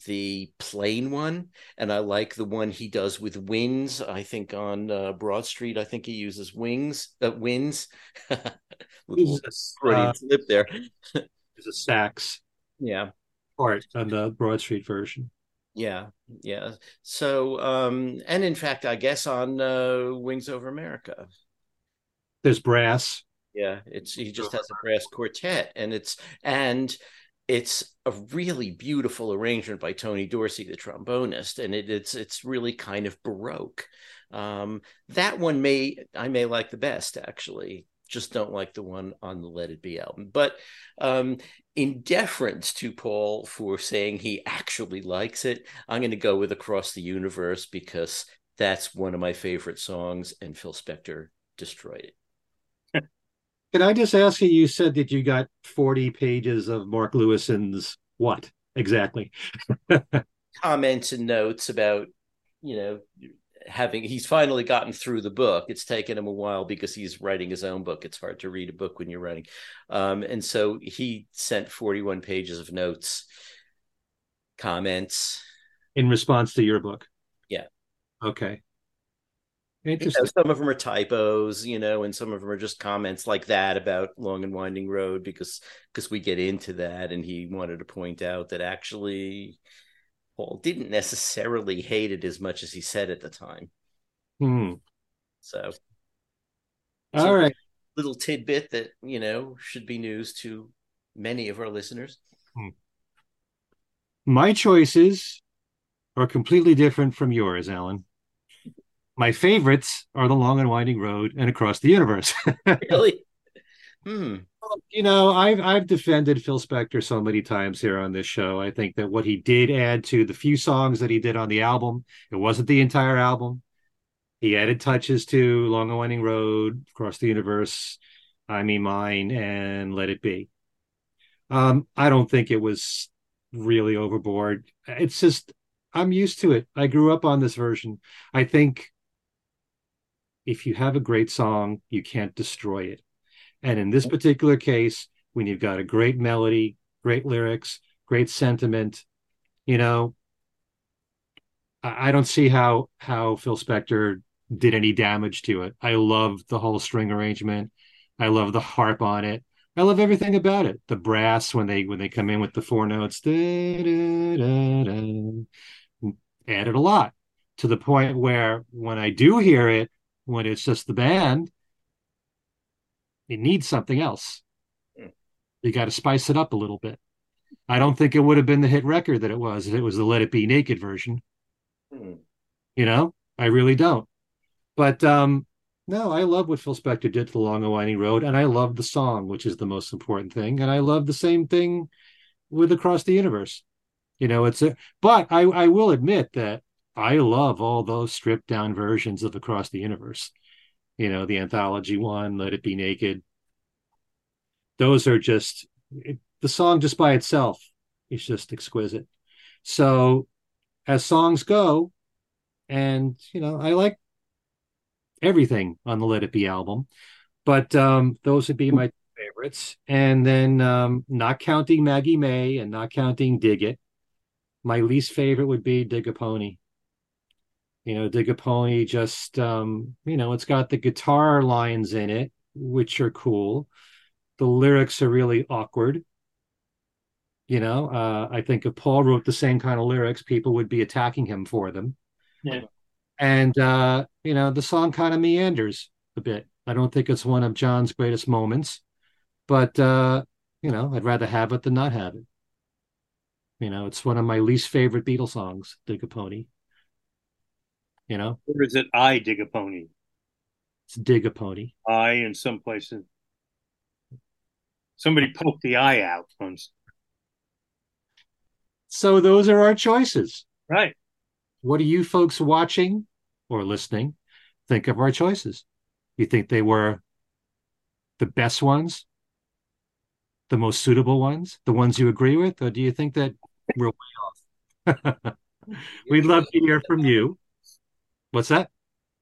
the plain one, and I like the one he does with wings. I think on uh, Broad Street, I think he uses wings, uh, winds. Little uh, flip there. A sax. Yeah. Part on the Broad Street version. Yeah, yeah. So, um, and in fact, I guess on uh, Wings Over America, there's brass. Yeah, it's he just has a brass quartet, and it's and it's a really beautiful arrangement by Tony Dorsey, the trombonist, and it, it's it's really kind of baroque. Um, that one may I may like the best actually. Just don't like the one on the Let It Be album. But um, in deference to Paul for saying he actually likes it, I'm going to go with Across the Universe because that's one of my favorite songs, and Phil Spector destroyed it. Can I just ask you? You said that you got 40 pages of Mark Lewisohn's what exactly? Comments and notes about, you know, having he's finally gotten through the book. It's taken him a while because he's writing his own book. It's hard to read a book when you're writing. Um, and so he sent 41 pages of notes, comments. In response to your book? Yeah. Okay. Interesting. You know, some of them are typos, you know, and some of them are just comments like that about Long and Winding Road because because we get into that, and he wanted to point out that actually Paul didn't necessarily hate it as much as he said at the time. Hmm. So, all so right, little tidbit that you know should be news to many of our listeners. Hmm. My choices are completely different from yours, Allan my favorites are The Long and Winding Road and Across the Universe. really? Hmm. You know, I've I've defended Phil Spector so many times here on this show. I think that what he did add to the few songs that he did on the album, it wasn't the entire album. He added touches to Long and Winding Road, Across the Universe, I Me Mine, and Let It Be. Um, I don't think it was really overboard. It's just I'm used to it. I grew up on this version. I think if you have a great song, you can't destroy it. And in this particular case, when you've got a great melody, great lyrics, great sentiment, you know, I, don't see how how Phil Spector did any damage to it. I love the whole string arrangement. I love the harp on it. I love everything about it. The brass when they when they come in with the four notes, da, da, da, added a lot to the point where when I do hear it, when it's just the band, it needs something else. Mm. You got to spice it up a little bit. I don't think it would have been the hit record that it was if it was the Let It Be Naked version. Mm. You know, I really don't. But um, no, I love what Phil Spector did to the Long and Winding Road, and I love the song, which is the most important thing. And I love the same thing with Across the Universe. You know, it's a. But I, I will admit that I love all those stripped down versions of Across the Universe. You know, the anthology one, Let It Be Naked. Those are just it, the song just by itself is just exquisite. So, as songs go, and you know, I like everything on the Let It Be album, but um, those would be my favorites. And then, um, not counting Maggie May and not counting Dig It, my least favorite would be Dig a Pony you know dig a pony just um you know it's got the guitar lines in it which are cool. The lyrics are really awkward. You know uh i think if paul wrote the same kind of lyrics people would be attacking him for them. Yeah. And uh you know the song kind of meanders a bit. I don't think it's one of john's greatest moments but uh you know i'd rather have it than not have it. You know it's one of my least favorite beatles songs dig a pony you know? Or is it I dig a pony? It's dig a pony. I in some places. Somebody poked the eye out once. So those are our choices. Right. What do you folks watching or listening think of our choices? You think they were the best ones? The most suitable ones? The ones you agree with? Or do you think that we're way off? We'd love to hear from you. What's that?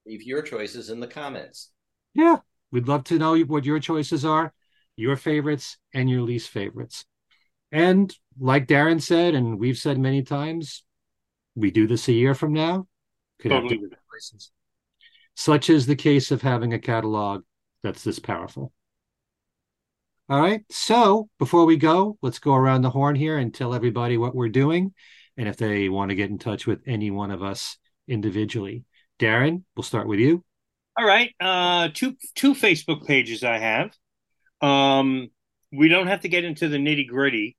Leave your choices in the comments. Yeah, we'd love to know what your choices are, your favorites and your least favorites. And like Darren said, and we've said many times, we do this a year from now. Could totally. have different choices. Such is the case of having a catalog that's this powerful. All right. So before we go, let's go around the horn here and tell everybody what we're doing. and if they want to get in touch with any one of us individually. Darren, we'll start with you. All right. Uh, two two Facebook pages I have. Um, we don't have to get into the nitty gritty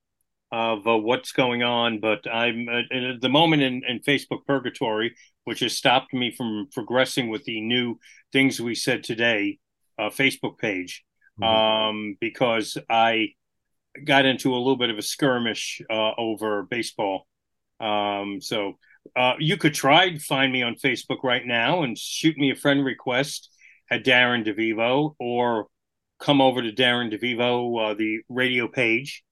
of uh, what's going on, but I'm uh, at the moment in, in, Facebook purgatory, which has stopped me from progressing with the new things we said today uh, Facebook page, mm-hmm. um, because I got into a little bit of a skirmish uh, over baseball. Um, so uh, you could try find me on Facebook right now and shoot me a friend request at Darren DeVivo or come over to Darren DeVivo, uh, the radio page.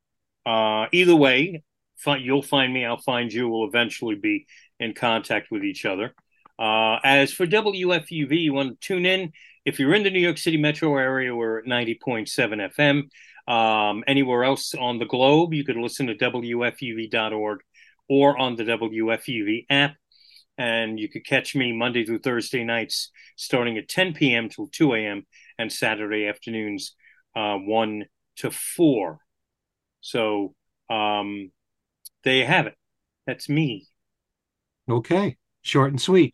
Uh, either way, fi- you'll find me, I'll find you. We'll eventually be in contact with each other. Uh, as for WFUV, you want to tune in. If you're in the New York City metro area, we're at 90.7 FM. Um, anywhere else on the globe, you could listen to WFUV.org or on the WFUV app. And you could catch me Monday through Thursday nights starting at 10 p.m. till 2 a.m. and Saturday afternoons uh, 1 to 4. So um, there you have it. That's me. Okay. Short and sweet.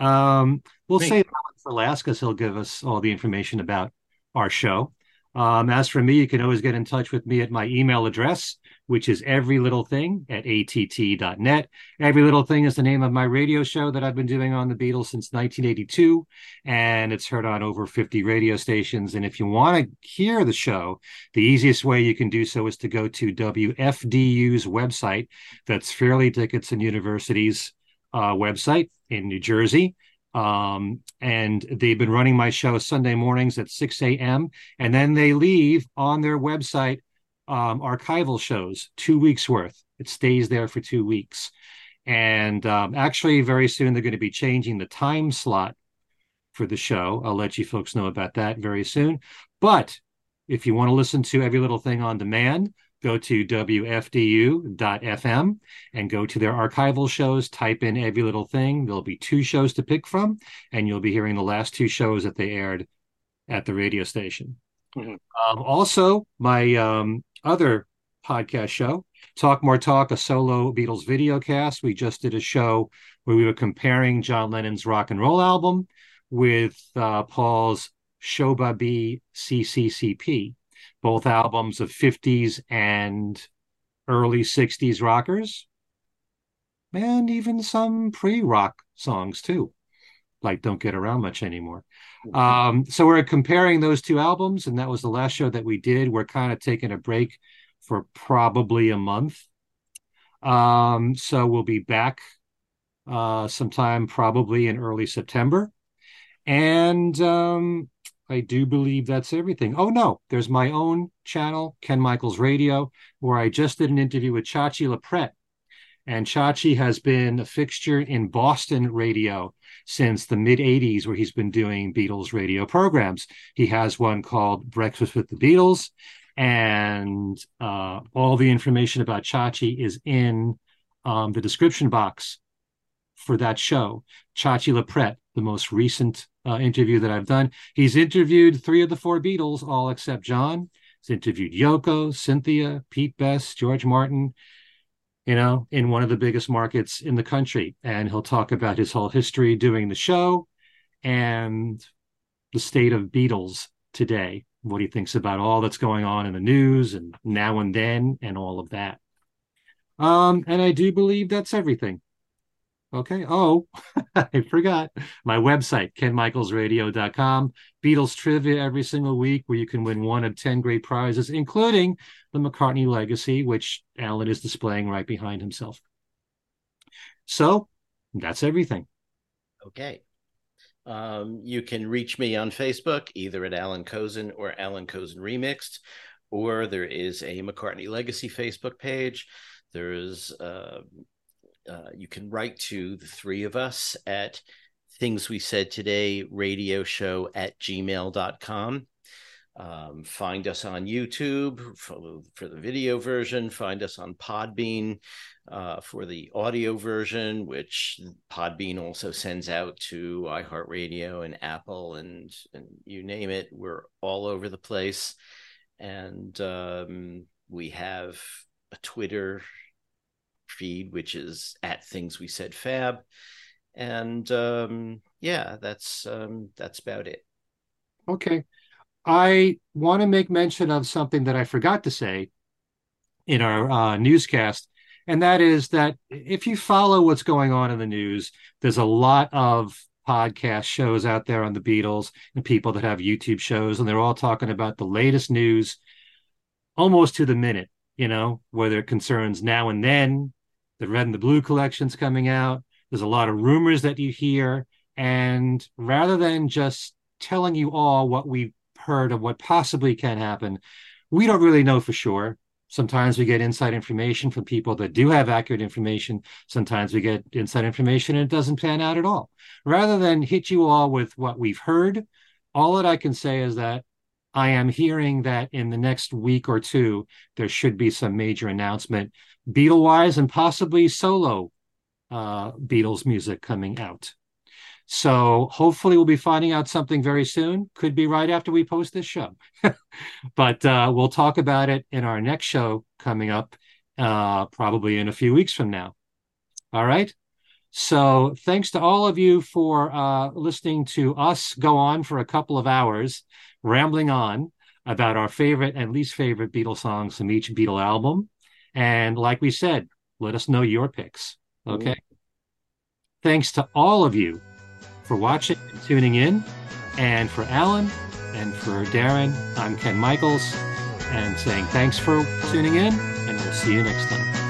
Um, we'll me. save for last because he'll give us all the information about our show. Um, as for me, you can always get in touch with me at my email address, which is every little thing at att.net. Every little thing is the name of my radio show that I've been doing on the Beatles since 1982, and it's heard on over 50 radio stations. And if you want to hear the show, the easiest way you can do so is to go to WFDU's website. That's Fairleigh Dickinson University's uh, website in New Jersey. Um, and they've been running my show Sunday mornings at 6 a.m. And then they leave on their website um, archival shows, two weeks worth. It stays there for two weeks. And um, actually, very soon they're going to be changing the time slot for the show. I'll let you folks know about that very soon. But if you want to listen to every little thing on demand, go to WFDU.FM and go to their archival shows, type in every little thing. There'll be two shows to pick from, and you'll be hearing the last two shows that they aired at the radio station. Mm-hmm. Um, also, my um, other podcast show, Talk More Talk, a solo Beatles video cast. We just did a show where we were comparing John Lennon's rock and roll album with uh, Paul's Choba B CCCP both albums of 50s and early 60s rockers, and even some pre rock songs too, like Don't Get Around Much Anymore. Mm-hmm. Um, so we're comparing those two albums, and that was the last show that we did. We're kind of taking a break for probably a month. Um, so we'll be back uh, sometime probably in early September. And um, I do believe that's everything. Oh no, there's my own channel, Ken Michaels Radio, where I just did an interview with Chachi Loprete. And Chachi has been a fixture in Boston radio since the mid 80s, where he's been doing Beatles radio programs. He has one called Breakfast with the Beatles. And uh, all the information about Chachi is in um, the description box for that show. Chachi Loprete, the most recent uh, interview that I've done. He's interviewed three of the four Beatles, all except John. He's interviewed Yoko, Cynthia, Pete Best, George Martin, you know, in one of the biggest markets in the country. And he'll talk about his whole history doing the show and the state of Beatles today, what he thinks about all that's going on in the news and now and then and all of that. Um, and I do believe that's everything. Okay. Oh, I forgot my website, kenmichaelsradio.com. Beatles trivia every single week where you can win one of 10 great prizes, including the McCartney Legacy, which Allan is displaying right behind himself. So that's everything. Okay. Um, you can reach me on Facebook, either at Allan Kozinn or Allan Kozinn Remixed, or there is a McCartney Legacy Facebook page. There's uh, uh, you can write to the three of us at things we said today radio show at gmail.com um, find us on youtube for, for, the video version. Find us on podbean uh, for the audio version which podbean also sends out to iheartradio and apple and, and you name it. We're all over the place. And um, we have a twitter feed, which is at Things We Said Fab. And um, yeah, that's um, that's about it. Okay. I want to make mention of something that I forgot to say in our uh, newscast, and that is that if you follow what's going on in the news, there's a lot of podcast shows out there on the Beatles and people that have YouTube shows, and they're all talking about the latest news almost to the minute, you know, whether it concerns now and then, the red and the blue collections coming out. There's a lot of rumors that you hear. And rather than just telling you all what we've heard of what possibly can happen, we don't really know for sure. Sometimes we get inside information from people that do have accurate information. Sometimes we get inside information and it doesn't pan out at all. Rather than hit you all with what we've heard, all that I can say is that I am hearing that in the next week or two, there should be some major announcement, Beatle wise and possibly solo uh, Beatles music coming out. So hopefully we'll be finding out something very soon. Could be right after we post this show. but uh, we'll talk about it in our next show coming up, uh, probably in a few weeks from now. All right. So thanks to all of you for uh, listening to us go on for a couple of hours, rambling on about our favorite and least favorite Beatles songs from each Beatle album. And like we said, let us know your picks. Okay. Mm-hmm. Thanks to all of you for watching and tuning in. And for Allan and for Darren, I'm Ken Michaels and saying thanks for tuning in, and we'll see you next time.